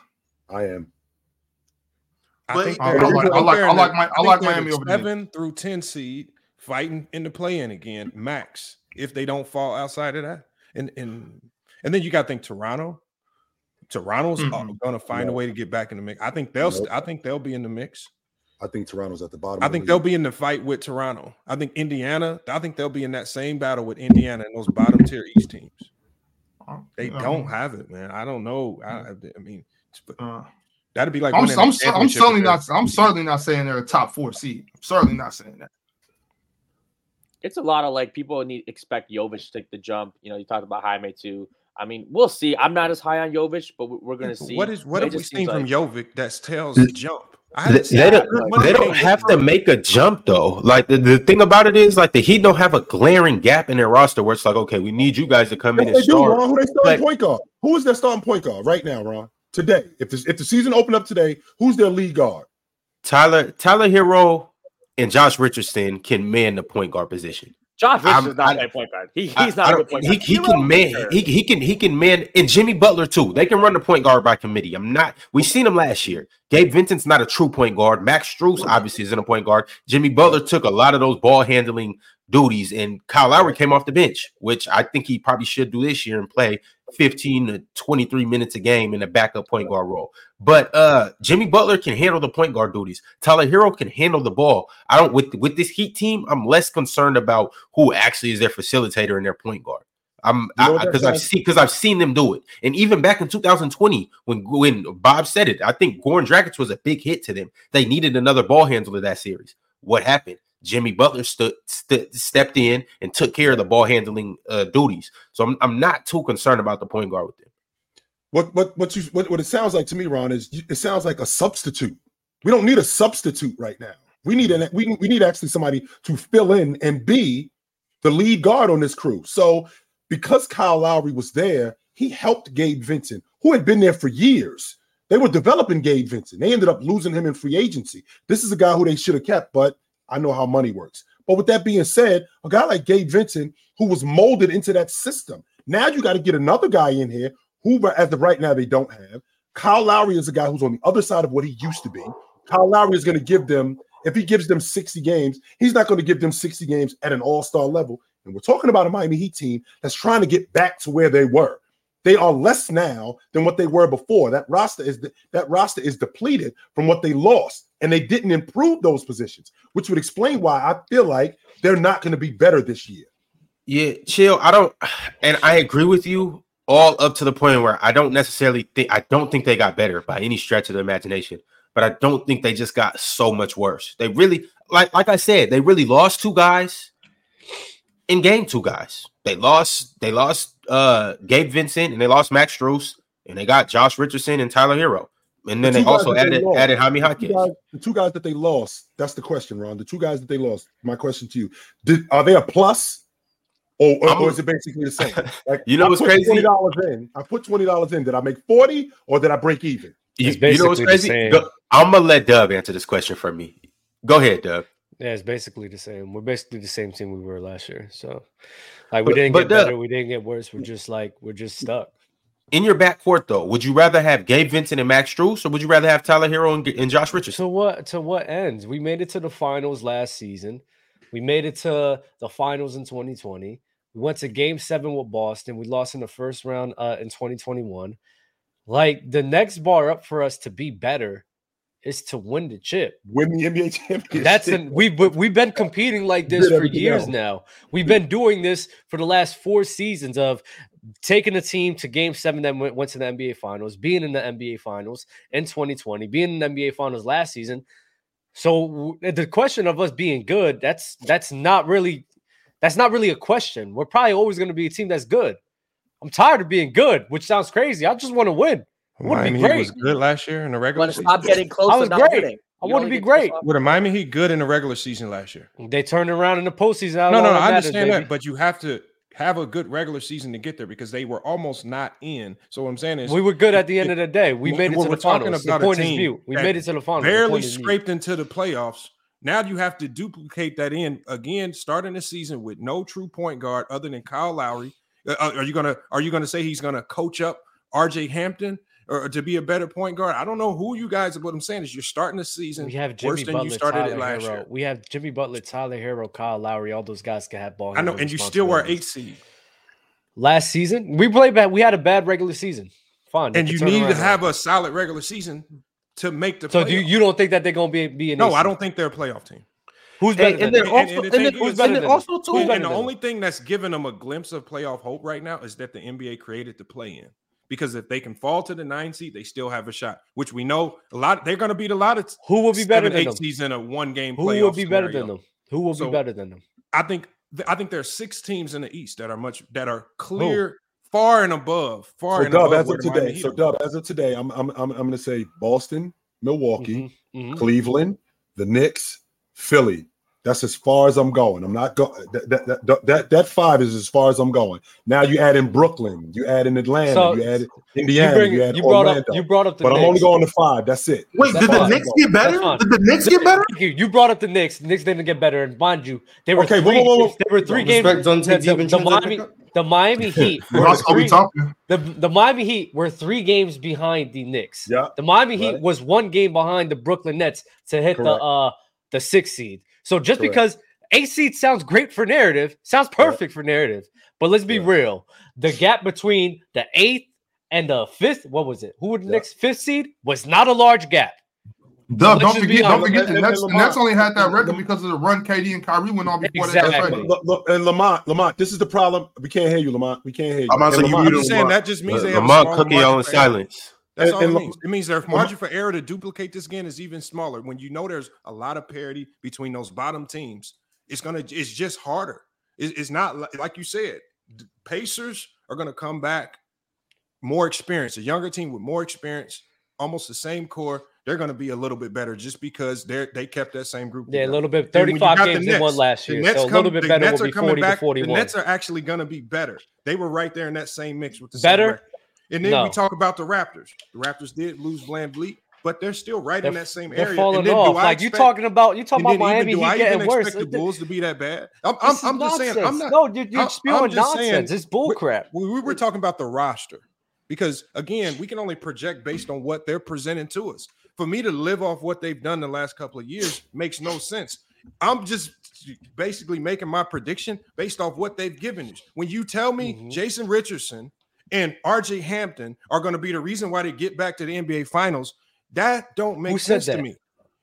I am. I But think I- they're, I like- I like- I like my- I think like Miami the over the seven through ten seed fighting in the play-in again, max. If they don't fall outside of that, and and and then you got to think Toronto. Toronto's Mhm. going to find a way to get back in the mix. I think they'll. Nope. I think they'll be in the mix. I think Toronto's at the bottom. I of the think they'll be in the fight with Toronto. I think Indiana. I think they'll be in that same battle with Indiana and those bottom tier East teams. They Uh, don't have it, man. I don't know. I, I mean, but Uh, that'd be like I'm, I'm, I'm certainly not. I'm certainly not saying they're a top four seed. I'm certainly not saying that. it's a lot of like people need expect Jovic to take the jump. You know, you talked about Jaime too. I mean, we'll see. I'm not as high on Jovic, but we- we're gonna see. What is what It have we seen seems from like- Jovic that tells They- jump? They, they don't. They don't have to make a jump though. Like the, the thing about it is, like the Heat don't have a glaring gap in their roster where it's like, okay, we need you guys to come in Yes, and do, start. Ron. Who they starting Like- point guard? Who is their starting point guard right now, Ron? Today, if this, if the season opened up today, who's their lead guard? Tyler Tyler Herro and Josh Richardson can man the point guard position. Josh I'm- Richardson's not I- a point guard. He, he's not a point he, guard. he Herro, can man sure. he, he can he can man and Jimmy Butler too. They can run the point guard by committee. I'm not We've seen him last year. Gabe Vincent's not a true point guard. Max Strus obviously isn't a point guard. Jimmy Butler took a lot of those ball handling duties, and Kyle Lowry came off the bench, which I think he probably should do this year and play 15 to 23 minutes a game in a backup point guard role. But uh Jimmy Butler can handle the point guard duties. Tyler Herro can handle the ball. I don't with with this Heat team, I'm less concerned about who actually is their facilitator and their point guard. I'm You know because I've seen because I've seen them do it. And even back in 2020, when when Bob said it, I think Goran Dragic was a big hit to them. They needed another ball handler that series. What happened? Jimmy Butler stood st- stepped in and took care of the ball handling uh, duties. So I'm, I'm not too concerned about the point guard with them. What what what you what, what it sounds like to me, Ron, is it sounds like a substitute. We don't need a substitute right now. We need an we, we need actually somebody to fill in and be the lead guard on this crew. So because Kyle Lowry was there, he helped Gabe Vincent, who had been there for years. They were developing Gabe Vincent. They ended up losing him in free agency. This is a guy who they should have kept, but I know how money works. But with that being said, a guy like Gabe Vincent, who was molded into that system, now you got to get another guy in here who, as of right now, they don't have. Kyle Lowry is a guy who's on the other side of what he used to be. Kyle Lowry is going to give them, if he gives them 60 games, he's not going to give them 60 games at an all star level. And we're talking about a Miami Heat team that's trying to get back to where they were. They are less now than what they were before. That roster is that roster is depleted from what they lost, and they didn't improve those positions, which would explain why I feel like they're not going to be better this year. Yeah, chill. I don't, and I agree with you all up to the point where I don't necessarily think I don't think they got better by any stretch of the imagination, but I don't think they just got so much worse. They really, like like I said, they really lost two guys in game two guys. They lost they lost uh Gabe Vincent and they lost Max Strus and they got Josh Richardson and Tyler Herro. And then The they also that they added lost, added Jaime the two guys- The two guys that they lost. That's the question, Ron. The two guys that they lost. My question to you: Did are they a plus, or, or, or is it basically the same? Like You know I what's put crazy? Twenty dollars in. I put twenty dollars in. Did I make forty, or did I break even? You, It's you know what's basically the crazy? same. Go- I'm gonna let Dub answer this question for me. Go ahead, Dub. Yeah, it's basically the same. We're basically the same team we were last year. So, like, we But- didn't but get the- better. We didn't get worse. We're just like we're just stuck. In your backcourt, though, would you rather have Gabe Vincent and Max Strus, or would you rather have Tyler Herro and, and Josh Richardson? To what? To what ends? We made it to the finals last season. We made it to the finals in 2020. We went to Game Seven with Boston. We lost in the first round uh, in 2021. Like the next bar up for us to be better is to win the chip. Win the NBA championship. That's an we've we've been competing like this for years else. now. We've been doing this for the last four seasons of taking the team to game seven that went, went to the NBA finals, being in the NBA finals in 2020, being in the NBA finals last season. So the question of us being good, that's that's not really that's not really a question. We're probably always going to be a team that's good. I'm tired of being good, which sounds crazy. I just want to win. I want to Miami be Heat great. was good last year in the regular want to season. stop getting close I was great. winning. I You want to be great. off- Were the Miami Heat good in the regular season last year? They turned around in the postseason. No, no, no. I matters, understand baby. that, but you have to have a good regular season to get there because they were almost not in. So what I'm saying is We were good at the end of the day. We made it when to we're the talking finals. The point is team. We made it to the finals. Barely point scraped into the playoffs. Now you have to duplicate that in again, starting the season with no true point guard other than Kyle Lowry. Uh, are you gonna are you gonna say he's gonna coach up RJ Hampton or to be a better point guard? I don't know who you guys. What I'm saying is you're starting the season We have Jimmy worse than Butler, you started Tyler it last Herro. year. We have Jimmy Butler, Tyler Herro, Kyle Lowry. All those guys can have ball. I know, and you still were eight seed Last season, we played bad. We had a bad regular season. Fine, and you need to around. have a solid regular season to make the. So do you, you don't think that they're gonna be be an No, I don't think they're a playoff team. Who's better And, than and them? then And- also, and and, the who's better than also too. And, the than them? only thing that's giving them a glimpse of playoff hope right now is that the NBA created the play in. Because if they can fall to the nine seed, they still have a shot. Which we know a lot. They're going to beat a lot of Who will be better seven, than eight them? seeds in a one game. Who will be better than them? Who will So- be better than them? I think. I think there are six teams in the East that are much that are clear, far and above, far So and Dub, above. as where of the Miami today, Heat so. Dub, as of today, I'm I'm I'm, I'm going to say Boston, Milwaukee, Mhm, mhm. Cleveland, the Knicks, Philly. That's as far as I'm going. I'm not going. That, that, that, that, that five is as far as I'm going. Now you add in Brooklyn, you add in Atlanta, So, you add in You, Indiana, bring, you, add you brought Orlando. up you brought up the but I'm only going to five. That's it. Wait, That's did the. Knicks get better? Did the Knicks get better? Thank you. You brought up the Knicks. The Knicks didn't get better, and mind you, they were Okay, three. whoa, whoa, whoa, whoa. They were three games. Respect Dante The, the, the Miami, the Miami Heat. Well, were that's all we three- talking. the, the Miami Heat were three games behind the Knicks. Yeah. The Miami Heat was one game behind the Brooklyn Nets to hit Correct. the uh the six seed. So just Correct. because eight seed sounds great for narrative, sounds perfect for narrative. But let's be Correct. real. The gap between the eighth and the fifth, what was it? Who were the Yeah. Knicks fifth seed? Was not a large gap. Dub, Let's don't forget, don't forget the And- Nets. and Nets only had that record because of the run KD and Kyrie went on before that. Exactly. That's right. Look, look, and Lamont, Lamont, this is the problem. We can't hear you, Lamont. We can't hear you. I'm about to And you Lamont, I'm just saying Lamar. that just means they have a Lamont smaller cookie margin on for error. silence. That's And- all and it Lam- means. It means their margin for error to duplicate this again is even smaller. When you know there's a lot of parity between those bottom teams, it's gonna it's just harder. It- it's not like you said. d- Pacers are gonna come back more experienced, a younger team with more experience, almost the same core. They're gonna be a little bit better just because they're they kept that same group. Yeah, a little bit. And when you 35 got the games they won last year. Nets So a come- little bit the better Nets will are be coming 40 back. to 41. The Nets are actually going to be better. They were right there in that same mix with the same Better? And then No. we talk about the Raptors. The Raptors did lose VanVleet, but they're still right in They're- that same They're area. falling and then off. Like you talking about you talking about Miami even, do Heat I getting even worse. expect the Bulls to be that bad? I'm, I'm, I'm just saying. I'm not. no, you, I'm- you're spewing just saying- nonsense. It's bull crap. We, we were talking about the roster because again, we can only project based on what they're presenting to us. For me to live off what they've done the last couple of years makes no sense. I'm just basically making my prediction based off what they've given us. When you tell me Mhm. Jason Richardson and RJ Hampton are going to be the reason why they get back to the NBA Finals, that don't make sense to that? me.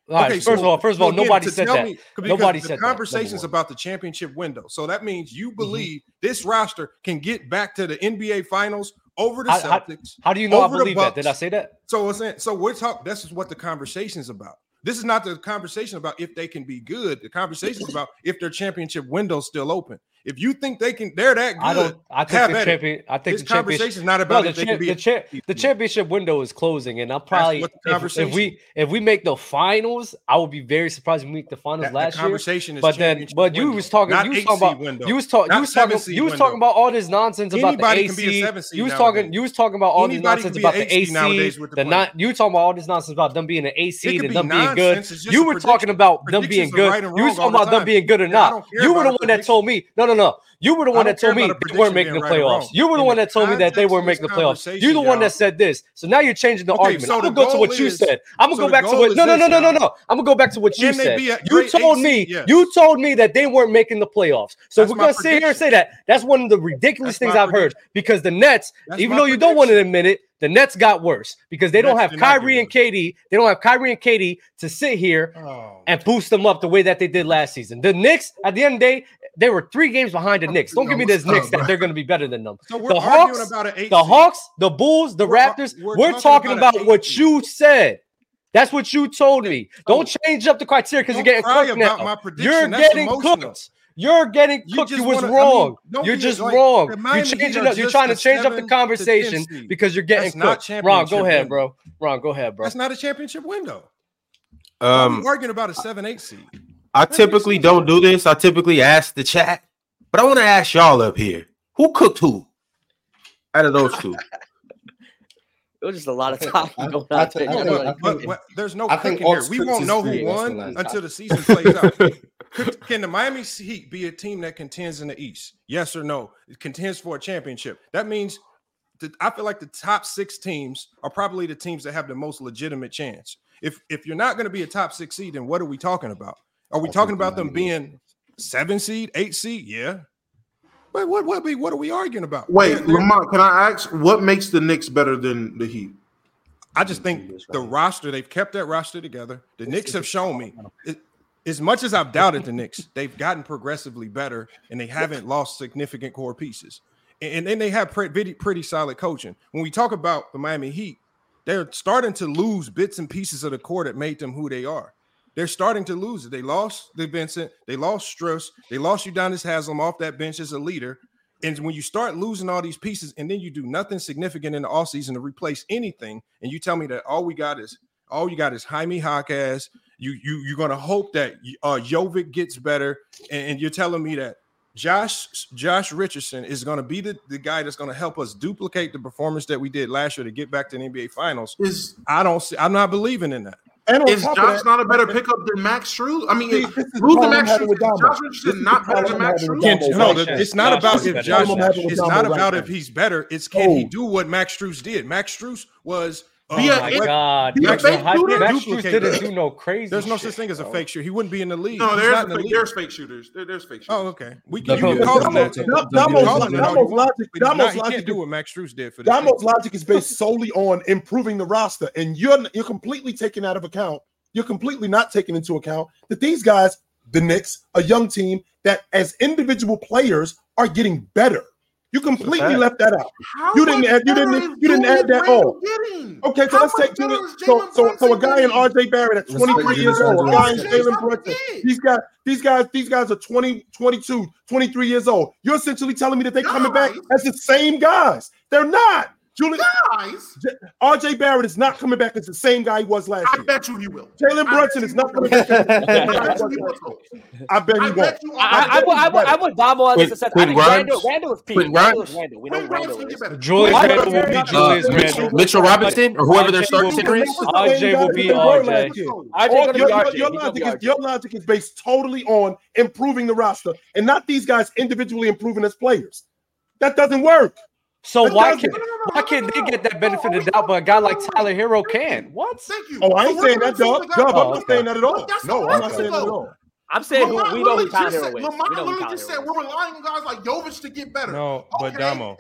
okay, first of all, first of all, again, nobody said that. me- Nobody the said conversations. Mm-hmm. about the championship window. So that means you believe this roster can get back to the NBA Finals over the How- how- Celtics. How do you know I believe that? Did I say that? So it's so we're talking. This is what the conversation is about. This is not the conversation about if they can be good. The conversation is about if their championship window's still open. If you think they can, they're that good. I don't. I think the champion. I think this conversation is not about no, the, cha- the, cha- the, championship window is closing, and I'm probably The if, if, we if we make the finals, I would be very surprised if we make the finals that, last the conversation year. Is but then, but you was talking, you was talking about, window, you was, talk, you was talking, you was talking about all this nonsense Anybody about the AC. you was nowadays. talking, you was talking about all Anybody this nonsense about the AC. Nowadays with the, the not you talking about all this nonsense about them being an AC and them being good. You were talking about them being good. You was talking about them being good or not. You were the one that told me no, no no, no. You were the one that told me they weren't making the right playoffs. You were the one that told me that they weren't making the playoffs. You're the one that said this. So now you're changing the okay, argument. So I'm gonna go to what is, you said. I'm gonna so go back to what. No, no, no, no, no, no. I'm gonna go back to what you said. You told me. Yes. You told me that they weren't making the playoffs. So that's we're gonna sit here and say that. That's one of the ridiculous that's things I've prediction. heard because the Nets, that's even though you don't want to admit it, the Nets got worse because they don't have Kyrie and KD. They don't have Kyrie and KD to sit here and boost them up the way that they did last season. The Knicks, at the end of the day, they were three games behind the oh, Knicks. Don't give me this Knicks that they're going to be better than them. So the Hawks, the Hawks, the Bulls, the we're, Raptors. We're, we're talking, talking, about, about what you said. That's what you told me. Don't change up the criteria because you're getting cooked now. You're That's getting emotional. cooked. You're getting cooked. You, you was wanna, wrong. I mean, you're just like, wrong. You're changing up. You're trying to change up the conversation because you're getting That's cooked. Ron, go ahead, bro. Ron, go ahead, bro. That's not a championship window. Um, I'm arguing about a seven-eight seed. I typically don't do this. I typically ask the chat, but I want to ask y'all up here: Who cooked who? Out of those two, it was just a lot of talking There's going I, on. Think, there's no here. We won't know who won until the season plays out. Can the Miami Heat be a team that contends in the East? Yes or no? It contends for a championship. That means I feel like the top six teams are probably the teams that have the most legitimate chance. If if you're not going to be a top six seed, then what are we talking about? Are we I talking about them being seven seed, eight seed? Yeah. But what what what are we arguing about? Wait, they're, Lamont, can I ask what makes the Knicks better than the Heat? I just think the roster they've kept that roster together. The Knicks have shown me, it, as much as I've doubted the Knicks, they've gotten progressively better, and they haven't lost significant core pieces. And then they have pretty pretty solid coaching. When we talk about the Miami Heat, they're starting to lose bits and pieces of the core that made them who they are they're starting to lose it. They lost the Vincent, they lost Strus, they lost Udonis Haslam off that bench as a leader. And when you start losing all these pieces and then you do nothing significant in the off season to replace anything, and you tell me that all we got is all you got is Jaime Hawkes, you you you're gonna hope that uh Jovic gets better, and, and you're telling me that Josh Josh Richardson is going to be the, the guy that's going to help us duplicate the performance that we did last year to get back to the NBA Finals. Is I don't see I'm not believing in that. And is Josh that, not a better pickup than Max Shrew? I mean, who's the Max Shrew, Josh Richardson is not better than Max Shrew. No, it's not about if Josh. It's not about if he's better. It's can he do what Max Shrews did? Max Shrews was Oh be my a, god! Be fake high, shooter. That shooter didn't do no crazy. There's no such thing as a fake shooter. He wouldn't be in the league. No, there's fake, the league. there's fake shooters. There, there's fake oh, shooters. Oh, okay. We can you call him that. Damo's logic. Damo's logic can't do what Max Strus did for this. Damo's logic is based solely on improving the roster, and you're you're completely taken out of account. You're completely not taken into account that these guys, the Knicks, a young team that as individual players are getting better. You completely left that out. How you didn't add. You didn't. You didn't add that all. Okay, so How let's take two. So, so, so a guy in R.J. Barrett at 23 years old, a guy in Jalen Brunson. These guys, these guys, these guys are 20, 22, 23 years old. You're essentially telling me that they're coming back as the same guys. They're not. Julian guys, RJ Barrett is not coming back as the same guy he was last I year. I bet you he will. Jalen Brunson is not coming back. I bet he won't. I, I, I, would, I would bomb on this. Quinn Randle, Randle, is peak. Quinn Randle Randle. We know Randle. Julius Randle will be Julius Randle. Mitchell Robinson or whoever their starting center is. RJ will be RJ. Your logic is based totally on improving the roster and not these guys individually improving as players. That doesn't work. So why can no, no, no, why can they get that benefit of the doubt, but a guy like Tyler Herro can? What? Thank you. Oh, I ain't so saying that, Dub. Dub, I'm not saying that at all. No, I'm not saying that at all. I'm saying Lamont, who, we don't Tyler Lamont literally just said we're relying on guys like Jovic to get better. No, okay, but Damo.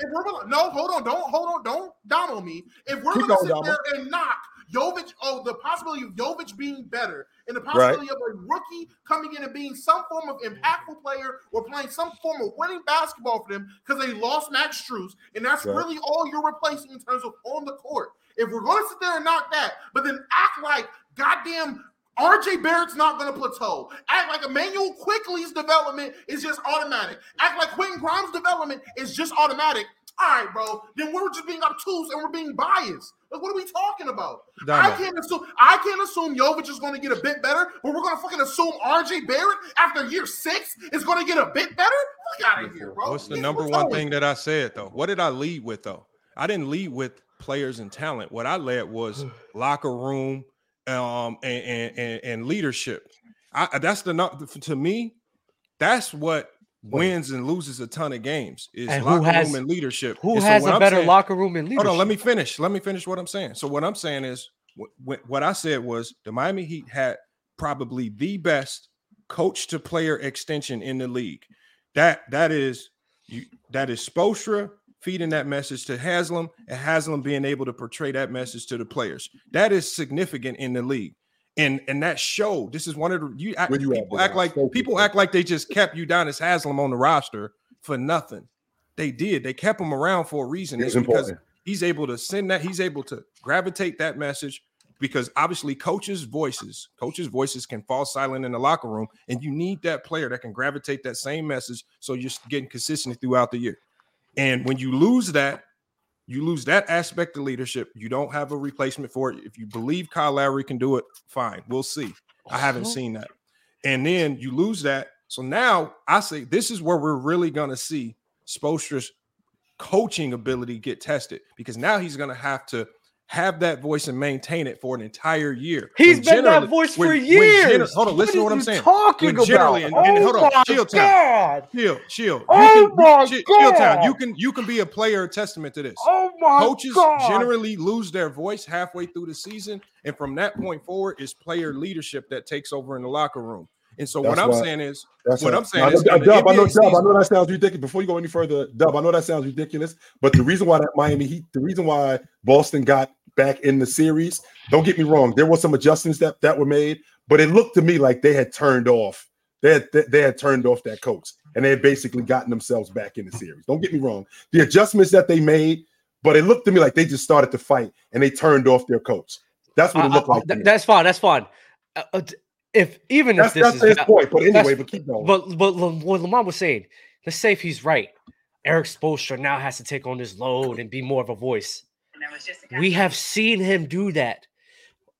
No, hold on, don't hold on, don't Damo me. If we're going to sit Damo. there and knock Jovic, oh, the possibility of Jovic being better and the possibility right. of a rookie coming in and being some form of impactful player or playing some form of winning basketball for them because they lost Max Strus, and that's right. really all you're replacing in terms of on the court. If we're going to sit there and knock that, but then act like goddamn RJ Barrett's not going to plateau. Act like Immanuel Quickley's development is just automatic. Act like Quentin Grimes' development is just automatic. All right, bro. Then we're just being obtuse and we're being biased. Like, what are we talking about? I can't assume I can't assume Jovic is going to get a bit better, but we're going to fucking assume RJ Barrett after year six is going to get a bit better. Fuck out of here, bro. What's the number one thing that I said though? What did I lead with though? I didn't lead with players and talent. What I led was locker room, um, and and, and leadership. I, that's the to me. That's what wins and loses a ton of games is And locker has- room and leadership. Who And so has a I'm better saying- locker room and leadership? Hold on, let me finish. Let me finish what I'm saying. So what I'm saying is what, what- I said was the Miami Heat had probably the best coach to player extension in the league. That that is you that is Spoelstra feeding that message to Haslam and Haslam being able to portray that message to the players. That is significant in the league. And and that show, this is one of the you, act, you people act like people act like they just kept Udonis Haslam on the roster for nothing. They did. They kept him around for a reason. It's It's because important. he's able to send that. He's able to gravitate that message because obviously coaches' voices, coaches' voices can fall silent in the locker room, and you need that player that can gravitate that same message so you're getting consistent throughout the year. And when you lose that, you lose that aspect of leadership. You don't have a replacement for it. If you believe Kyle Lowry can do it, fine. We'll see. I haven't oh. seen that. And then you lose that. So now I say this is where we're really going to see Spoelstra's coaching ability get tested because now he's going to have to have that voice and maintain it for an entire year. He's When been that voice when- for years. gener- hold on, listen to What what I'm you saying. talking When generally, about? and, and Oh hold on, oh my chill God. chill, chill. You Oh can, my chill, chill town. God. You can you can be a player testament to this. Oh my Coaches God. generally lose their voice halfway through the season, and from that point forward, is player leadership that takes over in the locker room. And so what I'm why- saying is, That's what right. I'm saying Now, is, Dub, in the Dub, I know, NBA Dub, I know that sounds ridiculous. Before you go any further, Dub, I know that sounds ridiculous, but the reason why that Miami Heat, the reason why Boston got back in the series, don't get me wrong, there were some adjustments that that were made, but it looked to me like they had turned off. They had, they, they had turned off that coach, and they had basically gotten themselves back in the series. Don't get me wrong, the adjustments that they made, but it looked to me like they just started to fight and they turned off their coach. That's what it looked I- like. th- that's fine. That's fine. Uh, uh, d- if even That's- if this that's is his not- point, but anyway, but keep going. But but what Lamar was saying, let's say if he's right, Erik Spoelstra now has to take on this load and be more of a voice. We have seen him do that.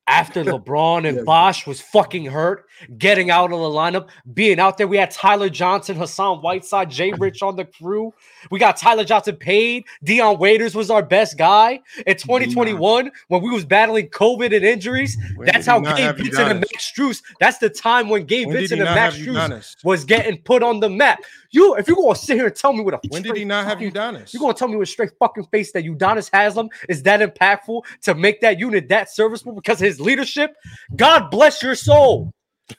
After LeBron and Bosh was fucking hurt, getting out of the lineup, being out there. We had Tyler Johnson, Hassan Whiteside, Jay Rich on the crew. We got Tyler Johnson paid. Dion Waiters was our best guy in 2021 when we was battling COVID and injuries. When That's how Gabe Vincent and Max Strus. That's the time when Gabe When Vincent and Max Strus was getting put on the map. You, if you're gonna sit here and tell me with a when did he not have fucking- Udonis? You're gonna tell me with a straight fucking face that Udonis Haslem is that impactful to make that unit that serviceable because of his leadership. God bless your soul.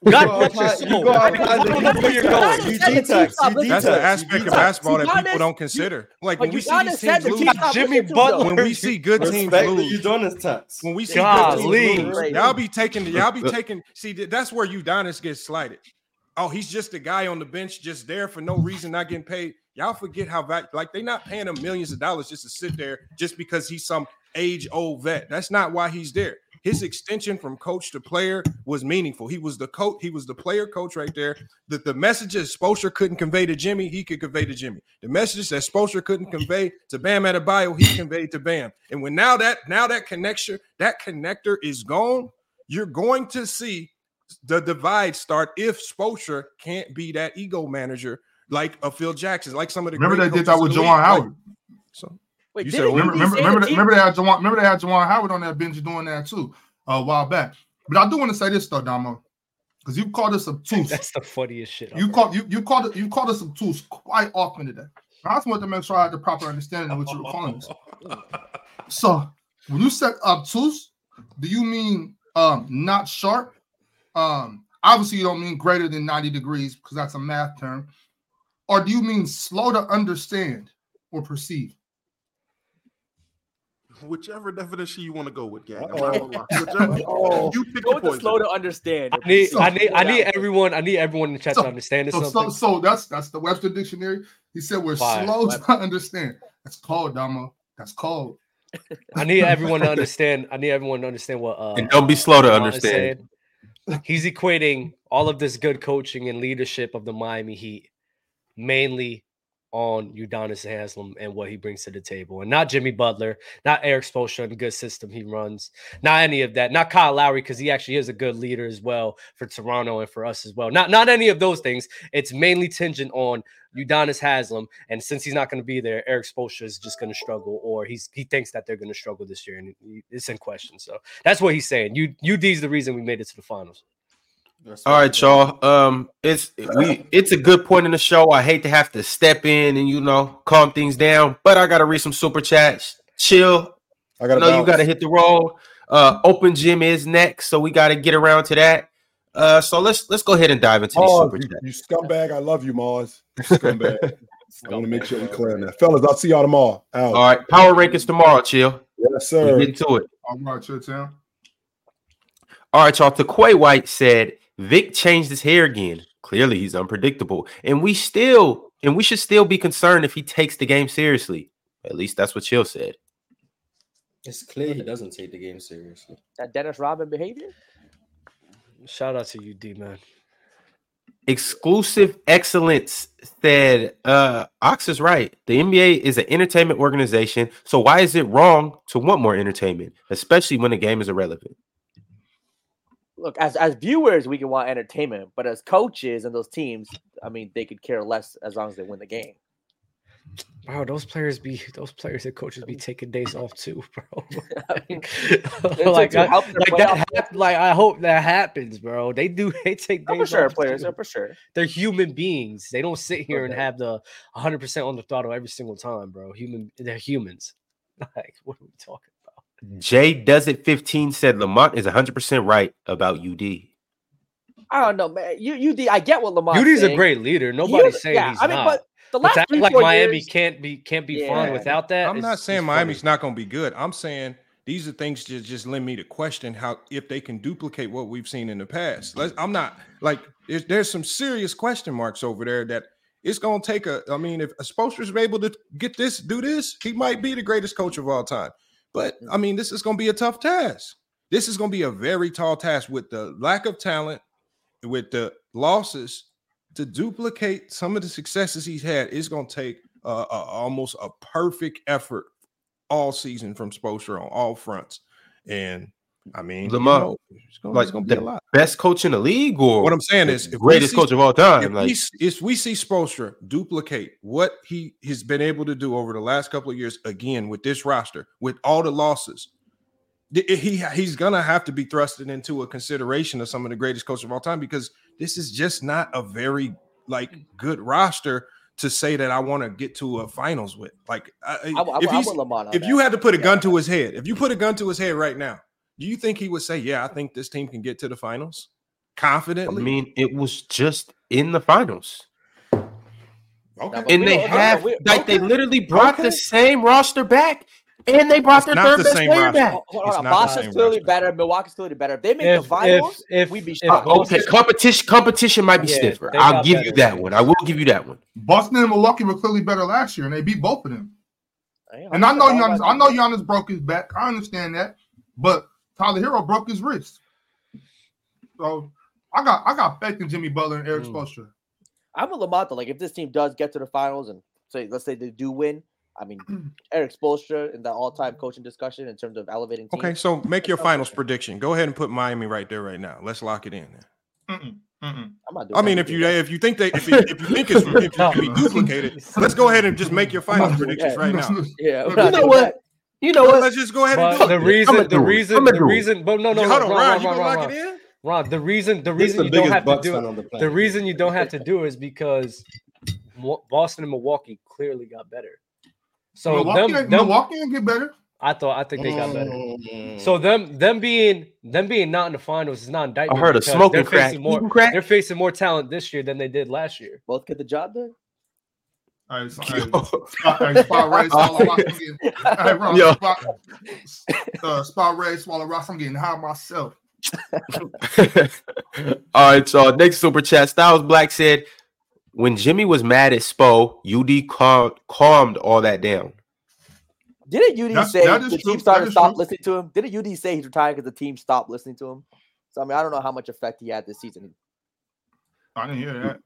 God bless your outside- you soul. I don't know where you're going. You detox. You That's the aspect of basketball that people don't consider. Like when we see Udonis these said teams the lose, Jimmy listening Butler. when we see good teams Respect the lose, Udonis tax. when we see good teams lose, y'all be taking y'all be taking. See, that's where Udonis gets slighted. Oh, he's just a guy on the bench, just there for no reason, not getting paid. Y'all forget how like they're not paying him millions of dollars just to sit there just because he's some age old vet. That's not why he's there. His extension from coach to player was meaningful. He was the coach, he was the player coach right there. The, the messages Spoelstra couldn't convey to Jimmy, he could convey to Jimmy. The messages that Spoelstra couldn't convey to Bam Adebayo, he conveyed to Bam. And when now that now that connection, that connector is gone, you're going to see the divide start if Spoelstra can't be that ego manager like a Phil Jackson, like some of the Remember great they did that with in Juwan league. Howard. So Wait, You said he? Remember, remember, remember, the they- remember they had Juwan, remember they had Juwan Howard on that bench doing that too uh, a while back. But I do want to say this though, Damo, because you called us obtuse. That's the funniest shit. You called you you called it you called us obtuse quite often today. I just wanted to make sure I had the proper understanding of what you were calling us. So when you said obtuse, do you mean um not sharp? Um obviously you don't mean greater than 90 degrees because that's a math term, or do you mean slow to understand or perceive? Whichever definition you want to go with, gang. I'm Uh-oh. not gonna lie. Whichever, Oh. you pick Go with the slow to understand. I need, So- I need, I need everyone, I need everyone in the chat So- to understand this So, so, so that's that's the Webster dictionary. He said we're Fire. slow to understand. That's cold, Damo. That's cold. I need everyone to understand. I need everyone to understand what. Uh, And don't be slow to Ron understand. He's equating all of this good coaching and leadership of the Miami Heat mainly on Udonis Haslem and what he brings to the table, and not Jimmy Butler, not Erik Spoelstra and the good system he runs, not any of that, not Kyle Lowry because he actually is a good leader as well for Toronto and for us as well. Not not any of those things. It's mainly tingent on Udonis Haslem, and since he's not going to be there, Erik Spoelstra is just going to struggle, or he's he thinks that they're going to struggle this year, and it's in question. So that's what he's saying. You UD is the reason we made it to the finals. All right, y'all. Um, it's we it's a good point in the show. I hate to have to step in and you know calm things down, but I gotta read some super chats. Chill. I gotta know you gotta hit the roll. Uh, open gym is next, so we gotta get around to that. Uh, so let's let's go ahead and dive into Mars, these super you, chats. You scumbag, I love you, Mars. You scumbag. I want to make sure we clear on that, fellas. I'll see y'all tomorrow. Out. All right, power rankings tomorrow. Chill. Yes, sir. Get to it. All right, chill, town. All right, y'all. Taquay White said Vic changed his hair again. Clearly, he's unpredictable, and we still and we should still be concerned if he takes the game seriously. At least that's what Chill said. It's clear he doesn't take the game seriously. That Dennis Rodman behavior. Shout out to you, D man. Exclusive excellence said uh Ox is right. The NBA is an entertainment organization, so why is it wrong to want more entertainment, especially when the game is irrelevant? Look as as viewers we can want entertainment but as coaches and those teams i mean they could care less as long as they win the game. Wow, those players be those players and coaches be um, taking days off too bro. Like, like, I, like that hap- like i hope that happens bro. They do they take days oh, for sure off players too. Oh, for sure. They're human beings. They don't sit here Okay. and have the 100% on the throttle every single time bro. Human they're humans. Like what are we talking Jay does it 15 said Lamont is 100% right about UD. i don't know man you you i get what lamar UD's a great leader. Nobody's saying yeah, he's I mean, not. but the last to act three, like four Miami years- can't be can't be Yeah. fun without that. I'm not is saying funny. Miami's not going to be good. I'm saying these are things that just lend me to question how if they can duplicate what we've seen in the past. Let's, I'm not like there's, there's some serious question marks over there that it's going to take a. I mean, if Spoelstra's able to get this, do this, he might be the greatest coach of all time. But I mean, this is going to be a tough task. This is going to be a very tall task with the lack of talent, with the losses to duplicate some of the successes he's had. It's going to take uh, a, almost a perfect effort all season from Spoelstra on all fronts. And I mean, you Lamar, know, it's gonna, like it's gonna be a lot. best coach in the league, or What I'm saying is, if greatest see- coach of all time. If, Like, we, s- if we see Spoelstra duplicate what he has been able to do over the last couple of years, again with this roster, with all the losses, eh, he he's gonna have to be thrusted into a consideration of some of the greatest coaches of all time because this is just not a very like good roster to say that I want to get to a finals with. Like, I, I, I, if I he's- want if that. you had to put a gun to his head, if you put a gun to his head right now, do you think he would say, "Yeah, I think this team can get to the finals"? Confidently. I mean, it was just in the finals. okay. And they have we- like they literally brought okay. the same roster back, and they brought It's their third the best player roster. back. Hold on, hold on. Boston's clearly roster. better. Milwaukee's clearly better. If they make If- the finals, if- we'd be if shocked. Boston- Okay, competition competition might be Yeah, stiffer. I'll give better you that one. I will give you that one. Boston and Milwaukee were clearly better last year, and they beat both of them. Hey, And I know I'm Giannis, about I to- know Giannis broke his back. I understand that, but Tyler Herro broke his wrist. So I got I got faith in Jimmy Butler and Erik Mm. Spoelstra. I'm a Lamont though. Like if this team does get to the finals and say let's say they do win, I mean Erik Spoelstra in the all-time coaching discussion in terms of elevating teams. Okay, so make your That's finals okay. prediction. Go ahead and put Miami right there, right now. Let's lock it in. Mm-mm, mm-mm. I'm not doing I mean, if you if you think they if, it, if you think it's if it can be duplicated, let's go ahead and just make your finals predictions right now. yeah, You know what? That. You know what? Let's just go ahead and But do the it. reason, I'ma the reason, the reason, but no, no, Yeah, no, hold on, Ron, Ron, Ron, you Ron, gonna Ron, Ron. Ron, the reason, the reason the you don't biggest have to do it, the the reason you don't have to do it is because Boston and Milwaukee clearly got better. So Milwaukee, them, them Milwaukee ain't get better. I thought, I think they got better. Mm. So them, them being, them being not in the finals is not indictment. I heard of because smoking they're crack. more. Crack. They're facing more talent this year than they did last year. Both get the job done. All right, so, hey, spot, hey, spot Ray, swallow rock. I'm getting, hey, Ron, Yo. spot, uh, spot Ray, swallow rocks. I'm getting high myself. All right, so next super chat. Styles Black said, when Jimmy was mad at Spo, UD calmed, calmed all that down. Didn't UD That- say that is the true. team started That to is stop listening to him? Didn't UD say he's retired because the team stopped listening to him? So I mean, I don't know how much effect he had this season. I didn't hear that.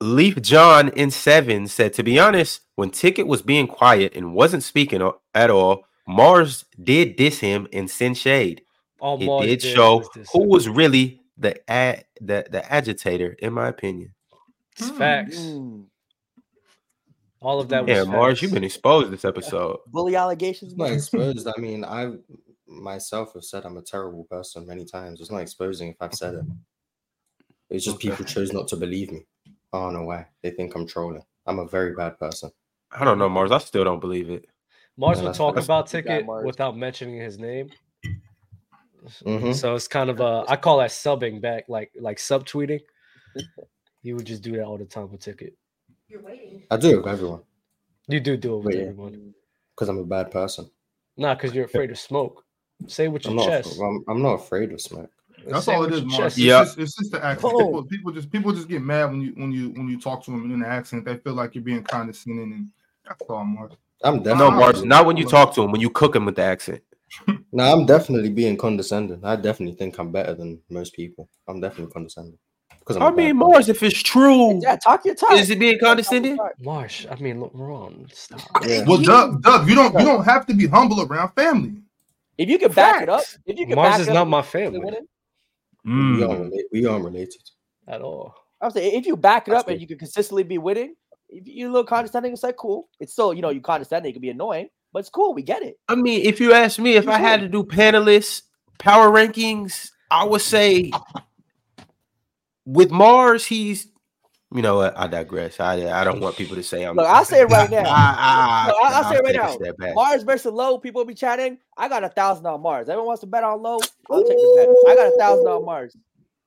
Leaf John in seven said, to be honest, when Ticket was being quiet and wasn't speaking at all, Mars did diss him and send shade. All it Mars did did show was who was really the a- the the agitator, in my opinion. It's facts. Mm. All of that was Yeah, Mars, you've been exposed this episode. Bully allegations. It's not man. exposed. I mean, I myself have said I'm a terrible person many times. It's not exposing if I've said it. It's just people chose not to believe me. I don't know why. They think I'm trolling. I'm a very bad person. I don't know, Mars. I still don't believe it. Mars Yeah, would talk about ticket Mars. without mentioning his name. Mhm. So it's kind of a I call that subbing back, like like subtweeting. You would just do that all the time with ticket. You're waiting. I do it with everyone You do do it with Yeah. everyone. because I'm a bad person. Not because you're afraid of smoke. Say it with I'm your not. chest. I'm, I'm not afraid of smoke. That's all it is, your Mark. It's, Yeah. just, it's just the accent. Boom. People, people just people just get mad when you when you when you talk to them in the accent. They feel like you're being condescending, and that's all, Mark. I'm No, definitely. Mars, not when you talk to him, when you cook him with the accent. No, I'm definitely being condescending. I definitely think I'm better than most people. I'm definitely condescending because I'm. a I mean, person. Mars, if it's true, Yeah, talk your talk. is it being condescending? Marsh, I mean, look, Ron, stop. Yeah. Well, Doug, Doug, you don't you don't have to be humble around family. If you can back it up, Facts. if you can Mars back is it not up, my you're family winning. We Mm. aren't relate- we aren't related. at all. I'm saying if you back it That's up and you can consistently be winning, if you're a little condescending, it's like cool. It's still, you know, you condescending, it can be annoying, but it's cool. We get it. I mean, if you ask me, if I had to do panelists, power rankings, I would say with Mars, he's. You know what? I digress. I I don't want people to say I'm. Look, I'll say it right now. I, Look, I'll, I'll say it right now. Mars versus Low, people be chatting. I got a thousand on Mars. Everyone wants to bet on Low. I'll take the bet. I got a thousand on Mars.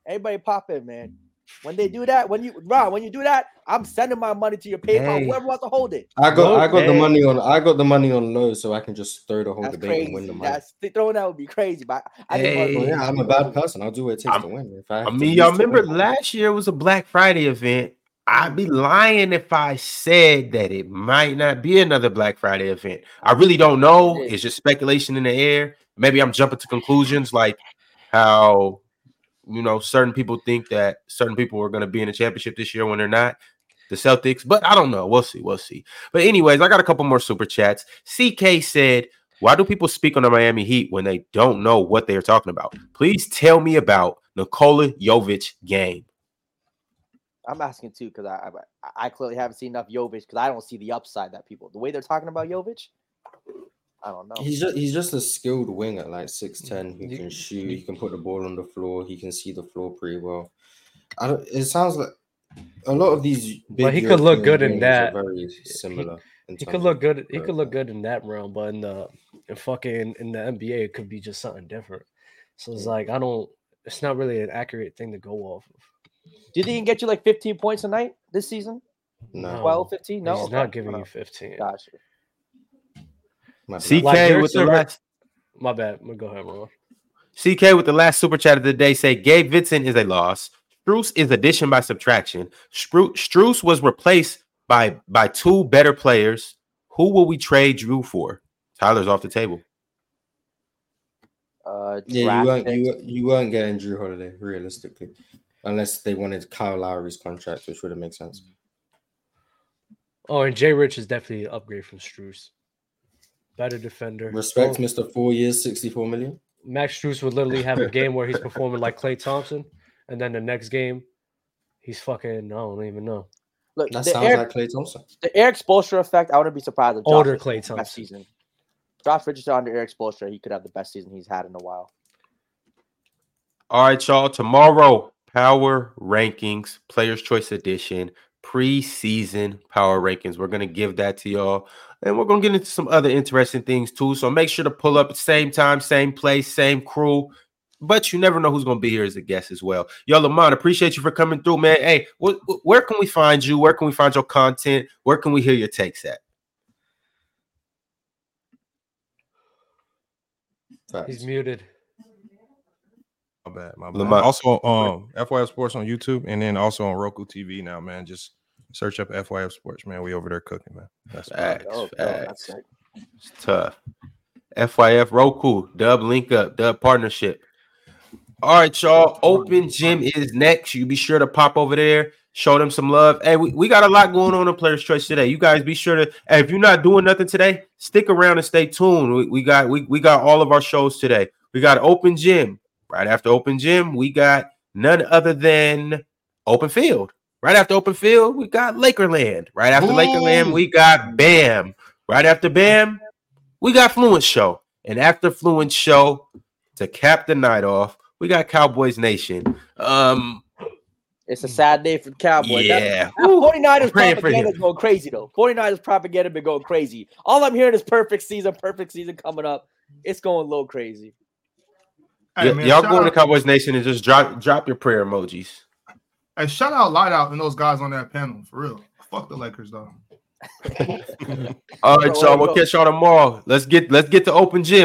Everybody pop in, man. When they do that, when you Ron, when you do that, I'm sending my money to your PayPal. Hey. Whoever wants to hold it. I got I got the money on I got the money on low, so I can just throw the whole That's debate crazy. and win the money. That's throwing that would be crazy, but I Hey. didn't Well, want yeah, I'm a bad person. I'll do what it takes I'm- to win. If I, I mean, y'all remember win. last year was a Black Friday event. I'd be lying if I said that it might not be another Black Friday event. I really don't know. It's just speculation in the air. Maybe I'm jumping to conclusions like how you know certain people think that certain people are going to be in the championship this year when they're not. The Celtics, but I don't know. We'll see. We'll see. But anyways, I got a couple more super chats. CK said, "Why do people speak on the Miami Heat when they don't know what they are talking about? Please tell me about Nikola Jovic game." I'm asking too because I, I I clearly haven't seen enough Jovic because I don't see the upside that people the way they're talking about Jovic. I don't know. He's just he's just a skilled wing at like six ten who can shoot. He can put the ball on the floor. He can see the floor pretty well. I don't. It sounds like a lot of these. Big But he could look good in that. Are very similar. in He could look good. He could look good in that realm, but in the in fucking in the NBA, it could be just something different. So it's like I don't. It's not really an accurate thing to go off of. Do you think he can get you like 15 points a night this season? No, 12, 15? No, he's Okay. not giving you 15. Gotcha. Might be CK Like, like- with the a- last My bad. Go ahead, Ron. CK with the last super chat of the day say Gabe Vincent is a loss. Strus is addition by subtraction. Spru- Strus was replaced by by two better players. Who will we trade Jrue for? Tyler's off the table. Uh, Yeah, you weren't you, weren't- you weren't getting Jrue Holiday realistically, unless they wanted Kyle Lowry's contract, which would have made sense. Oh, and Jay Rich is definitely an upgrade from Strus. Better defender. Respect, Oh, Mister Four Years, sixty-four million. Max Strus would literally have a game where he's performing like Klay Thompson, and then the next game, he's fucking. I don't even know. Look, That sounds Erik, like Klay Thompson. the Erik Spoelstra effect. I wouldn't be surprised if Josh Older Richardson Klay has the best Thompson. season. Josh Richardson under Erik Spoelstra, he could have the best season he's had in a while. All right, y'all. Tomorrow, power rankings, players' choice edition, preseason power rankings. We're gonna give that to y'all, and we're gonna get into some other interesting things too. So make sure to pull up at same time, same place, same crew. But you never know who's gonna be here as a guest as well. Yo, Lamont, appreciate you for coming through, man. Hey, wh- where can we find you? Where can we find your content? Where can we hear your takes at? He's muted. My bad. My bad. Lamont. Also, um, FYF Sports on YouTube, and then also on Roku TV now, man. Just search up FYF Sports, man. We over there cooking, man. That's Facts, Oh, facts. that's. It's tough. FYF Roku, dub link up, dub partnership. All right, y'all. Open gym is next. You be sure to pop over there, show them some love. Hey, we, we got a lot going on in Players Choice today. You guys be sure to hey, if you're not doing nothing today, stick around and stay tuned. We, we got we, we got all of our shows today. We got open gym. Right after open gym, we got none other than open field. Right after open field, we got Lakerland. Right after Ooh. Lakerland, we got Bam. Right after Bam, we got Fluent Show. And after Fluent Show, to cap the night off, we got Cowboys Nation. Um, It's a sad day for the Cowboys. Yeah. that 49ers propaganda is going crazy though. 49ers propaganda been going crazy. All I'm hearing is perfect season, perfect season coming up. It's going a little crazy. Hey, Y- man, y'all shout go to out- Cowboys Nation and just drop drop your prayer emojis. Hey, shout out Light Out and those guys on that panel for real. Fuck the Lakers though. All right, y'all. We'll catch y'all tomorrow. Let's get let's get to open gym.